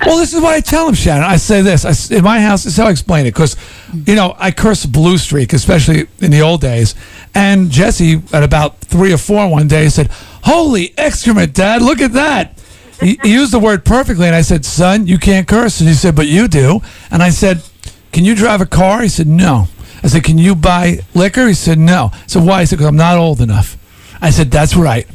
well, this is why I tell him, Shannon. I say this I in my house. This is how I explain it because, you know, I curse blue streak, especially in the old days. And Jesse, at about three or four one day, said, "Holy excrement, Dad! Look at that." He, he used the word perfectly, and I said, "Son, you can't curse." And he said, "But you do." And I said, "Can you drive a car?" He said, "No." I I said, "Can you buy liquor?" He said, "No." So why? He said, "Because I'm not old enough." I said, "That's right."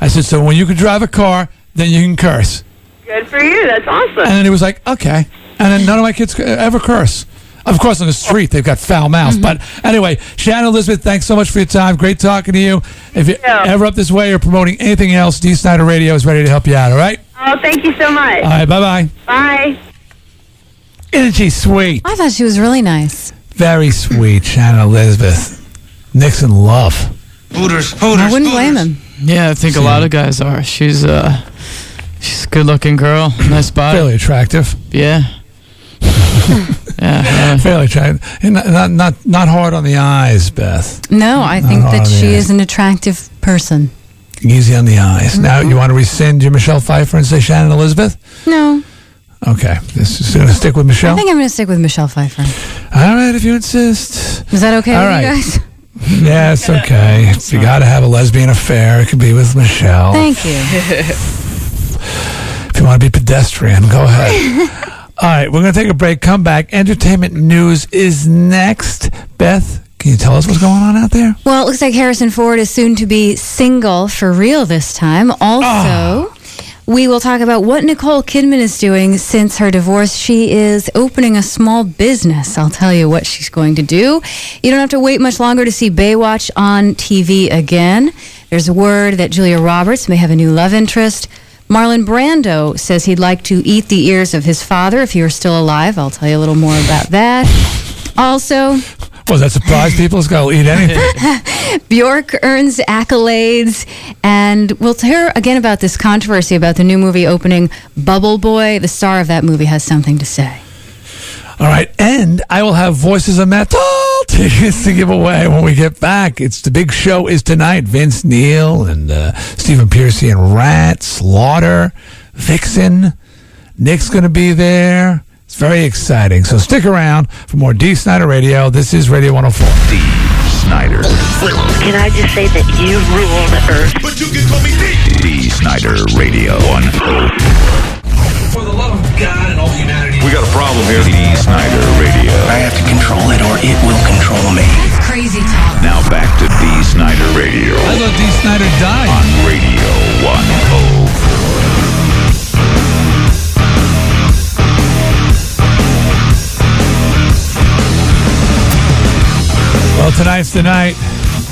I said, "So when you can drive a car, then you can curse." Good for you. That's awesome. And then he was like, "Okay." And then none of my kids uh, ever curse. Of course, on the street they've got foul mouths. Mm-hmm. But anyway, Shannon Elizabeth, thanks so much for your time. Great talking to you. If you're ever up this way or promoting anything else, Dee Snider Radio is ready to help you out. All right. Oh, thank you so much. All right. Bye bye. Bye. Isn't she sweet? I thought she was really nice. Very sweet, Shannon Elizabeth. Nixon love. Booters, booters. I wouldn't blame him. Yeah, I think a lot of guys are. She's uh, she's a good-looking girl, nice body, Fairly attractive. Yeah. yeah. Fairly attractive. And not, not not not hard on the eyes, Beth. No, I Not think that she eyes. is an attractive person. Easy on the eyes. Now Mm-hmm. you want to rescind your Michelle Pfeiffer and say Shannon Elizabeth? No, Okay, this is going to stick with Michelle? I think I'm going to stick with Michelle Pfeiffer. All right, if you insist. Is that okay All with right. you guys? Yeah, it's okay. If you got to have a lesbian affair, it could be with Michelle. Thank you. If you want to be pedestrian, go ahead. All right, we're going to take a break. Come back. Entertainment news is next. Beth, can you tell us what's going on out there? Well, it looks like Harrison Ford is soon to be single for real this time. Also, ah. we will talk about what Nicole Kidman is doing since her divorce. She is opening a small business. I'll tell you what she's going to do. You don't have to wait much longer to see Baywatch on TV again. There's word that Julia Roberts may have a new love interest. Marlon Brando says he'd like to eat the ears of his father if he were still alive. I'll tell you a little more about that. Also, Well, that surprise people? It's going to eat anything. Bjork earns accolades, and we'll hear again about this controversy about the new movie opening Bubble Boy. The star of that movie has something to say. All right, and I will have Voices of Metal tickets to give away when we get back. It's the big show is tonight. Vince Neil and uh, Stephen Pearcy and Ratt, Slaughter, Vixen. Nick's going to be there. It's very exciting. So stick around for more Dee Snider Radio. This is Radio 104. Dee Snider. Can I just say that you rule the earth? But you can call me Dee. Dee Snider Radio 104. For the love of God and all humanity. We got a problem here. Dee Snider Radio. I have to control it or it will control me. Crazy talk. Now back to Dee Snider Radio. I thought Dee Snider died. On Radio 104. Well, tonight's the night.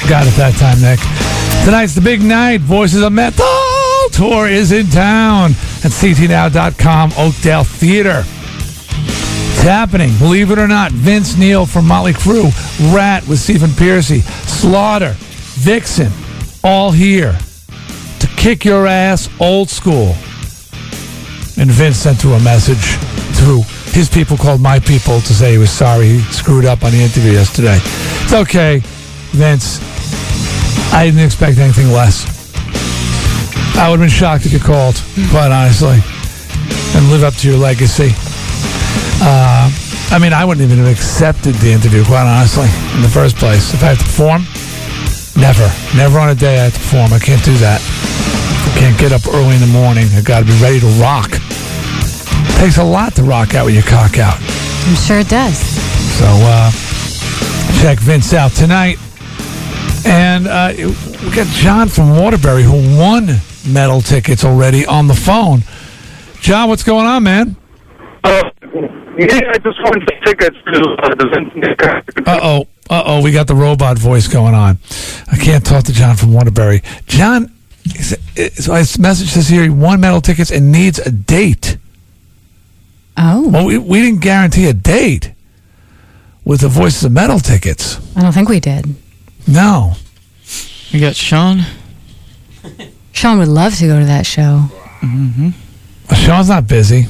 Got it that time, Nick. Tonight's the big night. Voices of Metal tour is in town at ctnow.com, Oakdale Theater. It's happening. Believe it or not, Vince Neil from Motley Crue, Ratt with Stephen Pearcy, Slaughter, Vixen, all here to kick your ass old school. And Vince sent through a message through his people called my people to say he was sorry he screwed up on the interview yesterday. It's okay, Vince. I didn't expect anything less. I would have been shocked if you called, quite honestly, and live up to your legacy. Uh, I mean, I wouldn't even have accepted the interview, quite honestly, in the first place. If I have to perform, never. Never on a day I have to perform. I can't do that. I can't get up early in the morning. I got to be ready to rock. Takes a lot to rock out with your cock out. I'm sure it does. So uh, check Vince out tonight. And uh, we got John from Waterbury who won metal tickets already on the phone. John, what's going on, man? Uh, yeah, I just wanted the tickets to uh, the Uh oh. Uh oh. We got the robot voice going on. I can't talk to John from Waterbury. John, is- is- so his message says here he won metal tickets and needs a date. Oh. Well, we, we didn't guarantee a date with the Voices of Metal tickets. I don't think we did. No. You got Sean? Sean would love to go to that show. Mm-hmm. Sean's not busy.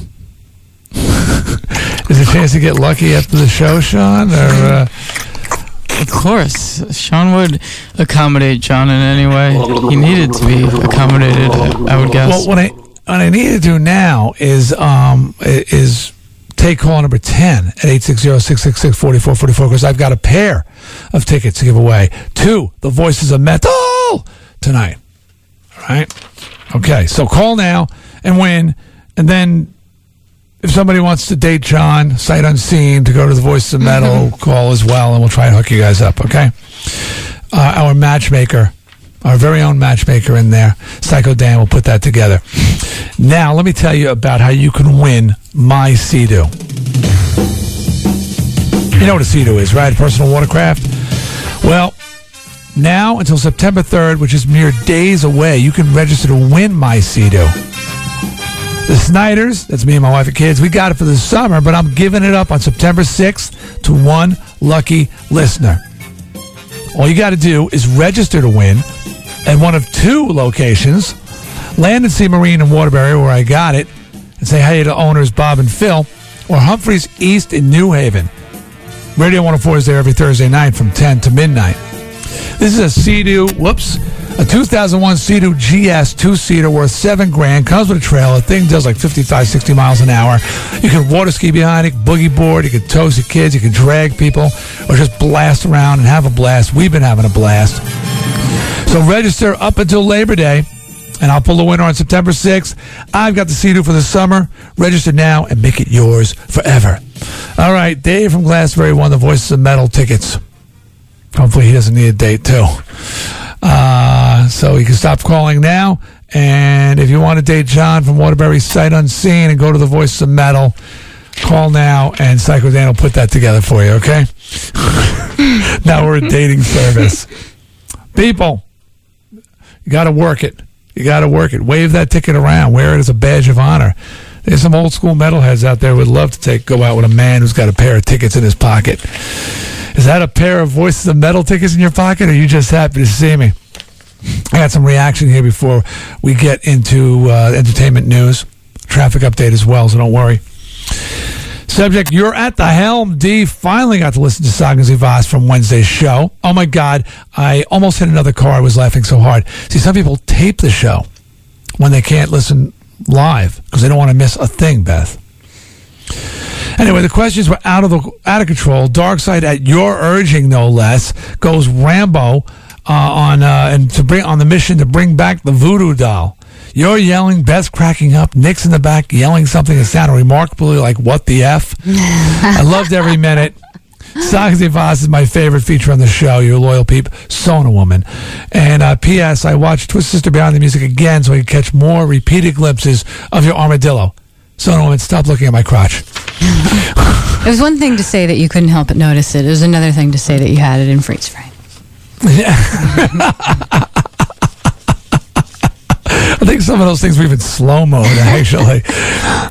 Is there a chance to get lucky after the show, Sean? Or uh, Of course. Sean would accommodate John in any way. He needed to be accommodated, I would guess. well, what I what I need to do now is um is take call number ten at 860-666-4444 because I've got a pair of tickets to give away to the Voices of Metal tonight. All right. Okay, so call now and win, and then if somebody wants to date John, sight unseen, to go to the Voices of Metal, call as well, and we'll try and hook you guys up. Okay. Uh, our matchmaker, our very own matchmaker in there, Psycho Dan, will put that together. Now, let me tell you about how you can win my Sea-Doo. You know what a Sea-Doo is, right? Personal watercraft. Well, now until September 3rd, which is mere days away, you can register to win my Sea-Doo. The Sniders, that's me and my wife and kids, we got it for the summer, but I'm giving it up on September 6th to one lucky listener. All you got to do is register to win at one of two locations, Land and Sea Marine in Waterbury, where I got it, and say hey to owners Bob and Phil, or Humphreys East in New Haven. Radio 104 is there every Thursday night from 10 to midnight. This is a Sea-Doo, whoops, a 2001 Sea-Doo GS two-seater worth seven grand. Comes with a trailer. Thing does like 55, 60 miles an hour. You can water ski behind it, boogie board. You can tow your kids. You can drag people, or just blast around and have a blast. We've been having a blast. So register up until Labor Day, and I'll pull the winner on September 6th. I've got the Sea-Doo for the summer. Register now and make it yours forever. All right, Dave from Glassbury won the Voices of Metal tickets. Hopefully, he doesn't need a date too. Uh, so you can stop calling now. And if you want to date John from Waterbury Sight Unseen and go to the Voices of Metal, call now and Psycho Dan will put that together for you, okay? now we're a dating service. People, you got to work it. You got to work it. Wave that ticket around. Wear it as a badge of honor. There's some old school metalheads out there would love to take go out with a man who's got a pair of tickets in his pocket. Is that a pair of Voices of Metal tickets in your pocket, or are you just happy to see me? I got some reaction here before we get into uh, entertainment news, traffic update as well, so don't worry. Subject, you're at the helm. Dee finally got to listen to Sagas Voss from Wednesday's show. Oh my God, I almost hit another car. I was laughing so hard. See, some people tape the show when they can't listen live because they don't want to miss a thing, Beth. Anyway, the questions were out of the out of control. Darkside, at your urging, no less, goes Rambo uh, on uh, and to bring on the mission to bring back the voodoo doll. You're yelling, Beth's cracking up, Nick's in the back yelling something that sounded remarkably like "What the f." I loved every minute. Saxy Voss is my favorite feature on the show. You're a loyal peep, Sona Woman. And uh, P.S. I watched Twist Sister Beyond the Music again so I could catch more repeated glimpses of your armadillo. Sona Woman, stop looking at my crotch. It was one thing to say that you couldn't help but notice it. It was another thing to say that you had it in freeze frame. I think some of those things were even slow mode, actually.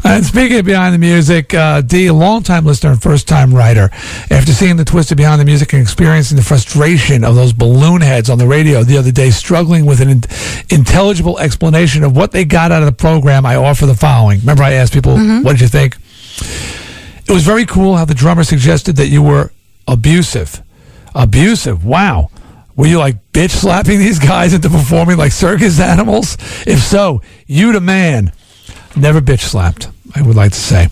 and speaking of Behind the Music, uh, Dee, a longtime listener and first time writer, after seeing the Twisted Behind the Music and experiencing the frustration of those balloon heads on the radio the other day, struggling with an in- intelligible explanation of what they got out of the program, I offer the following. Remember, I asked people, what did you think? It was very cool how the drummer suggested that you were abusive. Abusive. Wow. Were you like bitch slapping these guys into performing like circus animals? If so, you the man. Never bitch slapped, I would like to say.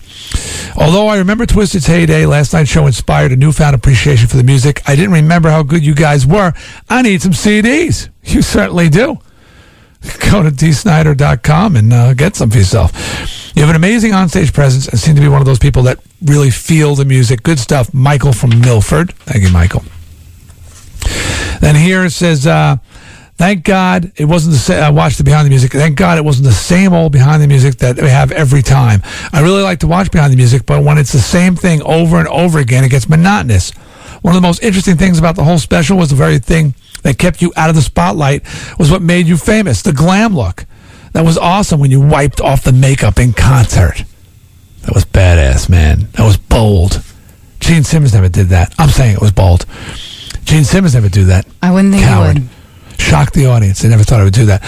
Although I remember Twisted's heyday, last night's show inspired a newfound appreciation for the music. I didn't remember how good you guys were. I need some CDs. You certainly do. Go to deesnider.com and uh, get some for yourself. You have an amazing onstage presence and seem to be one of those people that really feel the music. Good stuff. Michael from Milford. Thank you, Michael. Then here it says, uh, thank God it wasn't the same. I watched the Behind the Music. Thank God it wasn't the same old Behind the Music that we have every time. I really like to watch Behind the Music, but when it's the same thing over and over again, it gets monotonous. One of the most interesting things about the whole special was the very thing that kept you out of the spotlight was what made you famous, the glam look. That was awesome when you wiped off the makeup in concert. That was badass, man. That was bold. Gene Simmons never did that. I'm saying it was bold. Gene Simmons never do that. I wouldn't think Coward. you would. Shocked the audience. They never thought I would do that.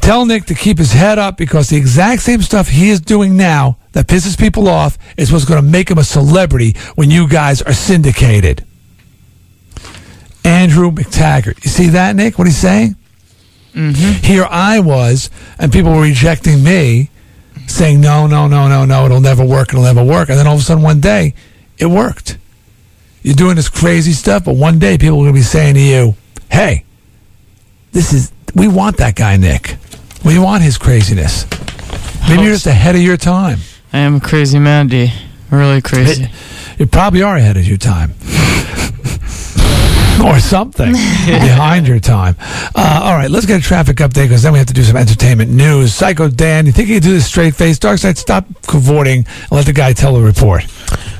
Tell Nick to keep his head up because the exact same stuff he is doing now that pisses people off is what's going to make him a celebrity when you guys are syndicated. Andrew McTaggart. You see that, Nick? What he's saying? Mm-hmm. Here I was, and people were rejecting me, saying, no, no, no, no, no, it'll never work, it'll never work. And then all of a sudden, one day, it worked. You're doing this crazy stuff, but one day people are going to be saying to you, hey, this is, we want that guy, Nick. We want his craziness. Maybe you're just ahead of your time. I am a crazy man, Dee. Really crazy. You probably are ahead of your time. or something behind your time. Uh, all right, let's get a traffic update because then we have to do some entertainment news. Psycho Dan, you think you can do this straight face? Darkside, stop cavorting and let the guy tell the report.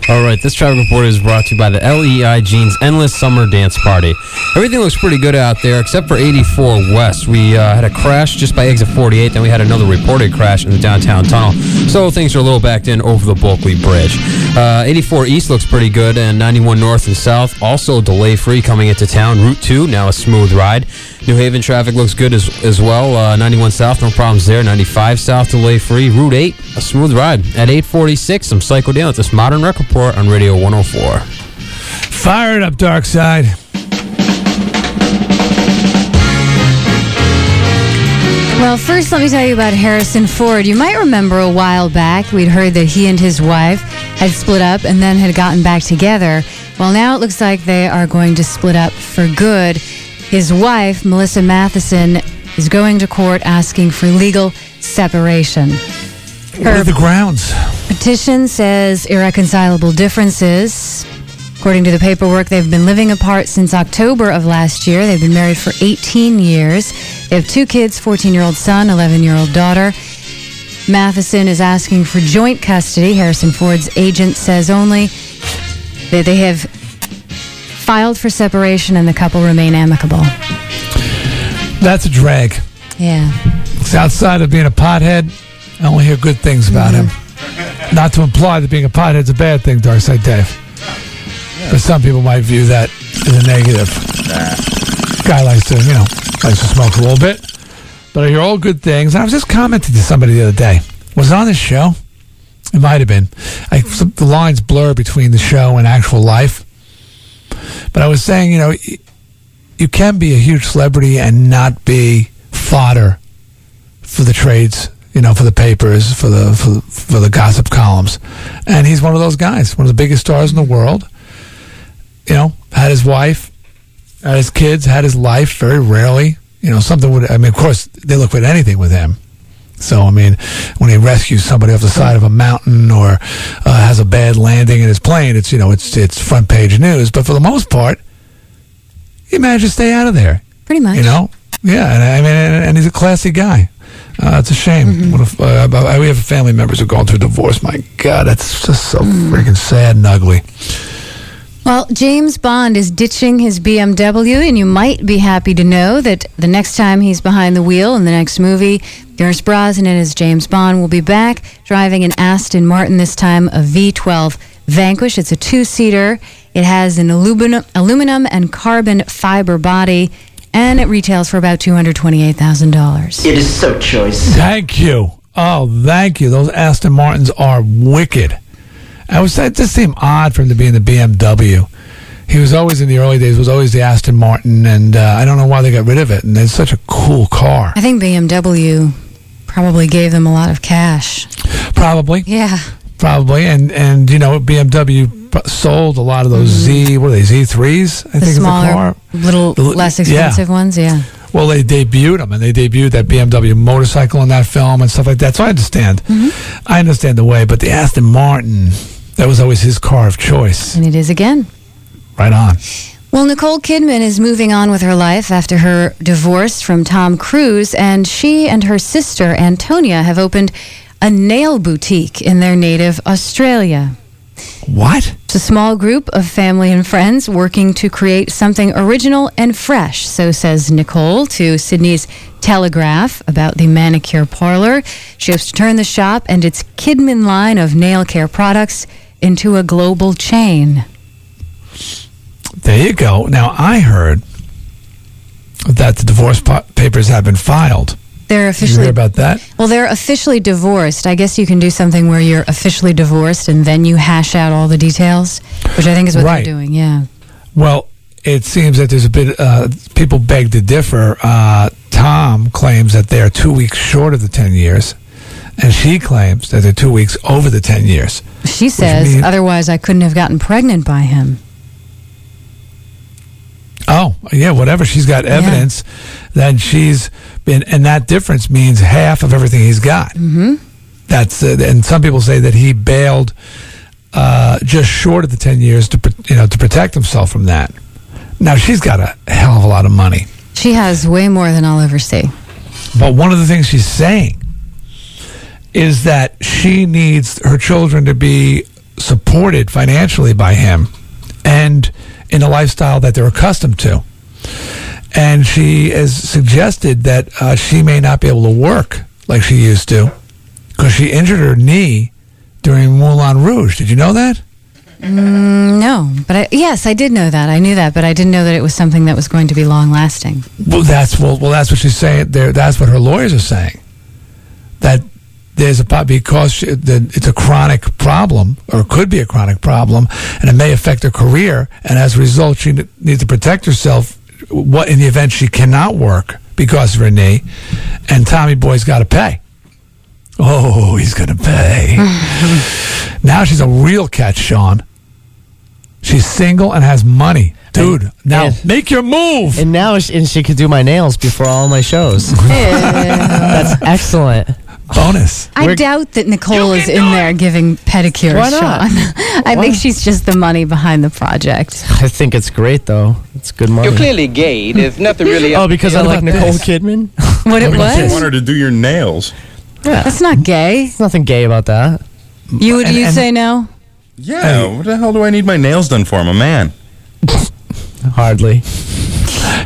All right, this traffic report is brought to you by the LEI Jeans Endless Summer Dance Party. Everything looks pretty good out there except for 84 West. We uh, had a crash just by exit 48, then we had another reported crash in the downtown tunnel. So things are a little backed in over the Bulkeley Bridge. Uh, 84 East looks pretty good, and 91 North and South also delay free coming into town. Route 2 now a smooth ride. New Haven traffic looks good as, as well. Uh, 91 South, no problems there. 95 South, delay free. Route 8, a smooth ride. At 846, I'm Psycho Dan with this Modern Rec Report on Radio 104. Fire it up, Darkside. Well, first, let me tell you about Harrison Ford. You might remember a while back we'd heard that he and his wife had split up and then had gotten back together. Well, now it looks like they are going to split up for good. His wife, Melissa Mathison, is going to court asking for legal separation. What are the grounds? Petition says irreconcilable differences. According to the paperwork, they've been living apart since October of last year. They've been married for 18 years. They have two kids 14 year old son, 11 year old daughter. Mathison is asking for joint custody. Harrison Ford's agent says only that they have filed for separation and the couple remain amicable. That's a drag. Yeah. It's outside of being a pothead. I only hear good things about him. Mm-hmm. Not to imply that being a pothead's a bad thing, Darkside Dave. But some people might view that as a negative. Guy likes to, you know, likes to smoke a little bit. But I hear all good things. I was just commenting to somebody the other day. Was it on this show? It might have been. I, the lines blur between the show and actual life. But I was saying, you know, you can be a huge celebrity and not be fodder for the trades, you know, for the papers, for the for, for the gossip columns. And he's one of those guys, one of the biggest stars in the world. You know, had his wife, had his kids, had his life. Very rarely, you know, something would. I mean, of course, they look at anything with him. So I mean, when he rescues somebody off the side of a mountain or uh, has a bad landing in his plane, it's you know, it's it's front page news. But for the most part, he managed to stay out of there. Pretty much. You know, yeah, and I mean, and, and he's a classy guy. Uh, it's a shame. What if, uh, we have family members who've gone through divorce. My God, that's just so freaking sad and ugly. Well, James Bond is ditching his BMW, and you might be happy to know that the next time he's behind the wheel in the next movie, Pierce Brosnan as James Bond will be back driving an Aston Martin, this time a V12 Vanquish. It's a two seater, it has an aluminum, aluminum and carbon fiber body, and it retails for about $228,000. It is so choice. Thank you. Oh, thank you. Those Aston Martins are wicked. I was that just seemed odd for him to be in the BMW. He was always in the early days was always the Aston Martin, and uh, I don't know why they got rid of it. And it's such a cool car. I think BMW probably gave them a lot of cash. Probably, Yeah. probably, and and you know BMW p- sold a lot of those Z. What are they? Z threes? I Mm-hmm. The think smaller, car. little The less yeah. expensive ones, yeah. Well, they debuted them, and they debuted that BMW motorcycle in that film and stuff like that. So I understand. Mm-hmm. I understand the way, but the Aston Martin, that was always his car of choice. And it is again. Right on. Well, Nicole Kidman is moving on with her life after her divorce from Tom Cruise, and she and her sister, Antonia, have opened a nail boutique in their native Australia. What? It's a small group of family and friends working to create something original and fresh, so says Nicole to Sydney's Telegraph about the manicure parlor. She hopes to turn the shop and its Kidman line of nail care products into a global chain. There you go. Now I heard that the divorce pa- papers have been filed. They're officially hear about that? Well, they're officially divorced. I guess you can do something where you're officially divorced and then you hash out all the details, which I think is what Right. they're doing. Yeah. Well, it seems that there's a bit. Uh, people beg to differ. Uh, Tom claims that they are two weeks short of the ten years, and she claims that they're two weeks over the ten years. She says, means- otherwise I couldn't have gotten pregnant by him. Oh, yeah, whatever. She's got evidence that she's been, and that difference means half of everything he's got. Mm-hmm. that's uh, and some people say that he bailed uh, just short of the ten years to you know to protect himself from that. Now she's got a hell of a lot of money, She has way more than I'll ever see. but one of the things she's saying is that she needs her children to be supported financially by him and in a lifestyle that they're accustomed to. And she has suggested that uh, she may not be able to work like she used to because she injured her knee during Moulin Rouge. Did you know that? Mm, no, but I, yes, I did know that. I knew that, but I didn't know that it was something that was going to be long lasting. Well, that's well, well, that's what she's saying. There, that's what her lawyers are saying. That there's a because she, the, it's a chronic problem, or could be a chronic problem, and it may affect her career. And as a result, she needs to protect herself. What in the event she cannot work because of her knee, and Tommy Boy's got to pay. Oh, he's going to pay. now she's a real catch, Sean. She's single and has money, dude. now and- make your move. And now she, and she could do my nails before all my shows. That's excellent. Bonus. I doubt that Nicole is in there giving pedicures, Why not? Sean. I think she's just the money behind the project. I think it's great though. It's good money. You're clearly gay. There's nothing really. oh, because I like Nicole this? Kidman. What it You was? want her to do your nails. Yeah. That's not gay. There's nothing gay about that. You would And- you and- say no? Yeah, what the hell do I need my nails done for? I'm a man. Hardly.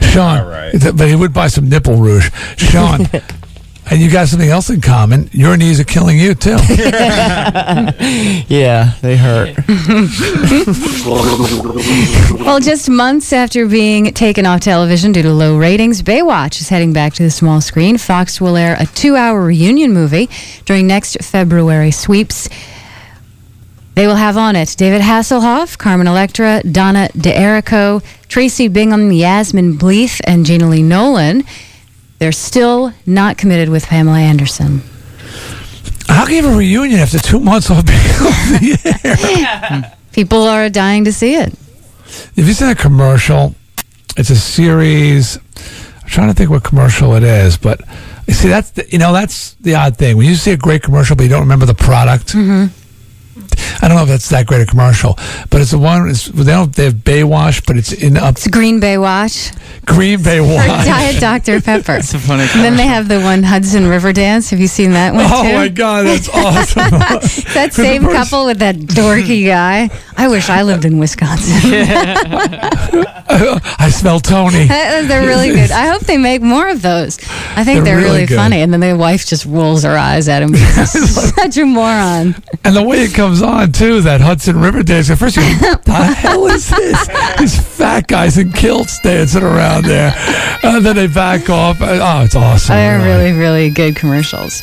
Sean, but he would buy some nipple rouge. Sean, and you got something else in common. Your knees are killing you too. Yeah, they hurt. Well, just months after being taken off television due to low ratings, Baywatch is heading back to the small screen. Fox will air a two hour reunion movie during next February sweeps. They will have on it David Hasselhoff, Carmen Electra, Donna D'Errico, Tracy Bingham, Yasmine Bleeth, and Gena Lee Nolin. They're still not committed with Pamela Anderson. How can you have a reunion after two months off being off the air? People are dying to see it. If you seen a commercial, it's a series. I'm trying to think what commercial it is, but you see, that's the, you know that's the odd thing when you see a great commercial but you don't remember the product. Mm-hmm. I don't know if that's that great a commercial, but it's the one. It's, they don't. They have Baywatch, but it's in up It's Green Bay Wash. Green Bay Or Wash. Diet Dr. Pepper. It's a funny And then they have the one Hudson River Dance. Have you seen that one Oh too? Oh my God, that's awesome! that same person- couple with that dorky guy. I wish I lived in Wisconsin. I smell Tony. they're really good. I hope they make more of those. I think They're they're, really really, funny. And then the wife just rolls her eyes at him. Such a moron. And the way it comes on too, that Hudson River dance. At first, you go, what the hell is this? These fat guys in kilts dancing around there, and then they back off. Uh, oh, it's awesome! They're really, really good commercials.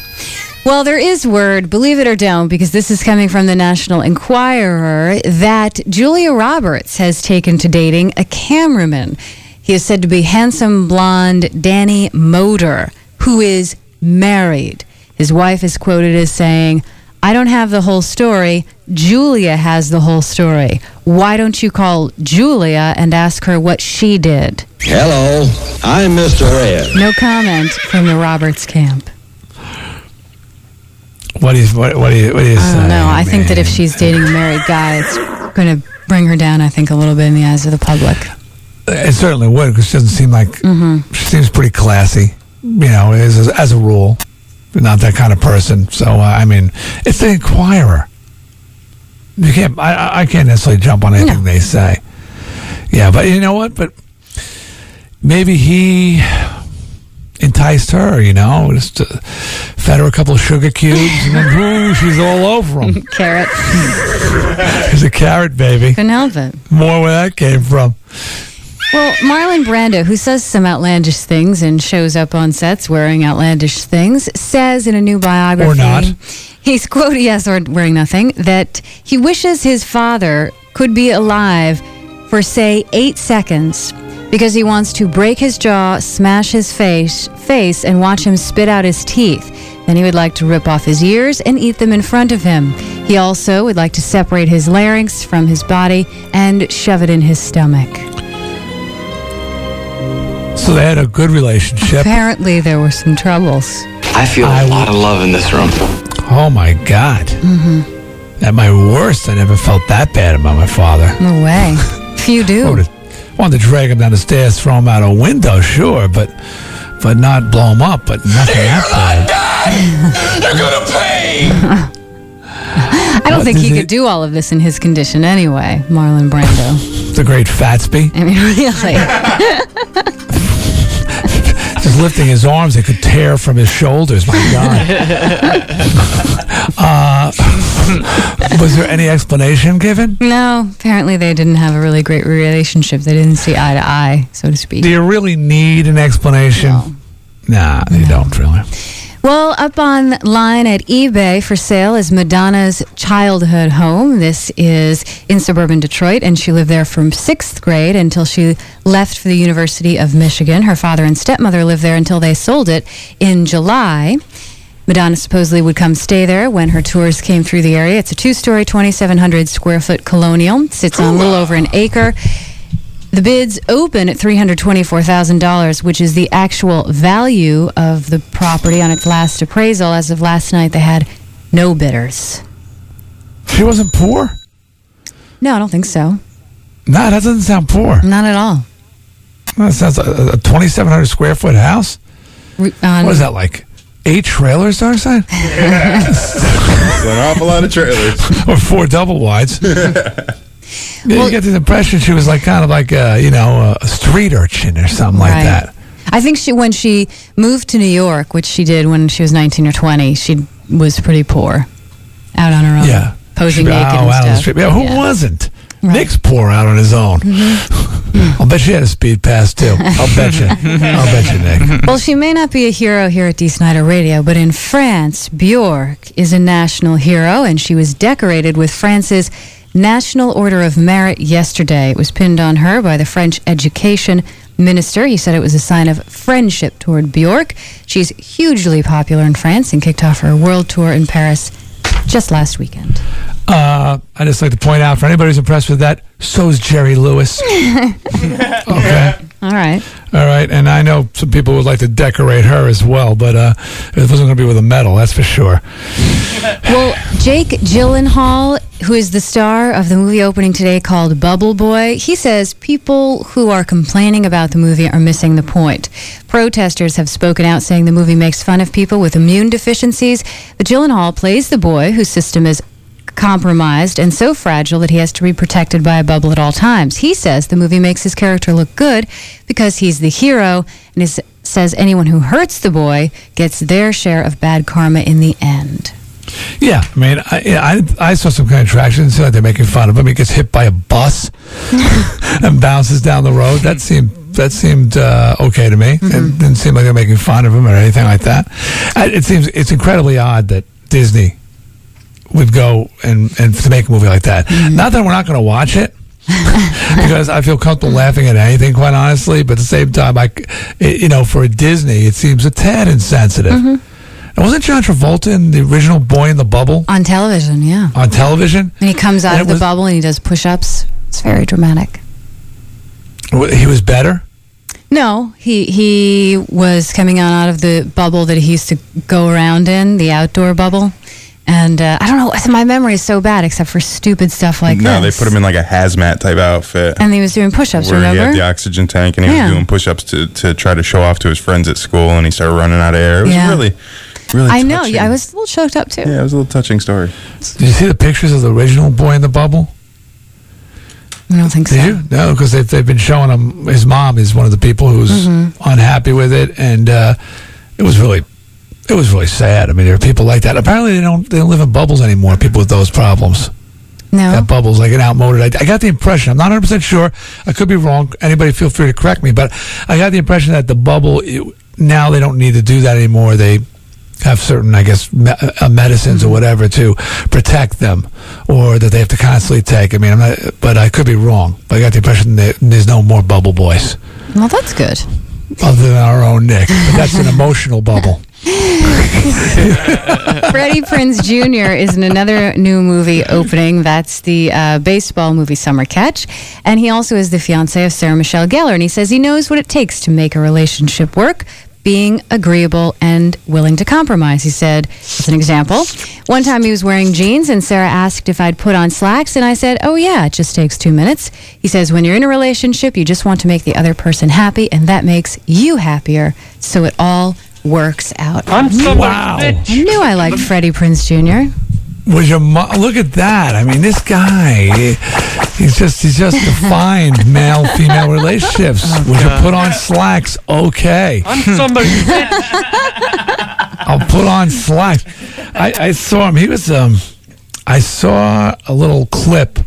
Well, there is word, believe it or don't, because this is coming from the National Enquirer, that Julia Roberts has taken to dating a cameraman. He is said to be handsome blonde Danny Moder, who is married. His wife is quoted as saying, I don't have the whole story. Julia has the whole story. Why don't you call Julia and ask her what she did? Hello, I'm Mr. Red. No comment from the Roberts camp. What is what? What do you? What do I don't know. I think that if she's dating a married guy, it's going to bring her down. I think a little bit in the eyes of the public. It certainly would because she doesn't seem like Mm-hmm. she seems pretty classy. You know, as as a rule, not that kind of person. So uh, I mean, it's the Enquirer. You can't. I- I, can't necessarily jump on anything they say. Yeah, but you know what? But maybe he enticed her. You know, just uh, fed her a couple of sugar cubes, and then boom, she's all over him. Carrot. She's a carrot baby. Couldn't help it. More where that came from. Well, Marlon Brando, who says some outlandish things and shows up on sets wearing outlandish things, says in a new biography. Or not. He's quoted, yes, or wearing nothing, that he wishes his father could be alive for, say, eight seconds because he wants to break his jaw, smash his face, face, and watch him spit out his teeth. Then he would like to rip off his ears and eat them in front of him. He also would like to separate his larynx from his body and shove it in his stomach. So they had a good relationship. Apparently, there were some troubles. I feel a lot of love in this room. Oh my God. Mm-hmm. At my worst, I never felt that bad about my father. No way. Few do. Wanted, wanted to drag him down the stairs, throw him out a window, sure, but but not blow him up, but nothing that bad. You're gonna pay! I don't What think he it- could do all of this in his condition anyway, Marlon Brando. The great Fatsby. I mean, really. Just lifting his arms, it could tear from his shoulders. My God. uh, was there any explanation given? No, apparently they didn't have a really great relationship. They didn't see eye to eye, so to speak. Do you really need an explanation? Nah, you don't really. Well, up online at eBay for sale is Madonna's childhood home. This is in suburban Detroit, and she lived there from sixth grade until she left for the University of Michigan. Her father and stepmother lived there until they sold it in July. Madonna supposedly would come stay there when her tours came through the area. It's a two story, 2,700 square foot colonial, sits on a little over an acre. The bids open at $324,000, which is the actual value of the property on its last appraisal. As of last night, they had no bidders. She wasn't poor? No, I don't think so. Nah, that doesn't sound poor. Not at all. That sounds a, a 2,700 square foot house. Re- on- What is that like? Eight trailers, Darkside? an awful lot of trailers. or four double wides. Yeah, you get the impression she was like kind of like a, you know a street urchin or something like that. I think she, when she moved to New York, which she did when she was 19 or 20, she was pretty poor out on her own. Yeah, Posing She- naked oh, and out on the stuff. street. Yeah, who wasn't? Nick's poor out on his own. Mm-hmm. I'll bet she had a speed pass too. I'll bet you. I'll bet you, Nick. Well, she may not be a hero here at Dee Snider Radio, but in France, Bjork is a national hero, and she was decorated with France's National Order of Merit yesterday. It was pinned on her by the French education minister. He said it was a sign of friendship toward Bjork. She's hugely popular in France and kicked off her world tour in Paris just last weekend. Uh, I just like to point out for anybody who's impressed with that, so's Jerry Lewis. okay. All right. All right, and I know some people would like to decorate her as well, but uh, it wasn't going to be with a medal, that's for sure. Well, Jake Gyllenhaal, who is the star of the movie opening today called Bubble Boy, he says people who are complaining about the movie are missing the point. Protesters have spoken out saying the movie makes fun of people with immune deficiencies. But Gyllenhaal plays the boy whose system is compromised and so fragile that he has to be protected by a bubble at all times. He says the movie makes his character look good because he's the hero and he says anyone who hurts the boy gets their share of bad karma in the end. Yeah, I mean, I, I, I saw some kind of traction. It seemed like they're making fun of him. He gets hit by a bus and bounces down the road. That seemed that seemed uh, okay to me. Mm-hmm. It didn't seem like they're making fun of him or anything like that. I, it seems it's incredibly odd that Disney would go and and to make a movie like that. Mm-hmm. Not that we're not going to watch it. because I feel comfortable laughing at anything, quite honestly. But at the same time, I, you know, for a Disney, it seems a tad insensitive. Mm-hmm. And wasn't John Travolta in the original Boy in the Bubble On television, yeah. on television? And he comes out And of the was- bubble and he does push ups. It's very dramatic. He was better. No, he he was coming on out of the bubble that he used to go around in, the outdoor bubble. And uh, I don't know, my memory is so bad except for stupid stuff like that. no, this. they put him in like a hazmat type outfit. and he was doing push ups, where he had the oxygen tank and he Yeah. was doing push-ups to, to try to show off to his friends at school and he started running out of air. It was Yeah. really, really I know, Yeah, I was a little choked up too. Yeah, it was a little touching story. Did you see the pictures of the original Boy in the Bubble? I don't think Did so. you? No, because they've, they've been showing him. His mom is one of the people who's Mhm. unhappy with it, and uh, it was really, it was really sad. I mean, there are people like that. Apparently, they don't they don't live in bubbles anymore. People with those problems. No. Got bubbles like an outmoded. I, I got the impression. I'm not 100 percent sure. I could be wrong. Anybody feel free to correct me, but I got the impression that the bubble it, now they don't need to do that anymore. They have certain, I guess, me- uh, medicines or whatever to protect them, or that they have to constantly take. I mean, I'm not, but I could be wrong. But I got the impression that there's no more bubble boys Well, that's good. other than our own Nick. But that's an emotional bubble. Freddie Prinze Jr. is in another new movie opening. That's the uh, baseball movie Summer Catch. And he also is the fiance of Sarah Michelle Gellar. And he says he knows what it takes to make a relationship work. Being agreeable and willing to compromise. He said, as an example, one time he was wearing jeans and Sarah asked if I'd put on slacks, and I said, Oh, yeah, it just takes two minutes. He says, When you're in a relationship, you just want to make the other person happy, and that makes you happier. So it all works out. I'm somebody's Wow. bitch. I knew I liked Freddie Prinze Jr. Was your mo- look at that? I mean, this guy, he's just he's just defined male female relationships. Would you put on slacks? Okay, I'm somebody's bitch. I'll put on slacks. I, I saw him. He was um, I saw a little clip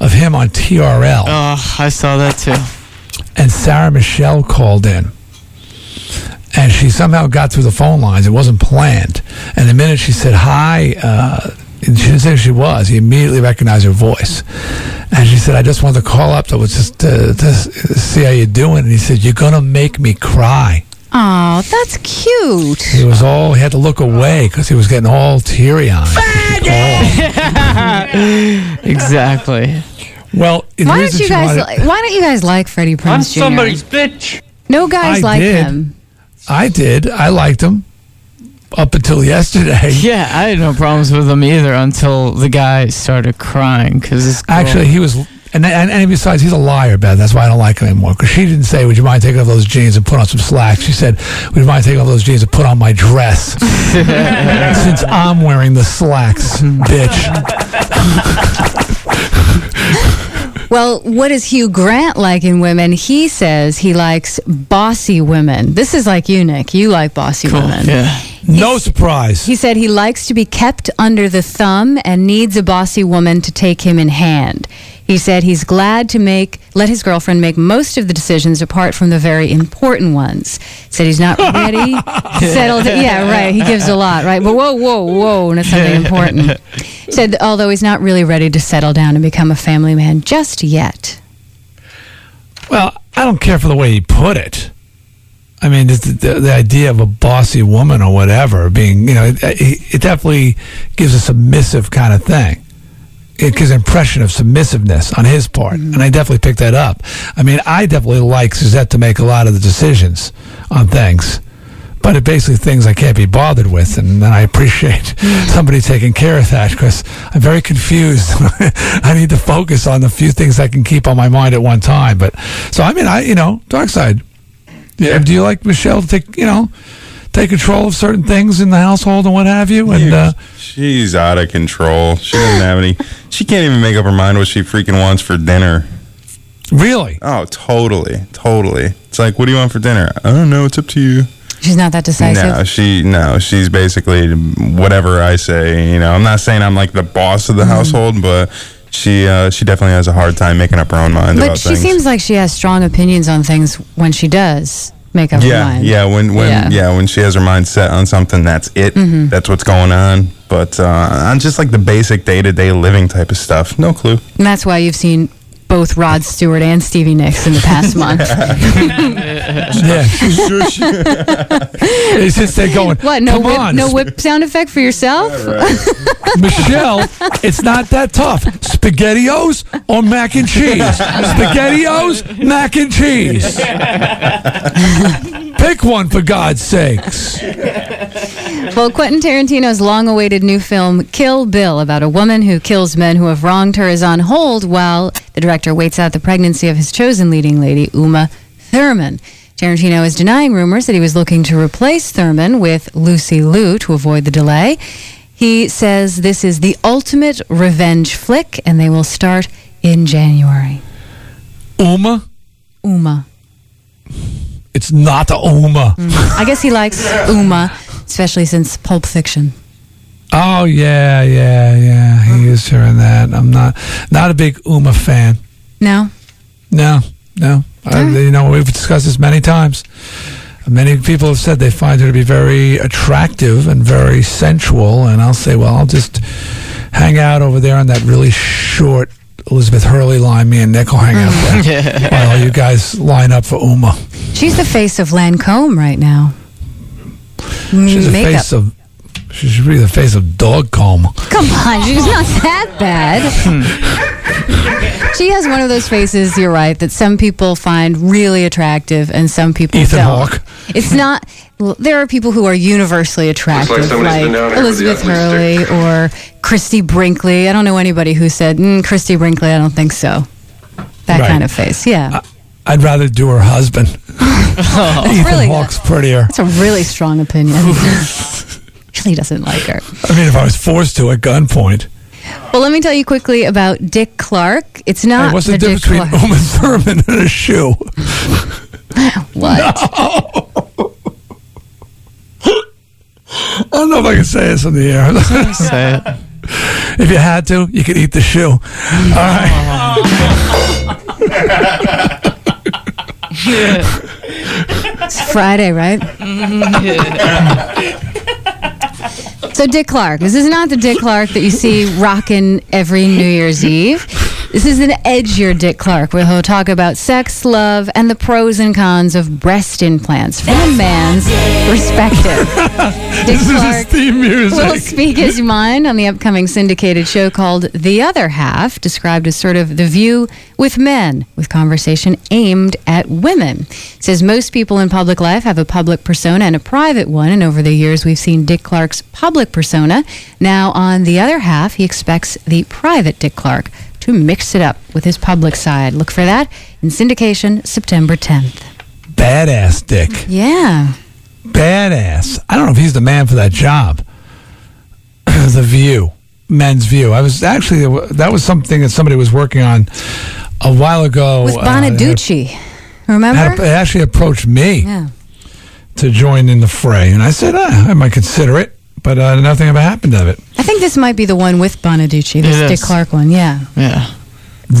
of him on TRL, Oh, I saw that too. and Sarah Michelle called in. And she somehow got through the phone lines. It wasn't planned. And the minute she said hi, uh, she didn't say who she was. He immediately recognized her voice. And she said, I just wanted to call up to, just to, to see how you're doing. And he said, You're going to make me cry. Oh, that's cute. He was all, he had to look away because he was getting all teary eyed. Exactly. Well, Why don't you guys? wanted- Li- why don't you guys like Freddie Prinze? I'm Prinze Jr.? somebody's bitch. No guys I like did. him. I did. I liked him up until yesterday. Yeah, I had no problems with him either until the guy started crying because Actually, he was, and, and and besides, he's a liar, Beth. That's why I don't like him anymore. Because she didn't say, "Would you mind taking off those jeans and put on some slacks?" She said, "Would you mind taking off those jeans and put on my dress?" Since I'm wearing the slacks, bitch. Well, what is Hugh Grant like in women? He says he likes bossy women. This is like you, Nick. You like bossy women. Yeah. No surprise. He said he likes to be kept under the thumb and needs a bossy woman to take him in hand. He said he's glad to make let his girlfriend make most of the decisions apart from the very important ones. Said he's not ready, settled. Yeah, right. He gives a lot, right? But whoa, whoa, whoa, and it's something important. Said although he's not really ready to settle down and become a family man just yet. Well, I don't care for the way he put it. I mean, the, the, the idea of a bossy woman or whatever being, you know, it, it definitely gives a submissive kind of thing. It gives an impression of submissiveness on his part, mm-hmm. and I definitely picked that up. I mean, I definitely like Suzette to make a lot of the decisions on things, but it basically things I can't be bothered with, and, and I appreciate mm-hmm. somebody taking care of that because I'm very confused. I need to focus on the few things I can keep on my mind at one time. But so I mean, I you know, Darkside. Yeah. Do you like Michelle to take you know take control of certain things in the household and what have you? And uh, She's out of control. She doesn't have any. She can't even make up her mind what she freaking wants for dinner. Really? Oh, totally, totally. It's like, what do you want for dinner? I don't know. It's up to you. She's not that decisive. No, she no, she's basically whatever I say. You know, I'm not saying I'm like the boss of the Mm-hmm. household, but she uh, she definitely has a hard time making up her own mind But she things. seems like she has strong opinions on things when she does make up her yeah, mind. yeah. When when Yeah. yeah. when she has her mind set on something, that's it. Mhm. That's what's going on. But uh, on just like the basic day to day living type of stuff, no clue. And that's why you've seen both Rod Stewart and Stevie Nicks in the past month. yeah, it's just they're going. What? No Come whip, on, no whip sound effect for yourself? Michelle, it's not that tough. Spaghettios or mac and cheese? Spaghettios, mac and cheese. Pick one for God's sakes. Well, Quentin Tarantino's long awaited new film, Kill Bill, about a woman who kills men who have wronged her, is on hold while the director waits out the pregnancy of his chosen leading lady, Uma Thurman. Tarantino is denying rumors that he was looking to replace Thurman with Lucy Liu to avoid the delay. He says this is the ultimate revenge flick, and they will start in January. Uma? Uma. It's not a Uma. Mm. I guess he likes Uma, especially since Pulp Fiction. Oh yeah, yeah, yeah. He mm. is hearing that. I'm not not a big Uma fan. No? No, no. I, you know, we've discussed this many times. Many people have said they find her to be very attractive and very sensual, and I'll say, well, I'll just hang out over there on that really short Elizabeth Hurley line. Me and Nick will hang out mm. there while you guys line up for Uma. She's the face of Lancome right now. She's the Makeup. face of. She should be the face of dog comb. Come on, she's not that bad. She has one of those faces, you're right, that some people find really attractive and some people Ethan don't. Hawke. It's not, well, there are people who are universally attractive, somebody's like been down here with the Elizabeth ugly Hurley or Christie Brinkley. I don't know anybody who said, mm, Christie Brinkley, I don't think so. That Right. kind of face, yeah. I'd rather do her husband. Ethan really Hawke's prettier. That's a really strong opinion. really doesn't like her. I mean, if I was forced to at gunpoint. Well, let me tell you quickly about Dick Clark. It's not Hey, what's the, the, Dick difference between Clark. Uma Thurman and a shoe? What? No. I don't know if I can say this on the air. Say it. If you had to, you could eat the shoe. All right. It's Friday, right? So Dick Clark. This is not the Dick Clark that you see rocking every New Year's Eve. This is an edgier Dick Clark where he'll talk about sex, love, and the pros and cons of breast implants from a man's perspective. Dick This is his Clark theme music. will speak his mind on the upcoming syndicated show called The Other Half, described as sort of the view with men, with conversation aimed at women. Says most people in public life have a public persona and a private one, and over the years we've seen Dick Clark's public persona. Now, on The Other Half, he expects the private Dick Clark to mix it up with his public side. Look for that in syndication September 10th. Badass Dick. Yeah. Badass. I don't know if he's the man for that job. the View, Men's View. I was actually that was something that somebody was working on a while ago. With uh, Bonaduce. Remember? had, had actually approached me yeah. to join in the fray, and I said ah, I might consider it, but uh, nothing ever happened of it. I think this might be the one with Bonaduce, this It Dick is. Clark one. Yeah. Yeah.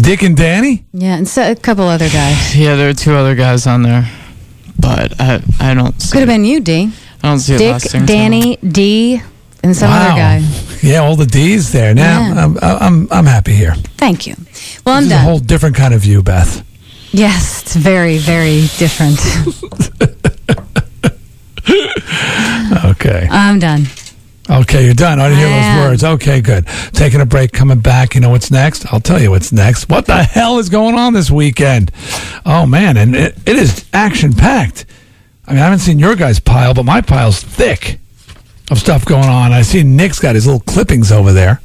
Dick and Danny. Yeah, and so, a couple other guys. Yeah, there are two other guys on there, but I I don't see Could have it. been you, D. I don't see it Dick, last name. Danny, D, and some wow. other guy. Yeah, all the D's there. Now Yeah. I'm, I'm I'm happy here. Thank you. Well, I'm this is a done. whole different kind of view, Beth. yes, it's very, very different. Okay. I'm done. Okay, you're done. I didn't hear those words. Okay, good. Taking a break, coming back. You know what's next? I'll tell you what's next. What the hell is going on this weekend? Oh, man. And it, it is action packed. I mean, I haven't seen your guys' pile, but my pile's thick of stuff going on. I see Nick's got his little clippings over there.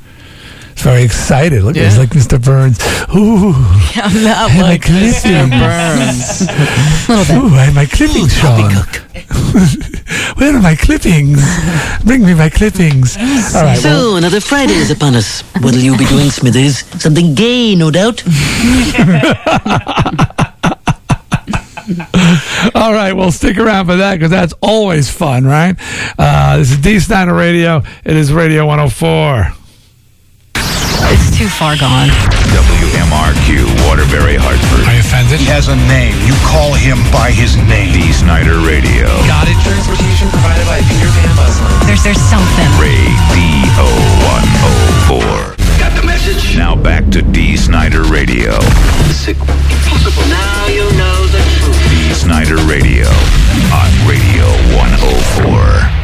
Very excited. Look, he's like Mr. Burns. Ooh. I'm not my like Mr. clippings. Burns. little bit. Ooh, I have my clippings, Sean. Where are my clippings? Bring me my clippings. All right. well- So, another Friday is upon us. What'll you be doing, Smithers? Something gay, no doubt. All right, well, stick around for that because that's always fun, right? Uh, this is Dee Snider Radio. It is Radio 104. It's too far gone. WMRQ, Waterbury, Hartford. Are you offended? He has a name. You call him by his name. Dee Snider Radio. Got it. Transportation provided by Peter Pan Bus There's there's something. Radio 104. Got the message? Now back to Dee Snider Radio. Sick. Impossible. Now you know the truth. Dee Snider Radio on Radio 104.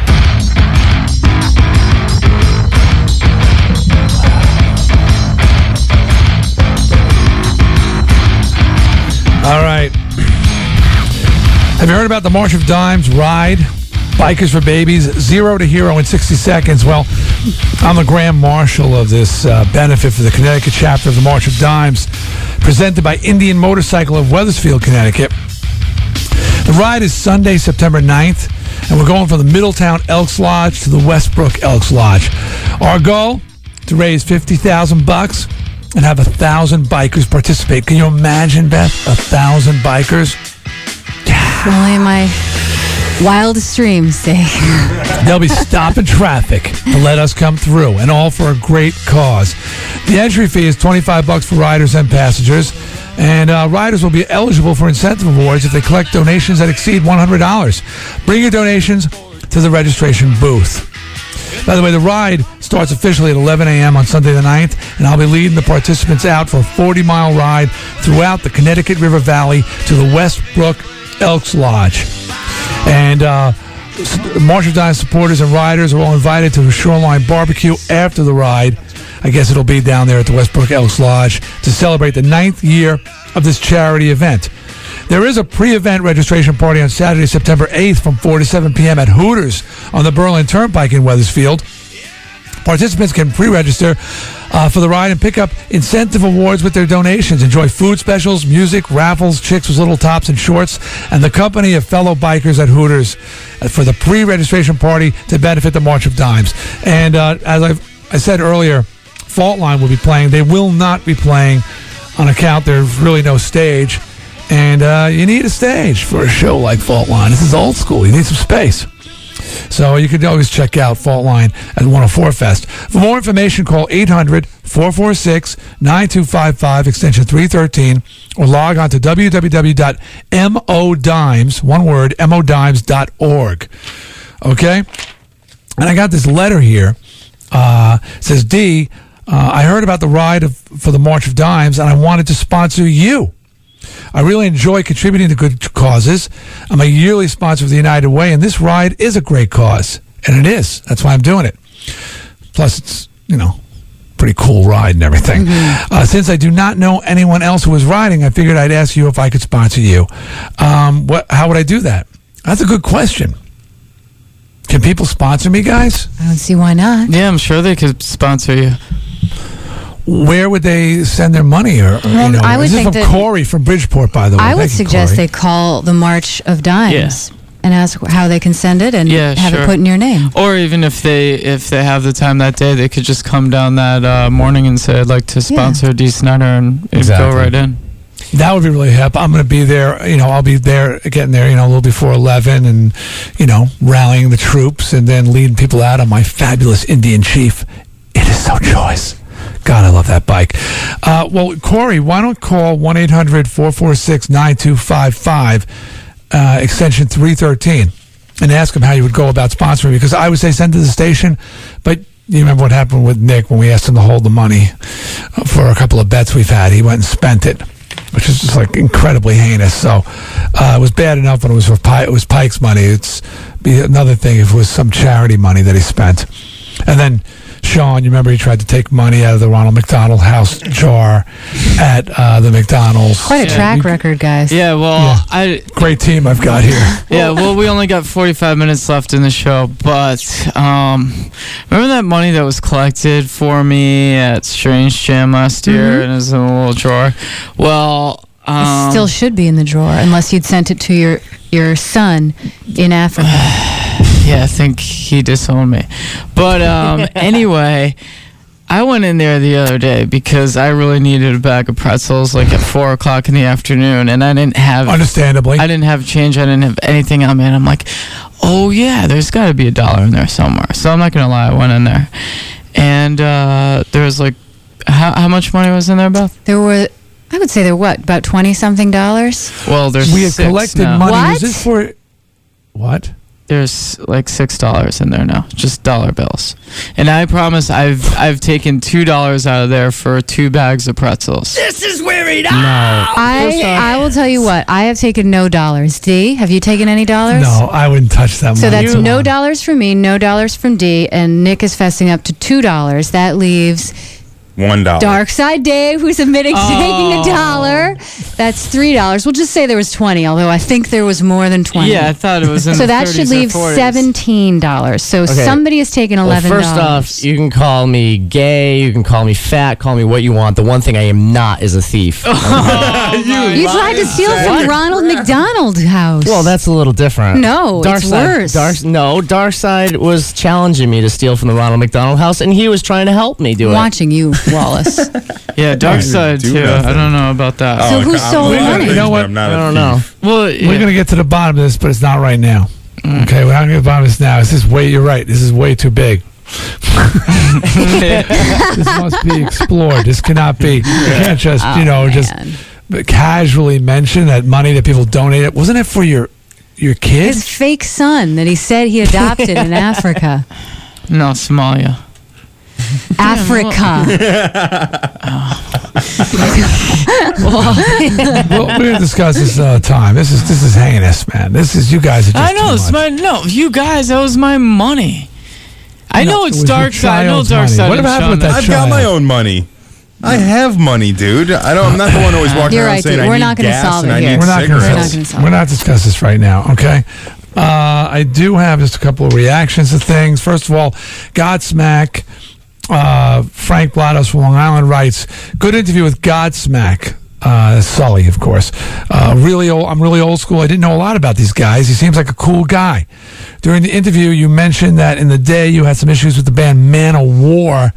All right. Have you heard about the March of Dimes ride? Bikers for Babies, zero to hero in 60 seconds. Well, I'm the Grand Marshal of this uh, benefit for the Connecticut chapter of the March of Dimes, presented by Indian Motorcycle of Wethersfield, Connecticut. The ride is Sunday, September 9th, and we're going from the Middletown Elks Lodge to the Westbrook Elks Lodge. Our goal to raise 50,000 bucks and have a thousand bikers participate. Can you imagine, Beth? A thousand bikers? Yeah. Only in my wildest dreams, they. They'll be stopping traffic to let us come through, and all for a great cause. The entry fee is 25 bucks for riders and passengers, and uh, riders will be eligible for incentive awards if they collect donations that exceed $100. Bring your donations to the registration booth. By the way, the ride starts officially at 11 a.m. on Sunday the 9th, and I'll be leading the participants out for a 40 mile ride throughout the Connecticut River Valley to the Westbrook Elks Lodge. And uh, Marshall supporters and riders are all invited to a shoreline barbecue after the ride. I guess it'll be down there at the Westbrook Elks Lodge to celebrate the ninth year of this charity event. There is a pre-event registration party on Saturday, September 8th from 4 to 7 p.m. at Hooters on the Berlin Turnpike in Wethersfield. Participants can pre-register uh, for the ride and pick up incentive awards with their donations. Enjoy food specials, music, raffles, chicks with little tops and shorts, and the company of fellow bikers at Hooters uh, for the pre-registration party to benefit the March of Dimes. And uh, as I've, I said earlier, Fault Line will be playing. They will not be playing on account there's really no stage, and uh, you need a stage for a show like Fault Line. This is old school. You need some space. So you can always check out Fault Line at 104 Fest. For more information, call 800 446 9255, extension 313, or log on to www.modimes, one word, modimes.org. Okay? And I got this letter here. Uh, says, D, uh, I heard about the ride of, for the March of Dimes, and I wanted to sponsor you. I really enjoy contributing to good causes. I'm a yearly sponsor of the United Way, and this ride is a great cause. And it is. That's why I'm doing it. Plus, it's, you know, pretty cool ride and everything. Uh, since I do not know anyone else who is riding, I figured I'd ask you if I could sponsor you. Um, what? How would I do that? That's a good question. Can people sponsor me, guys? I don't see why not. Yeah, I'm sure they could sponsor you. Where would they send their money? Or, or, Well, you know, I would this is think from that- Corey from Bridgeport, by the way. I would Thank suggest Corey. they call the March of Dimes and ask how they can send it and Yeah, have sure. it put in your name. Or even if they if they have the time that day, they could just come down that uh, morning and say, "I'd like to sponsor Dee Snider," and Exactly. go right in. That would be really helpful. I'm going to be there. You know, I'll be there, getting there. You know, a little before eleven, and you know, rallying the troops, and then leading people out on my fabulous Indian chief. It is so choice. God, I love that bike. Uh, well, Corey, why don't call 1 800 446 9255, uh, extension 313, and ask him how you would go about sponsoring? Because I would say send to the station, but you remember what happened with Nick when we asked him to hold the money uh, for a couple of bets we've had? He went and spent it, which is just like incredibly heinous. So uh, it was bad enough when it was for it was Pike's money. It's be another thing if it was some charity money that he spent, and then. Sean, you remember he tried to take money out of the Ronald McDonald House jar at uh, the McDonald's. Quite a track record, guys. Yeah, well, I great team I've got here. yeah, well, we only got 45 minutes left in the show, but um, remember that money that was collected for me at Strange Jam last year Mhm. and it was in a little drawer? Well, um, it still should be in the drawer unless you'd sent it to your your son in Africa. yeah, I think he disowned me. But um, anyway, I went in there the other day because I really needed a bag of pretzels like at four o'clock in the afternoon, and I didn't have understandably. I didn't have change. I didn't have anything on me, and I'm like, oh yeah, there's got to be a dollar in there somewhere. So I'm not gonna lie, I went in there, and uh, there was like, how how much money was in there, Beth? There were, I would say, they're what about twenty something dollars. Well, there's we have six collected now. money. What? Was this for what? There's like six dollars in there now, just dollar bills. And I promise, I've I've taken two dollars out of there for two bags of pretzels. This is where it No. I I will tell you what I have taken no dollars. D, have you taken any dollars? No, I wouldn't touch that money. So money. that's no dollars from me, no dollars from D, and Nick is fessing up to two dollars. That leaves One dollar. Darkside Dave, who's admitting to taking Oh. a dollar. That's three dollars. We'll just say there was twenty, although I think there was more than twenty. Yeah, I thought it was in so the that 30s should leave seventeen dollars. So Okay. somebody has taken Well, eleven first dollars. off, you can call me gay, you can call me fat, call me what you want. The one thing I am not is a thief. Oh, you tried to steal from the Ronald McDonald house. Well, that's a little different. No, it's Darkside, worse. Dark, no, Darkside was challenging me to steal from the Ronald McDonald House, and he was trying to help me do it. watching you, Wallace. Yeah, Darkside do too. nothing. I don't know about that. So who stole We're gonna- money? You know what? I'm not I a don't know. thief. Well, We're going to get to the bottom of this, but it's not right now. Okay, we're not going to get to the bottom of this now. This is way. You're right. This is way too big. this must be explored. This cannot be. You can't just you know Oh, just man. casually mention that money that people donated. Wasn't it for your your kid? His fake son that he said he adopted in Africa. no Somalia. Africa. well, we're going to discuss this uh, time. This is this is heinous, man. This is you guys are just I know too it's much. my no. You guys, that was my money. I No, know it it's was your Darkside. I know child's dark money. side. What happened with Sean- that I've got my child. own money. I have money, dude. I don't. I'm not the one always walking You're around right, saying dude. I We're need not gonna gas solve and it I here. need We're not We're going not cigarettes. gonna solve it. We're it. not discuss this right now. Okay. Uh, I do have just a couple of reactions to things. First of all, Godsmack. Uh, Frank Blados from Long Island writes, "Good interview with Godsmack." Uh, Sully, of course. Uh, really old. I'm really old school. I didn't know a lot about these guys. He seems like a cool guy. During the interview, you mentioned that in the day you had some issues with the band Man of War.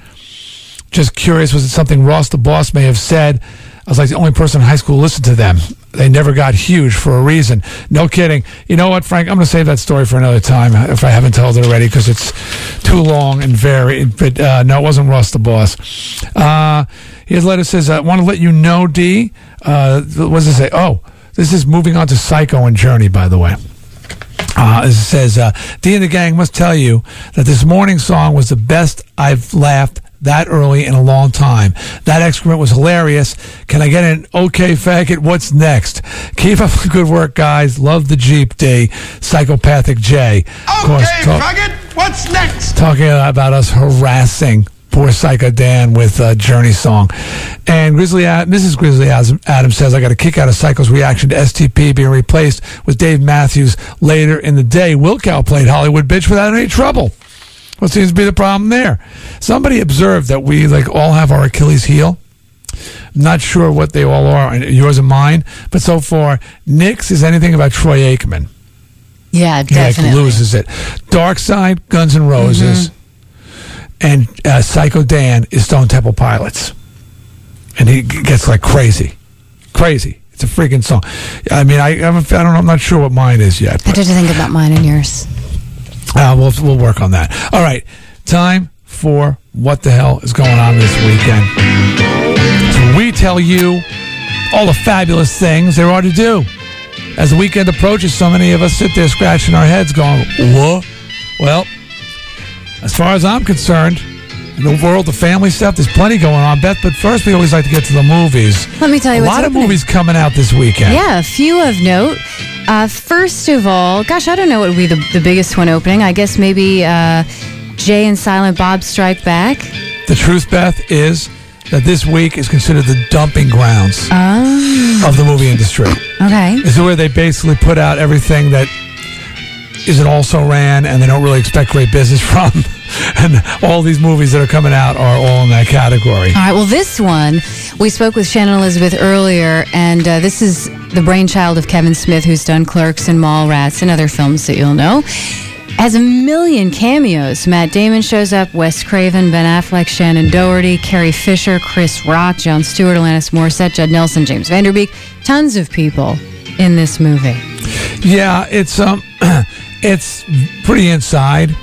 Just curious, was it something Ross the Boss may have said? I was like the only person in high school listened to them. They never got huge for a reason. No kidding. You know what, Frank? I'm going to save that story for another time if I haven't told it already because it's too long and very. But uh, no, it wasn't Ross the Boss. Uh, his letter says, "I want to let you know, D. Uh, what does it say? Oh, this is moving on to Psycho and Journey, by the way." Uh, it says, uh, D and the gang must tell you that this morning's song was the best I've laughed that early in a long time. That excrement was hilarious. Can I get an okay faggot? What's next? Keep up the good work, guys. Love the Jeep D. Psychopathic J. Of course, talk- faggot, what's next? talking about us harassing poor Psycho Dan with uh, Journey song. And Grizzly Mrs. Grizzly Adams says, I got a kick out of Psycho's reaction to STP being replaced with Dave Matthews later in the day. Wilkow played Hollywood Bitch without any trouble. What seems to be the problem there? Somebody observed that we like all have our Achilles heel. I'm not sure what they all are, yours and mine, but so far, Nick's is anything about Troy Aikman. Yeah, definitely. loses it. Darkside, Guns N' Roses, and uh, Psycho Dan is Stone Temple Pilots, and he gets like crazy, crazy. It's a freaking song. I mean, I haven't, I don't know. I'm not sure what mine is yet. I did think about mine and yours. Uh, we'll we'll work on that. All right, time for what the hell is going on this weekend. So we tell you all the fabulous things there are to do. As the weekend approaches, so many of us sit there scratching our heads, going, "What?" Well, as far as I'm concerned, in the world of family stuff, there's plenty going on, Beth. But first, we always like to get to the movies. Let me tell you a lot of movies coming out this weekend. Yeah, a few of note. Uh, first of all, gosh, I don't know what would be the, the biggest one opening. I guess maybe uh, Jay and Silent Bob Strike Back. The truth, Beth, is that this week is considered the dumping grounds Oh, of the movie industry. okay. This is where they basically put out everything that isn't also ran and they don't really expect great business from. And all these movies that are coming out are all in that category. All right. Well, this one we spoke with Shannon Elizabeth earlier, and uh, this is the brainchild of Kevin Smith, who's done Clerks and Mallrats and other films that you'll know. Has a million cameos. Matt Damon shows up, Wes Craven, Ben Affleck, Shannen Doherty, Carrie Fisher, Chris Rock, Jon Stewart, Alanis Morissette, Judd Nelson, James Van Der Beek. Tons of people in this movie. Yeah, it's um it's pretty inside.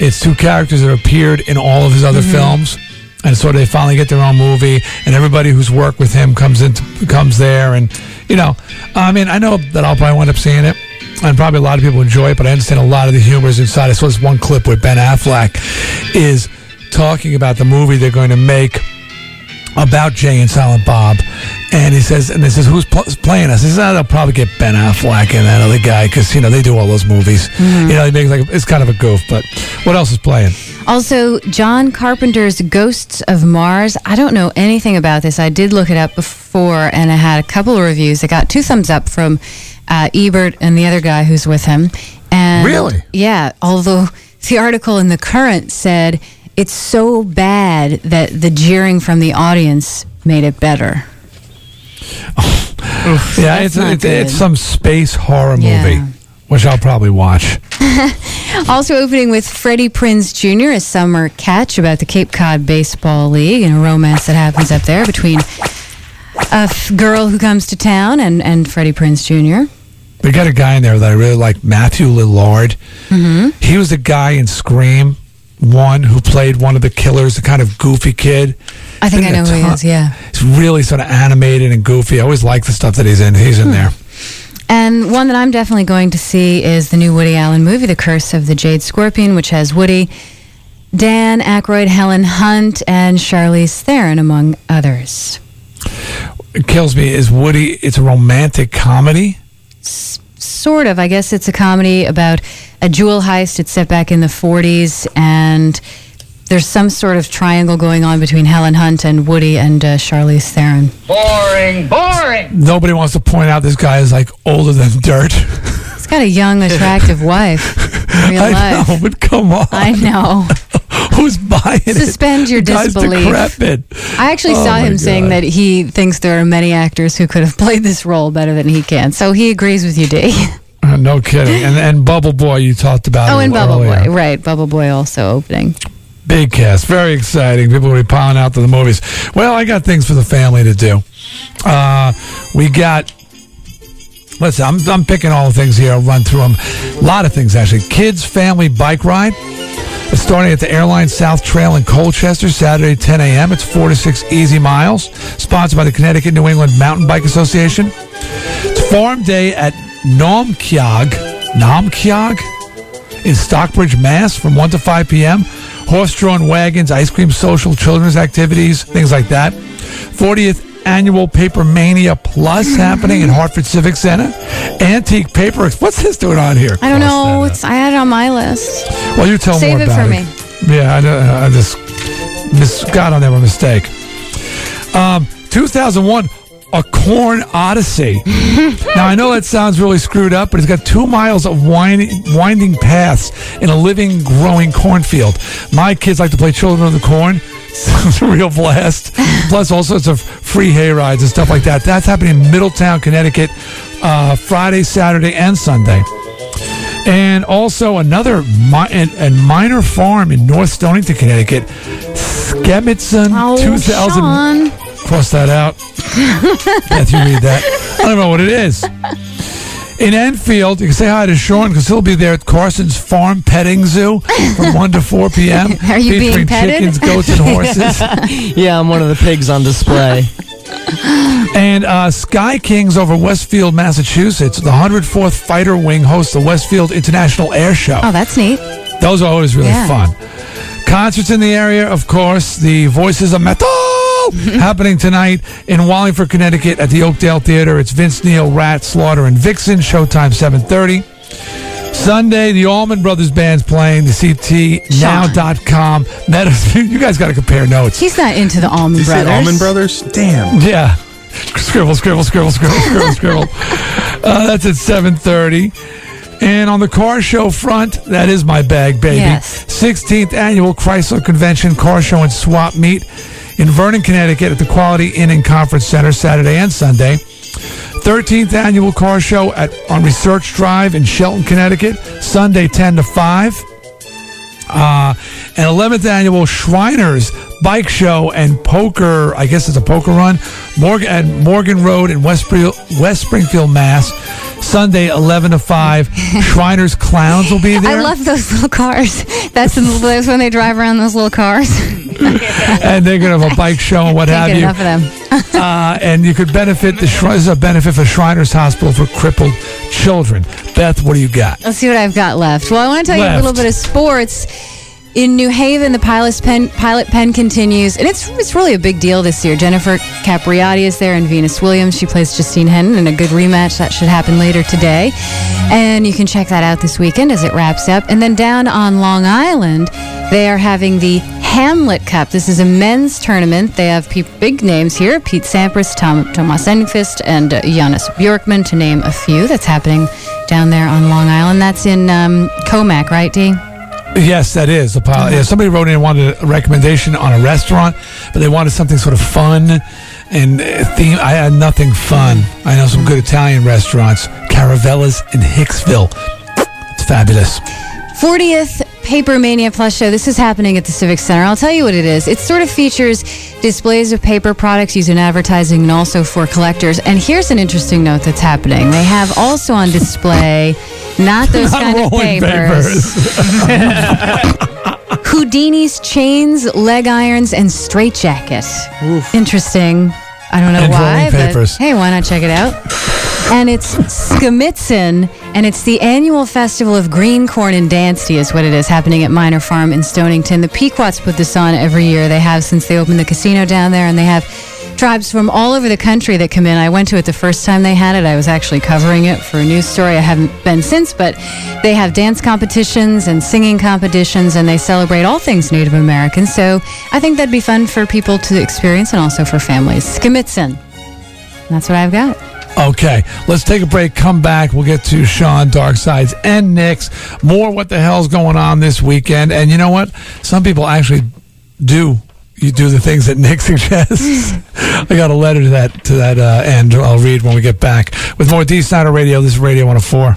It's two characters that appeared in all of his other Mm-hmm. films. And so they finally get their own movie, and everybody who's worked with him comes into comes there, and you know, I mean, I know that I'll probably wind up seeing it, and probably a lot of people enjoy it, but I understand a lot of the humor is inside. I saw this one clip where Ben Affleck is talking about the movie they're going to make about Jay and Silent Bob, and he says, and he says, who's pl- playing us? He says, oh, they'll probably get Ben Affleck and that other guy because you know they do all those movies. Mm-hmm. You know, he makes like it's kind of a goof. But what else is playing? Also, John Carpenter's Ghosts of Mars. I don't know anything about this. I did look it up before, and I had a couple of reviews. It got two thumbs up from uh, Ebert and the other guy who's with him. And Really? Yeah. Although the article in the Courant said it's so bad that the jeering from the audience made it better. Yeah, it's it's, it's some space horror movie, which I'll probably watch. Also opening with Freddie Prinze Jr., a summer catch about the Cape Cod Baseball League and a romance that happens up there between a f- girl who comes to town and, and Freddie Prinze Jr. We got a guy in there that I really like, Matthew Lillard. Mm-hmm. He was the guy in Scream One who played one of the killers, the kind of goofy kid. I think I know who he is, yeah. He's really sort of animated and goofy. I always like the stuff that he's in. He's in Hmm. there. And one that I'm definitely going to see is the new Woody Allen movie, The Curse of the Jade Scorpion, which has Woody, Dan Aykroyd, Helen Hunt, and Charlize Theron, among others. It kills me. Is Woody? It's a romantic comedy. sort of. I guess it's a comedy about a jewel heist. It's set back in the 40s, and there's some sort of triangle going on between Helen Hunt and Woody and uh, Charlize Theron. Boring, boring. Nobody wants to point out this guy is like older than dirt. He's got a young, attractive wife. Real I life. know, but come on. I know. Who's buying it? Suspend your The disbelief. decrepit. I actually Oh saw my him saying that he thinks there are many actors who could have played this role better than he can. So he agrees with you, D. Uh, no kidding. And and Bubble Boy, you talked about. oh, it and Bubble earlier. Boy. Right. Bubble Boy also opening. Big cast, very exciting. People will be piling out to the movies. Well, I got things for the family to do. Uh, we got. Listen, I'm, I'm picking all the things here. I'll run through them. A lot of things, actually. Kids Family Bike Ride. It's starting at the Airline South Trail in Colchester, Saturday, 10 a.m. It's four to six easy miles. Sponsored by the Connecticut New England Mountain Bike Association. It's Farm Day at Naumkeag. Naumkeag? in Stockbridge, Mass, from 1 to 5 p.m. Horse-drawn wagons, ice cream social, children's activities, things like that. 40th annual Paper Mania Plus mm-hmm. happening in Hartford Civic Center. Antique paper. What's this doing on here? I don't know. It's, uh, I had it on my list. Well, you tell Save more it about for me. Yeah, I, uh, I just mis- got on there by mistake. Um, 2001, A Corn Odyssey. now, I know that sounds really screwed up, but it's got two miles of winding, winding paths in a living, growing cornfield. My kids like to play Children of the Corn. It's a real blast. Plus, all sorts of free hay rides and stuff like that. That's happening in Middletown, Connecticut, uh, Friday, Saturday, and Sunday. And also another mi- and, and minor farm in North Stonington, Connecticut, Schemitzun, Oh, 2000. Sean. Cross that out. Let you read that. I don't know what it is. In Enfield, you can say hi to Sean because he'll be there at Carson's Farm Petting Zoo from 1 to 4 p.m. Are you being petted? chickens, goats, and horses. yeah, I'm one of the pigs on display. And uh, Sky Kings over Westfield, Massachusetts, the 104th Fighter Wing hosts the Westfield International Air Show. Oh, that's neat. Those are always really Yeah. fun. Concerts in the area, of course, the Voices of Metal happening tonight in Wallingford, Connecticut at the Oakdale Theater. It's Vince Neil, Ratt, Slaughter, and Vixen. Showtime 7.30. Sunday, the Allman Brothers Band's playing. The CTNow.com. Meta, you guys got to compare notes. He's not into the Almond Did say Brothers. Almond Brothers? Damn. Yeah. Scribble, scribble, scribble, scribble, scribble, scribble. Uh, that's at 7.30. And on the car show front, that is my bag, baby. Yes. 16th Annual Chrysler Convention Car Show and Swap Meet in Vernon, Connecticut at the Quality Inn and Conference Center Saturday and Sunday. 13th Annual Car Show at on Research Drive in Shelton, Connecticut, Sunday 10 to 5. Uh, and 11th annual Shriners Bike Show and Poker, I guess it's a poker run, Morgan at Morgan Road in West, West Springfield, Mass. Sunday 11 to 5. Shriners Clowns will be there. I love those little cars. That's, that's when they drive around those little cars. and they're going to have a bike show and what have you. enough of them. uh, and you could benefit the this is a benefit for Shriners Hospital for crippled children. Beth, what do you got? Let's see what I've got left. Well, I want to tell you a little bit of sports. In New Haven, the pilot pen, pilot pen continues, and it's it's really a big deal this year. Jennifer Capriati is there, and Venus Williams. She plays Justine Henin in a good rematch that should happen later today, and you can check that out this weekend as it wraps up. And then down on Long Island, they are having the Hamlet Cup. This is a men's tournament. They have pe- big names here: Pete Sampras, Tom Thomas Enqvist, and uh, Jonas Bjorkman, to name a few. That's happening down there on Long Island. That's in um, Commack, right, Dee? Yes, that is a pilot. Yeah, somebody wrote in and wanted a recommendation on a restaurant, but they wanted something sort of fun and uh, theme. I had nothing fun. I know some good Italian restaurants, Caravella's in Hicksville. It's fabulous. 40th Paper Mania Plus show. This is happening at the Civic Center. I'll tell you what it is. It sort of features displays of paper products used in advertising and also for collectors. And here's an interesting note that's happening. They have also on display not those Not kind of rolling papers. Houdini's chains, leg irons, and straitjacket. Interesting. I don't know And why, but papers. hey, why not check it out? And it's Schemitzun, and it's the annual festival of green corn and dancey is what it is, happening at Minor Farm in Stonington. The Pequots put this on every year. They have since they opened the casino down there, and they have tribes from all over the country that come in. I went to it the first time they had it. I was actually covering it for a news story. I haven't been since, but they have dance competitions and singing competitions, and they celebrate all things Native American. So I think that'd be fun for people to experience and also for families. Schemitzun. That's what I've got. Okay, let's take a break. Come back. We'll get to Sean Darksides and Nick's. More what the hell's going on this weekend. And you know what? Some people actually do you do the things that Nick suggests. I got a letter to that to that uh, end. I'll read when we get back with more Dee Snider Radio. This is Radio 104.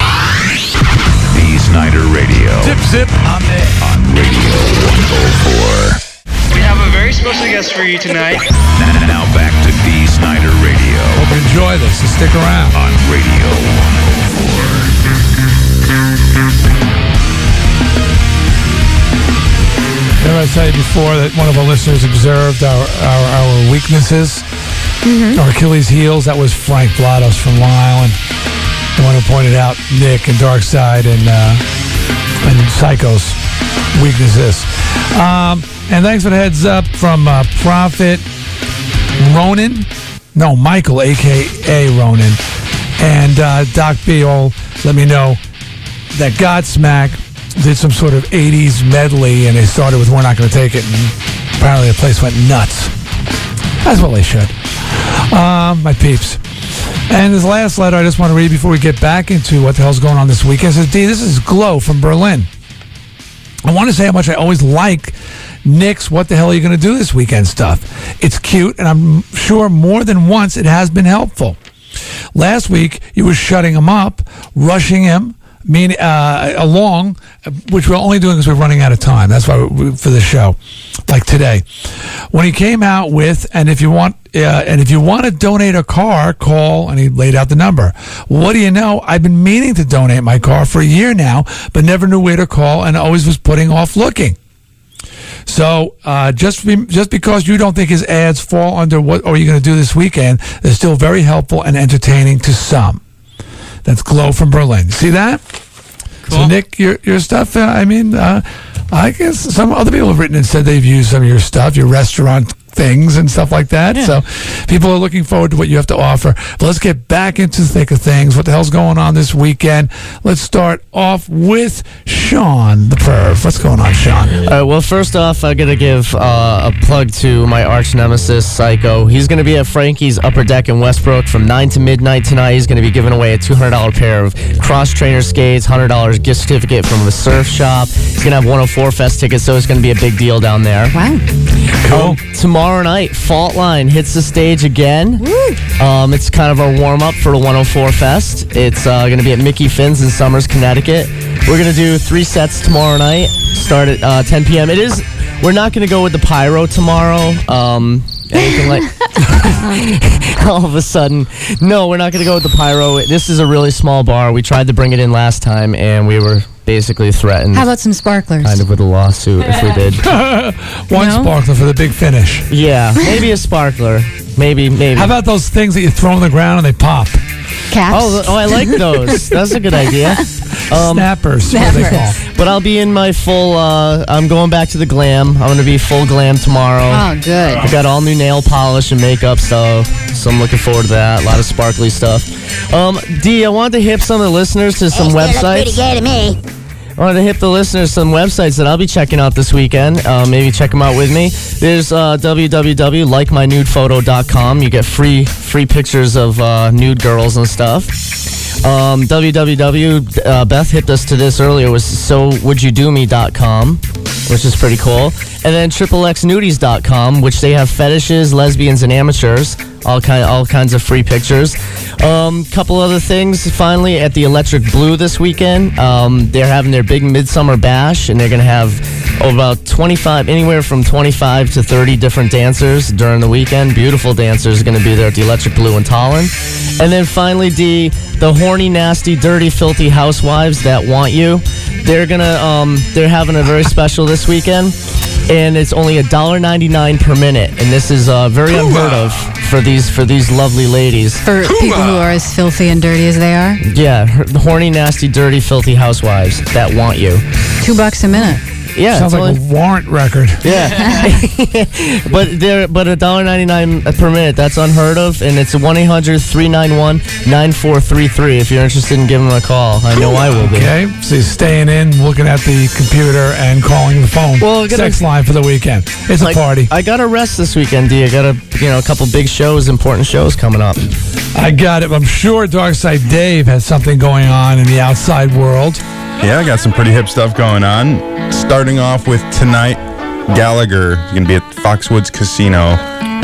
Dee Snider Radio. Zip zip. I'm there. On Radio 104. We have a very special guest for you tonight. Now back to Dee Snider Radio. Hope enjoy this. So stick around on Radio 104. Remember I tell you before that one of our listeners observed our our, our weaknesses, our Achilles heels. That was Frank Blados from Long Island, the one who pointed out Nick and Darkside and uh, and Psycho's weaknesses. Um, and thanks for the heads up from uh, Prophet Ronan. No, Michael, aka Ronan, and uh, Doc B. All let me know that Godsmack did some sort of 80s medley and they started with We're Not Going to Take It and apparently the place went nuts. That's what they should. Um, my peeps. And this last letter I just want to read before we get back into what the hell's going on this weekend. It says, D, this is Glow from Berlin. I want to say how much I always like Nick's What the Hell Are You Going to Do This Weekend stuff. It's cute, and I'm sure more than once it has been helpful. Last week, you were shutting him up, rushing him, mean uh, along, which we're only doing because we're running out of time. That's why we, for the show, like today, when he came out with, and if you want, uh, and if you want to donate a car, call, and he laid out the number. What do you know? I've been meaning to donate my car for a year now, but never knew where to call, and always was putting off looking. So uh, just be, just because you don't think his ads fall under what are you going to do this weekend, they're still very helpful and entertaining to some. That's Glow from Berlin. See that? So Nick, your your stuff. Uh, I mean, uh, I guess some other people have written and said they've used some of your stuff, your restaurant things and stuff like that. So people are looking forward to what you have to offer. But let's get back into the thick of things. What the hell's going on this weekend? Let's start off with Sean the Perv. What's going on, Sean? All right, well, first off, I got to give uh, a plug to my arch nemesis, Psycho. He's going to be at Frankie's Upper Deck in Westbrook from 9 to midnight tonight. He's going to be giving away a $200 pair of cross trainer skates, $100 gift certificate from the surf shop. He's going to have 104 Fest tickets, so it's going to be a big deal down there. Wow. Cool. tomorrow night, Fault Line hits the stage again. Um, it's kind of our warm up for the 104 Fest. It's uh, going to be at Mickey Finn's in Somers, Connecticut. We're going to do three sets tomorrow night, start at uh, 10 p.m. It is, we're not going to go with the pyro tomorrow. Um, anything like all of a sudden no we're not going to go with the pyro this is a really small bar we tried to bring it in last time and we were basically threatened How about some sparklers? kind of with a lawsuit if we did One No? sparkler for the big finish. yeah maybe a sparkler maybe maybe How about those things that you throw on the ground and they pop? Caps? Oh, oh, I like those. That's a good idea. Um, Snappers. What are they called? But I'll be in my full. Uh, I'm going back to the glam. I'm gonna be full glam tomorrow. Oh, good. I got all new nail polish and makeup, so so I'm looking forward to that. A lot of sparkly stuff. Um, D, I wanted to hip some of the listeners to some websites. pretty gay to me. Wanted to hit the listeners some websites that I'll be checking out this weekend. Uh, maybe check them out with me. There's uh, www.likemynudephoto.com. You get free free pictures of uh, nude girls and stuff. Um, www. Uh, Beth hipped us to this earlier was sowouldyoudome.com, which is pretty cool. And then triplexnudies.com, which they have fetishes, lesbians, and amateurs. All kind, all kinds of free pictures. Um, couple other things. Finally, at the Electric Blue this weekend, um, they're having their big midsummer bash, and they're gonna have about 25, anywhere from 25 to 30 different dancers during the weekend. Beautiful dancers are gonna be there at the Electric Blue in Tolland. And then finally, D, the horny, nasty, dirty, filthy housewives that want you. They're gonna, um, they're having a very special this weekend, and it's only $1.99 per minute, and this is uh, very unheard of for these for these lovely ladies. For people who are as filthy and dirty as they are? Yeah, her- the horny, nasty, dirty, filthy housewives that want you. Two bucks a minute. Yeah, Sounds like only- a warrant record. Yeah, but there, but a dollar ninety nine per minute. That's unheard of, and it's one 9433 If you're interested in giving them a call, I know I will be. Okay, so you're staying in, looking at the computer, and calling the phone. Well, I gotta- sex line for the weekend. It's Like, a party. I got to rest this weekend, D. I got a you know a couple big shows, important shows coming up. I got it. I'm sure Darkside Dave has something going on in the outside world. Yeah, I got some pretty hip stuff going on. Starting off with tonight, Gallagher is going to be at Foxwoods Casino.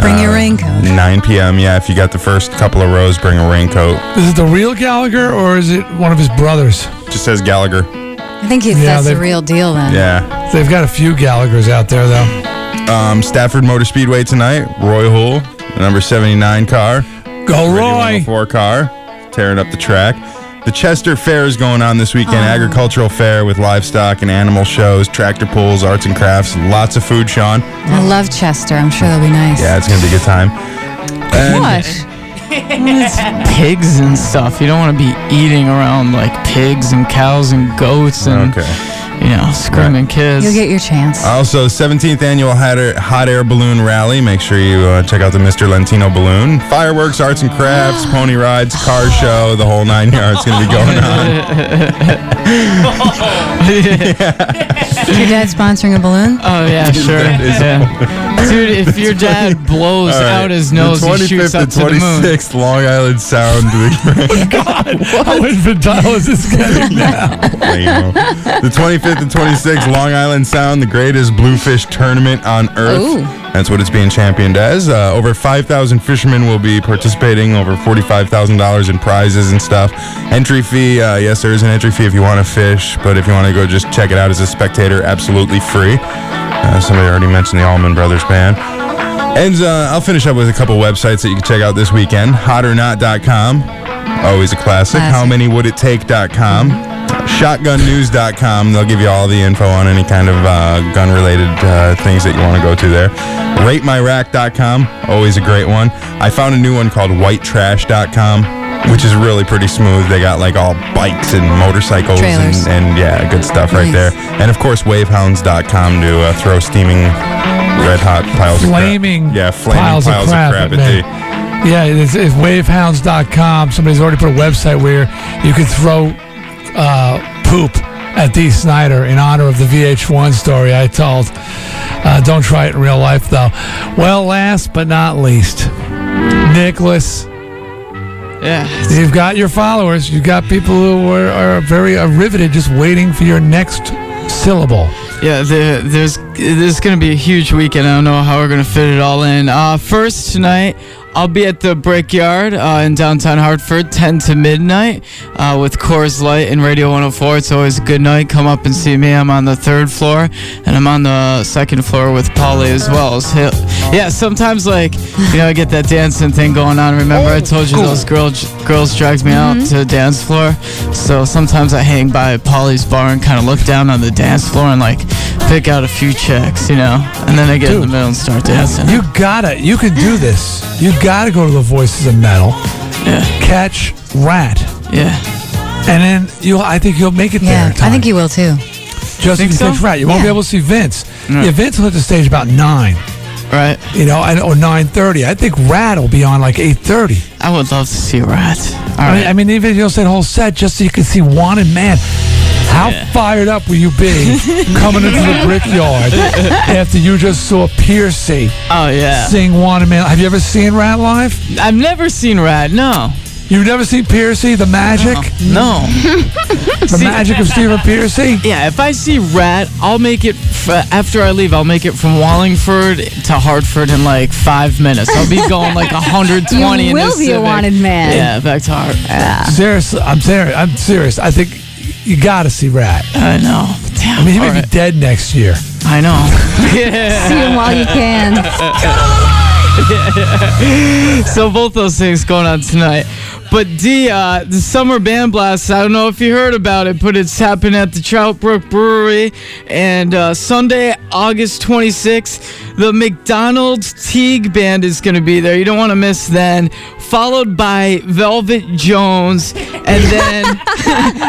Bring your uh, raincoat. 9 p.m. Yeah, if you got the first couple of rows, bring a raincoat. Is it the real Gallagher or is it one of his brothers? Just says Gallagher. I think he, Yeah, that's the real deal then. Yeah. They've got a few Gallaghers out there, though. Um, Stafford Motor Speedway tonight. Roy Hull, the number 79 car. Go Roy! 4 car, tearing up the track. The Chester Fair is going on this weekend. Oh. Agricultural fair with livestock and animal shows, tractor pulls, arts and crafts, lots of food, Sean. I love Chester. I'm sure that'll be nice. Yeah, it's going to be a good time. And- What? It's pigs and stuff. You don't want to be eating around like pigs and cows and goats and you know screaming kids. You'll get your chance. Also, 17th annual hot air, hot air balloon rally. Make sure you uh, check out the Mr. Lentino balloon. Fireworks, arts and crafts, pony rides, car show, the whole nine yards going to be going on. Is your dad sponsoring a balloon? Oh yeah, sure. Yeah. Dude, if your dad blows All right. out his nose, the he shoots 25th up and to the moon. 26th Long Island Sound. Oh God! How infantile is this getting now? Lame-o. the 25th and 26th Long Island Sound, the greatest bluefish tournament on earth. Ooh. That's what it's being championed as. Uh, over 5,000 fishermen will be participating, over $45,000 in prizes and stuff. Entry fee, uh, yes, there is an entry fee if you want to fish, but if you want to go just check it out as a spectator, absolutely free. Uh, somebody already mentioned the Allman Brothers Band. And uh, I'll finish up with a couple websites that you can check out this weekend. Hotornot.com, always a classic. Classic. HowManyWouldItTake.com. ShotgunNews.com. They'll give you all the info on any kind of uh, gun related uh, things that you want to go to there. RateMyRack.com. Always a great one. I found a new one called WhiteTrash.com, which is really pretty smooth. They got like all bikes and motorcycles and, and yeah, good stuff right Nice. there. And of course, Wavehounds.com to uh, throw steaming red hot piles Flaming of crap. Yeah, flaming piles piles, of crap of crap at at me. Yeah, it's, it's wavehounds.com. Somebody's already put a website where you can throw uh, poop at Dee Snider in honor of the VH1 story I told. Uh, don't try it in real life, though. Well, last but not least, Nicholas. Yeah. You've got your followers. You've got people who are, are very uh, riveted, just waiting for your next syllable. Yeah, there, there's there's gonna be a huge weekend. I don't know how we're gonna fit it all in. Uh, first tonight, I'll be at the Brickyard uh, in downtown Hartford, 10 to midnight, uh, with Coors Light and Radio 104. It's always a good night. Come up and see me. I'm on the third floor, and I'm on the second floor with Polly as well. So, yeah, sometimes like you know I get that dancing thing going on. Remember I told you those girls girls dragged me out to the dance floor. So sometimes I hang by Polly's bar and kind of look down on the dance floor and like pick out a few chicks, you know, and then I get in the middle and start dancing. You gotta, you can do this. You gotta go to the Voices of Metal, Yeah. catch Ratt, Yeah. and then you'll. I think you'll make it there. Yeah, in. I think you will too. Just Think if you so? Ratt, you won't Yeah. be able to see Vince. Yeah. Yeah, Vince will hit the stage about nine. Right. You know, and, or nine thirty. I think Ratt will be on like eight thirty. I would love to see Ratt. All I, mean. I mean, even if you don't say the whole set, just so you can see Wanted Man. How fired up will you be coming into the brickyard after you just saw Pearcy oh yeah. sing Wanted Man? Have you ever seen Ratt live? I've never seen Ratt. No. You've never seen Pearcy, the magic? Uh-uh. No. The magic of Stephen Pearcy? Yeah, if I see Ratt, I'll make it f- after I leave. I'll make it from Wallingford to Hartford in like five minutes. I'll be going like 120 You in will this be a wanted man. Yeah, back to Hartford. Seriously, I'm serious. I'm serious. I think you got to see Ratt. I know. Damn. I mean, he may all be right. dead next year. I know. yeah. See him while you can. so both those things going on tonight. But D, uh, the summer band blast. I don't know if you heard about it, but it's happening at the Troutbrook Brewery, and uh, Sunday, August 26th, the McDonald's Teague Band is going to be there. You don't want to miss then. Followed by Velvet Jones, and then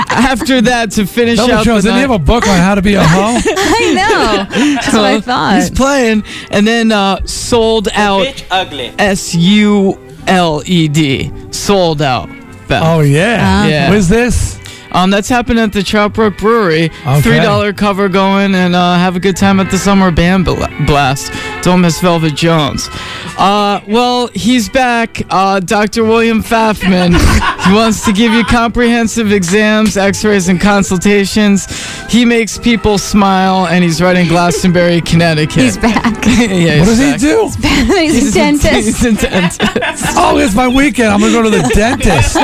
after that to finish Velvet out Jones, the didn't he have a book on how to be a hoe? I know. That's what I Well, thought. He's playing, and then uh, sold out. ugly. S U L E D. Sold out. Beth. Oh yeah. Yeah. Where's this? Um, that's happening at the Troutbrook Brewery. Okay. Three dollar cover going and uh, have a good time at the summer band bla- blast. Don't miss Velvet Jones. Uh, well, he's back. Uh, Dr. William Pfaffman. he wants to give you comprehensive exams, X-rays, and consultations. He makes people smile, and he's right in Glastonbury, Connecticut. He's back. yeah, he's what does he's he back. do? He's a dentist. He's a dentist. Oh, it's my weekend. I'm gonna go to the dentist.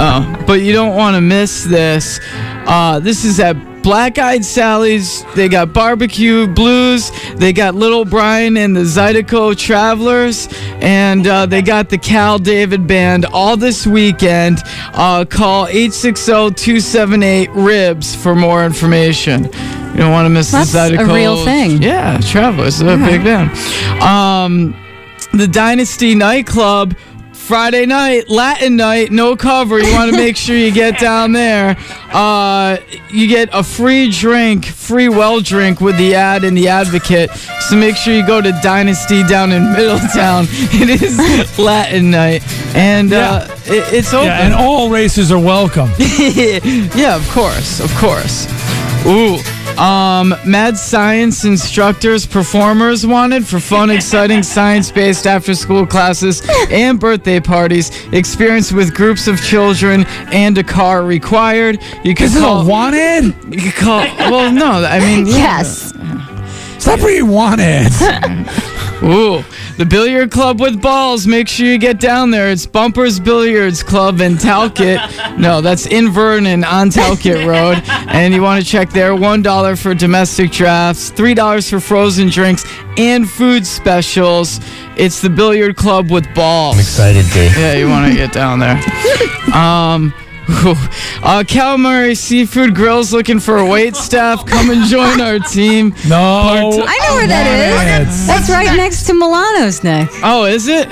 Oh, but you don't want to miss this. Uh, this is at Black Eyed Sally's. They got barbecue blues. They got Little Brian and the Zydeco Travelers, and uh, they got the Cal David Band all this weekend. Uh, call 860-278 Ribs for more information. You don't want to miss That's the a Zydeco. real thing. Yeah, Travelers. They're a big band. Um, the Dynasty nightclub. Friday night, Latin night, no cover. You want to make sure you get down there. Uh, you get a free drink, free well drink with the ad in the Advocate. So make sure you go to Dynasty down in Middletown. It is Latin night, and uh, it, it's open. Yeah, and all races are welcome. yeah, of course, of course. Ooh. Um, mad science instructors, performers wanted for fun, exciting science-based after-school classes and birthday parties. Experience with groups of children and a car required. You can This is call. a wanted. You can call. Well, no, I mean Yes. Stop you wanted. Ooh, the billiard club with balls. Make sure you get down there. It's Bumpers Billiards Club in Talcott. No, that's in Vernon on Talcott Road. And you want to check there. One dollar for domestic drafts, three dollars for frozen drinks and food specials. It's the billiard club with balls. I'm excited, Dave. Yeah, you want to get down there. Um, uh, Calamari Seafood Grill's looking for a wait staff. Come and join our team. No. I know where that is. That's right next to Milano's neck. Oh, is it?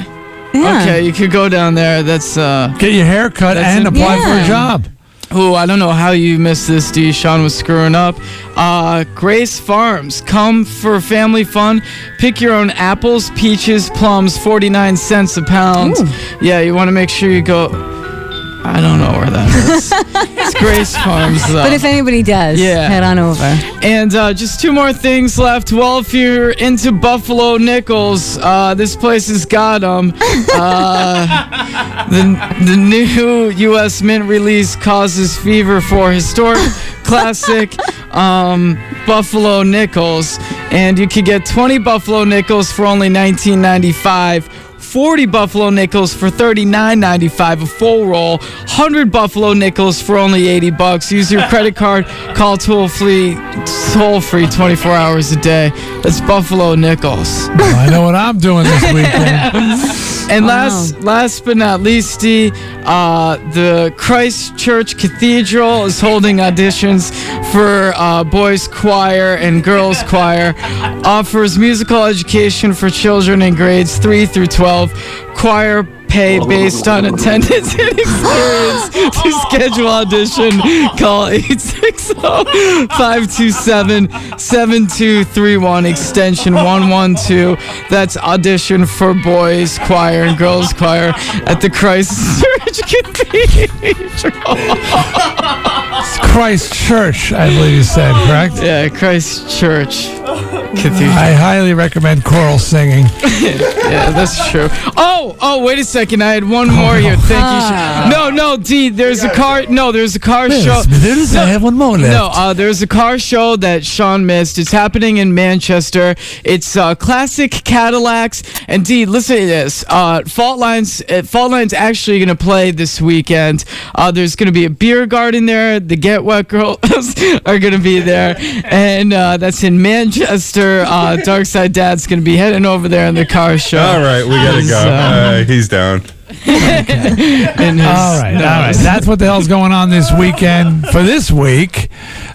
Yeah. Okay, you could go down there. That's uh. Get your hair cut and it. apply for a job. Oh, I don't know how you missed this, D. Sean was screwing up. Uh, Grace Farms, come for family fun. Pick your own apples, peaches, plums, 49 cents a pound. Yeah, you want to make sure you go. I don't know where that is. it's Grace Farms, though. But if anybody does, Yeah. head on over. And uh, just two more things left. Well, if you're into Buffalo Nickels, uh, this place has got them. Uh, the, the new U.S. Mint release causes fever for historic classic um, Buffalo Nickels. And you could get 20 Buffalo Nickels for only $19.95. 40 buffalo nickels for $39.95 a full roll 100 buffalo nickels for only 80 bucks. Use your credit card call toll free toll free 24 hours a day. That's buffalo nickels. I know what I'm doing this weekend. and last last but not least uh, the Christ Church Cathedral is holding auditions for uh, boys choir and girls choir. Offers musical education for children in grades 3 through 12 choir pay based on attendance and experience to schedule audition call 860-527-7231 extension 112 that's audition for boys choir and girls choir at the Christ Church Cathedral Christ Church, I believe you said, correct? yeah Christ Church Cathedral I highly recommend choral singing. yeah, that's true. Oh, oh, wait a second. I had one more here. Thank you. No, no, D. There's a car. No, there's a car Yes, show. Smithers, I have one more left. No, uh, there's a car show that Sean missed. It's happening in Manchester. It's uh, classic Cadillacs. And D, listen to this. Uh, Fault Lines. Uh, Fault Lines actually going to play this weekend. Uh, there's going to be a beer garden there. The Get Wet Girls are going to be there, and uh, that's in Manchester. Uh, Darkside Dad's going to be heading over there in the car show. All right, we gotta go. Uh, he's down. In his All right, all right. That's what the hell's going on this weekend for this week.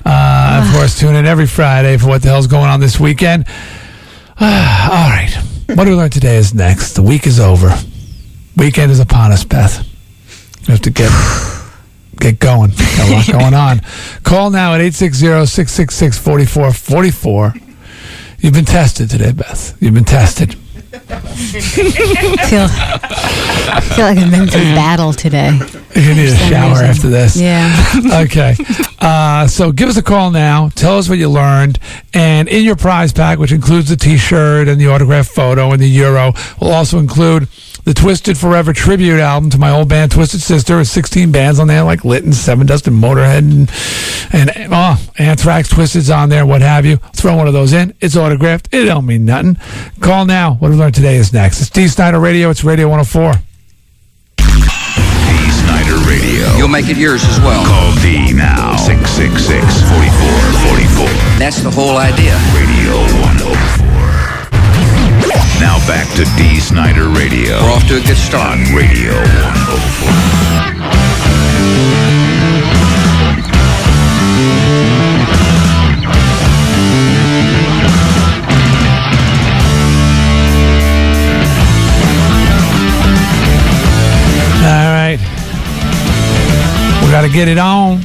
Uh, of course, tune in every Friday for what the hell's going on this weekend. all right. What do we learn today is next. The week is over. Weekend is upon us, Beth. We have to get get going. Got a lot going on. Call now at 860-666-4444. You've been tested today, Beth. You've been tested. feel, feel like been through battle today. You need a shower reason. after this. Yeah. okay. Uh, so give us a call now. Tell us what you learned. And in your prize pack, which includes the t shirt and the autographed photo and the Euro, will also include the Twisted Forever tribute album to my old band, Twisted Sister. It's 16 bands on there, like Lytton, Sevendust, and Motorhead, and, and oh, Anthrax, Twisted's on there, what have you. Throw one of those in. It's autographed. It don't mean nothing. Call now. What we learned today is next. It's Dee Snider Radio. It's Radio 104. Radio. You'll make it yours as well. Call D now. 666-4444. That's the whole idea. Radio 104. Now back to Dee Snider Radio. We're off to a good start. On Radio 104. Get it on.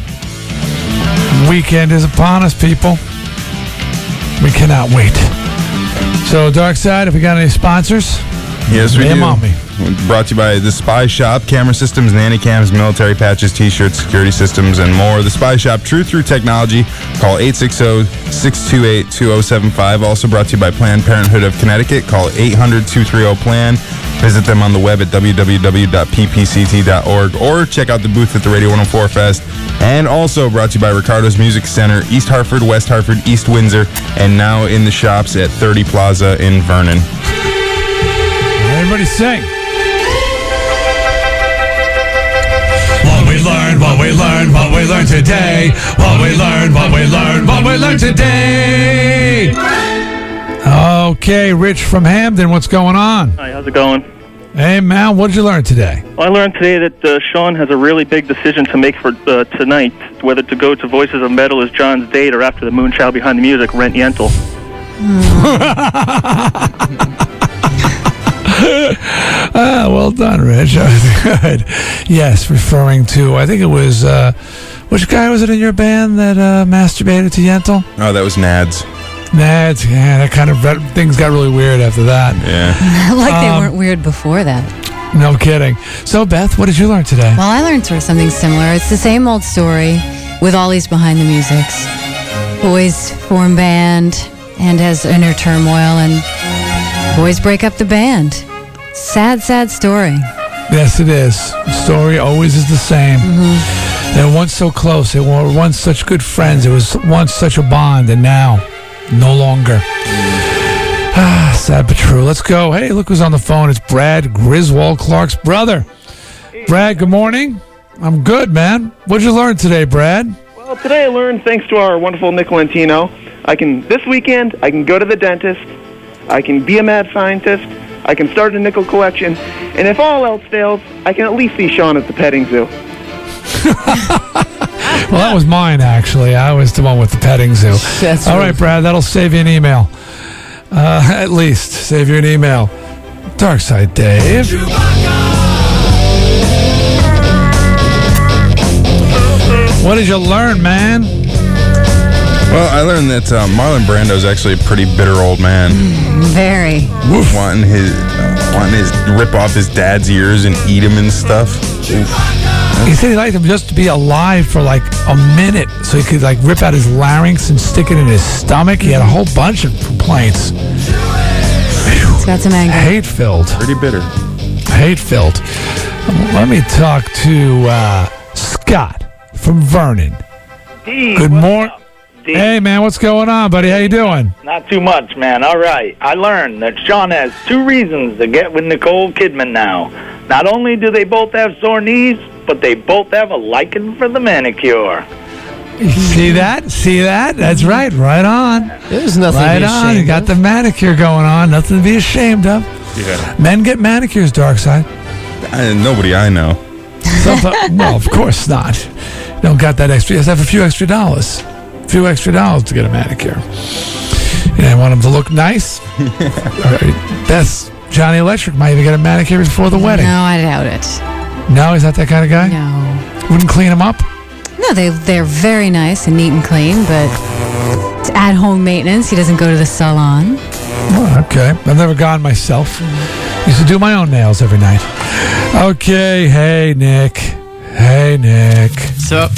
Weekend is upon us, people. We cannot wait. So, Darkside, if we got any sponsors, Yes, we do. on me. Brought to you by The Spy Shop, camera systems, nanny cams, military patches, t-shirts, security systems, and more. The Spy Shop, true through technology. Call 860-628-2075. Also brought to you by Planned Parenthood of Connecticut. Call 800-230-PLAN. Visit them on the web at www.ppct.org or check out the booth at the Radio 104 Fest. And also brought to you by Ricardo's Music Center, East Hartford, West Hartford, East Windsor, and now in the shops at Tri-City Plaza in Vernon. Everybody sing. We learned, what we learned today. What we learned, what we learned, what we learned today. Okay, Rich from Hamden, what's going on? Hi, how's it going? Hey, man, what did you learn today? Well, I learned today that uh, Sean has a really big decision to make for uh, tonight, whether to go to Voices of Metal as John's date or after the Moonchild Behind the Music, Rent Yentl. ah, well done, Rich. That was good. Yes, referring to, I think it was, uh, which guy was it in your band that uh, masturbated to Yentl? Oh, that was Nads. Nads, yeah, that kind of, that, things got really weird after that. Yeah. like they Um, weren't weird before that. No kidding. So, Beth, what did you learn today? Well, I learned sort of something similar. It's the same old story with all these behind the musics. Boys form band and has inner turmoil, and boys break up the band. Sad, sad story. Yes, it is. The story always is the same. They were once so close. They were once such good friends. It was once such a bond, and now, no longer. Ah, sad but true. Let's go. Hey, look who's on the phone. It's Brad Griswold, Clark's brother. Brad, good morning. I'm good, man. What'd you learn today, Brad? Well, today I learned, thanks to our wonderful Nick Lentino, I can, this weekend, I can go to the dentist, I can be a mad scientist, I can start a nickel collection, and if all else fails, I can at least see Sean at the petting zoo. Well, that was mine, actually. I was the one with the petting zoo. That's All right. right, Brad, that'll save you an email. Uh, at least save you an email. Darkside Dave. What did you learn, man? Well, I learned that uh, Marlon Brando's actually a pretty bitter old man. Very. Wanting his, uh, wanting his rip off his dad's ears and eat him and stuff. He said he liked him just to be alive for like a minute so he could like rip out his larynx and stick it in his stomach. He had a whole bunch of complaints. It's got some anger. Hate filled. Pretty bitter. Hate filled. Let me talk to uh, Scott from Vernon. Good morning. Hey man, what's going on, buddy? How you doing? Not too much, man. All right. I learned that Sean has two reasons to get with Nicole Kidman now. Not only do they both have sore knees, but they both have a liking for the manicure. See that? See that? That's right. Right on. There's nothing to right be on. You got the manicure going on. Nothing to be ashamed of. Yeah. Men get manicures, dark side. I, nobody I know. Someti- well, of course not. You don't got that extra. You have have a few extra dollars. A few extra dollars to get a manicure. And I want them to look nice. All right. Beth's Johnny Electric might even get a manicure before the wedding. No, I doubt it. No, he's not that kind of guy. No. Wouldn't clean him up. No, they they're very nice and neat and clean, but it's at home maintenance. He doesn't go to the salon. Oh, okay. I've never gone myself. Mm-hmm. Used to do my own nails every night. Okay. Hey, Nick. Hey, Nick. What's up?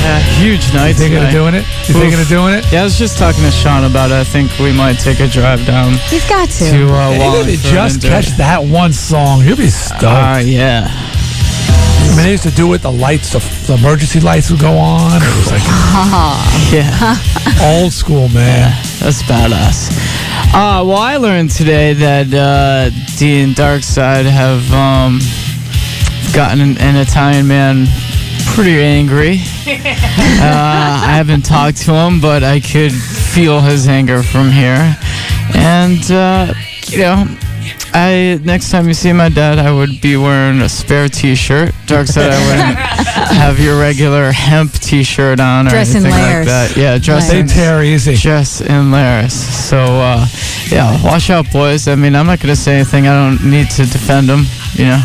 Yeah, huge night. You thinking of tonight. doing it? You thinking of doing it? Yeah, I was just talking to Sean about it. I think we might take a drive down He's got to. to uh, Even if you just catch it. that one song, you'll be stoked. Ah, yeah. I mean, they used to do it. The lights, the, the emergency lights would go on. It was like Yeah. old school, man. That's badass. Uh, well, I learned today that uh, D and Darkside have um, gotten an, an Italian man pretty angry. uh, I haven't talked to him, but I could feel his anger from here. And, uh, you know, I next time you see my dad, I would be wearing a spare T-shirt. Darkside, I wouldn't have your regular hemp T-shirt on or Dress anything like that. Yeah, dress They in tear easy. just in layers. So, uh, yeah, watch out, boys. I mean, I'm not going to say anything. I don't need to defend them, you know?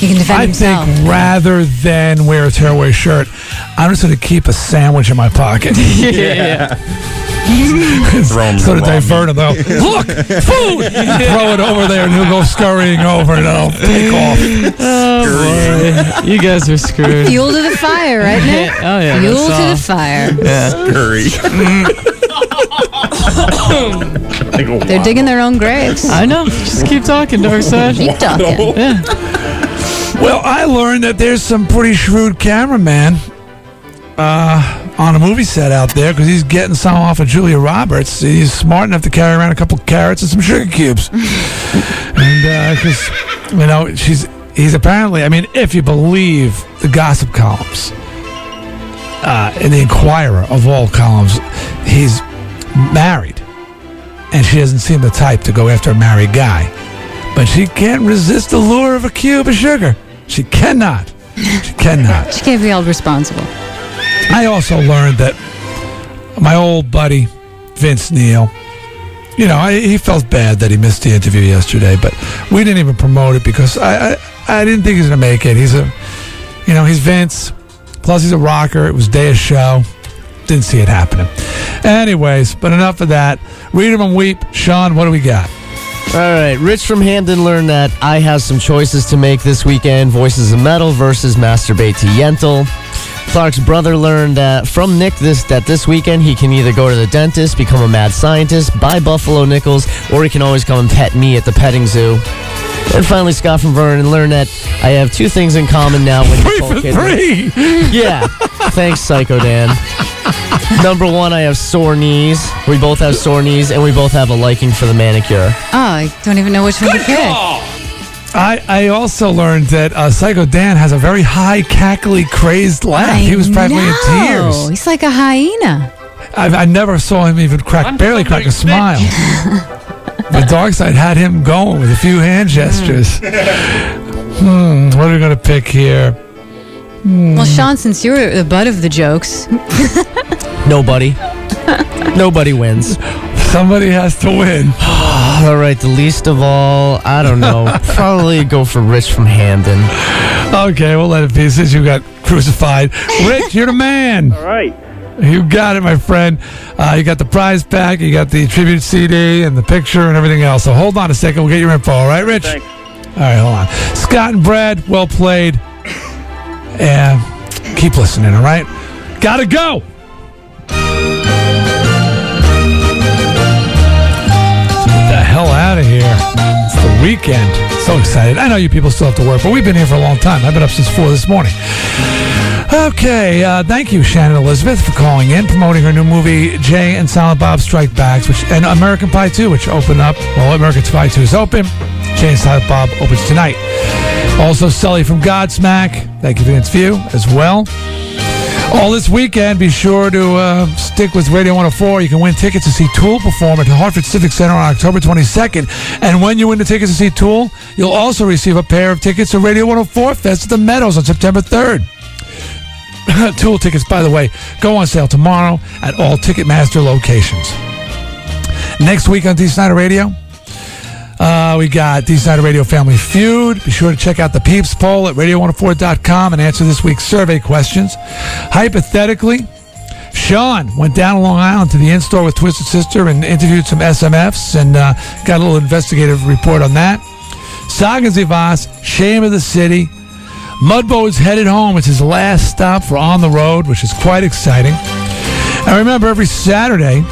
He can defend I himself. think rather than wear a tearaway shirt, I'm just going to keep a sandwich in my pocket. yeah. Throw 'em sort of raw divert him. Though. Look, food! Throw it over there, and he'll go scurrying over, and it'll take off. Oh, boy. You guys are screwed. Fuel to the fire, right, Nick? oh, yeah. Fuel to the fire. Yeah. Scurry. They're digging their own graves. I know. Just keep talking, Darkside. Keep talking. Yeah. Well, I learned that there's some pretty shrewd cameraman uh, on a movie set out there because he's getting some off of Julia Roberts. He's smart enough to carry around a couple carrots and some sugar cubes. and because, you know, she's he's apparently, I mean, if you believe the gossip columns, uh, in the Enquirer of all columns, he's married. And she doesn't seem the type to go after a married guy. But she can't resist the lure of a cube of sugar. She cannot. She cannot. She can't be held responsible. I also learned that my old buddy Vince Neil, you know, I, he felt bad that he missed the interview yesterday, but we didn't even promote it because I I, I didn't think he was going to make it. He's a, you know, he's Vince. Plus, he's a rocker. It was day of show. Didn't see it happening. Anyways, but enough of that. Read 'em and weep. Sean, what do we got? All right, Rich from Hamden learned that I have some choices to make this weekend Voices of Metal versus Masturbate to Yentl. Clark's brother learned that from Nick this that this weekend he can either go to the dentist, become a mad scientist, buy buffalo nickels, or he can always come and pet me at the petting zoo. And finally, Scott from Vernon learned that I have two things in common now with Three Nicole for Kidman. three. Yeah. Thanks, Psycho Dan. Number one, I have sore knees. We both have sore knees, and we both have a liking for the manicure. Oh, I don't even know which one to pick. I, I also learned that uh, Psycho Dan has a very high, cackly, crazed laugh. he was practically in know. tears. He's like a hyena. I, I never saw him even crack, barely crack a smile. the dark side had him going with a few hand gestures. Hmm, what are we going to pick here? Well, Sean, since you were the butt of the jokes, Nobody. Nobody wins. Somebody has to win. all right, the least of all, I don't know. Probably go for Rich from Hamden. Okay, we'll let it be since you got crucified. Rich, you're the man. All right. You got it, my friend. Uh, you got the prize pack, you got the tribute CD, and the picture, and everything else. So hold on a second. We'll get your info. All right, Rich? Thanks. All right, hold on. Scott and Brad, well played. And keep listening, all right? Gotta go. Hell out of here. It's the weekend. So excited. I know you people still have to work, but we've been here for a long time. I've been up since 4 this morning. Okay, uh, thank you, Shannon Elizabeth, for calling in, promoting her new movie, Jay and Silent Bob Strike Backs, which and American Pie 2, which open up. Well, American Pie 2 is open. Jay and Silent Bob opens tonight. Also, Sully from Godsmack. Thank you for the interview as well. All this weekend, be sure to uh, stick with Radio 104. You can win tickets to see Tool perform at the Hartford Civic Center on October 22nd. And when you win the tickets to see Tool, you'll also receive a pair of tickets to Radio 104 Fest at the Meadows on September 3rd. Tool tickets, by the way, go on sale tomorrow at all Ticketmaster locations. Next week on Dee Snider Radio, Uh, we got Dee Snider Radio Family Feud. Be sure to check out the Peeps poll at radio104.com and answer this week's survey questions. Hypothetically, Sean went down to Long Island to the in store with Twisted Sister and interviewed some SMFs and uh, got a little investigative report on that. Sagan Zivas, Shame of the City. Mudbo is headed home. It's his last stop for On the Road, which is quite exciting. And remember, every Saturday,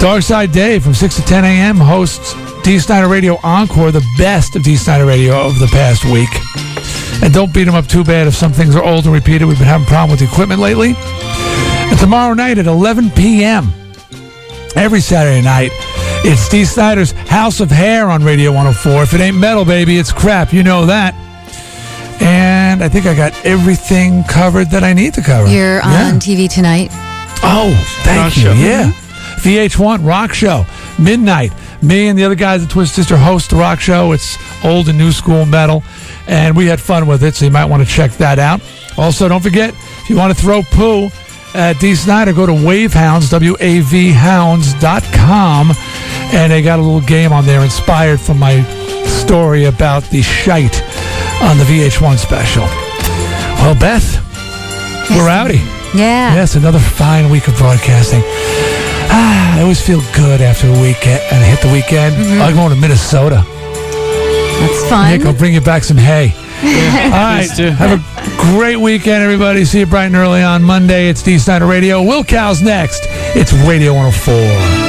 Darkside Dave from 6 to 10 a.m. hosts Dee Snider Radio Encore, the best of Dee Snider Radio of the past week. And don't beat them up too bad if some things are old and repeated. We've been having a problem with the equipment lately. And tomorrow night at 11 p.m., every Saturday night, it's Dee Snider's House of Hair on Radio 104. If it ain't metal, baby, it's crap. You know that. And I think I got everything covered that I need to cover. You're Yeah. on TV tonight. Oh, thank Rock you. show. Yeah. VH1 Rock Show, midnight. Me and the other guys at Twisted Sister host the rock show. It's old and new school metal, and we had fun with it, so you might want to check that out. Also, don't forget, if you want to throw poo at Dee Snider, go to Wavehounds, W A V Hounds.com, and they got a little game on there inspired from my story about the shite on the VH1 special. Well, Beth, we're outie. Yeah. Yes, another fine week of broadcasting. Ah, I always feel good after a weekend and I hit the weekend. I'm going to Minnesota. That's fun. Nick, I'll bring you back some hay. All right. Have a great weekend, everybody. See you bright and early on Monday. It's Dee Snider Radio. Will Cow's next. It's Radio 104.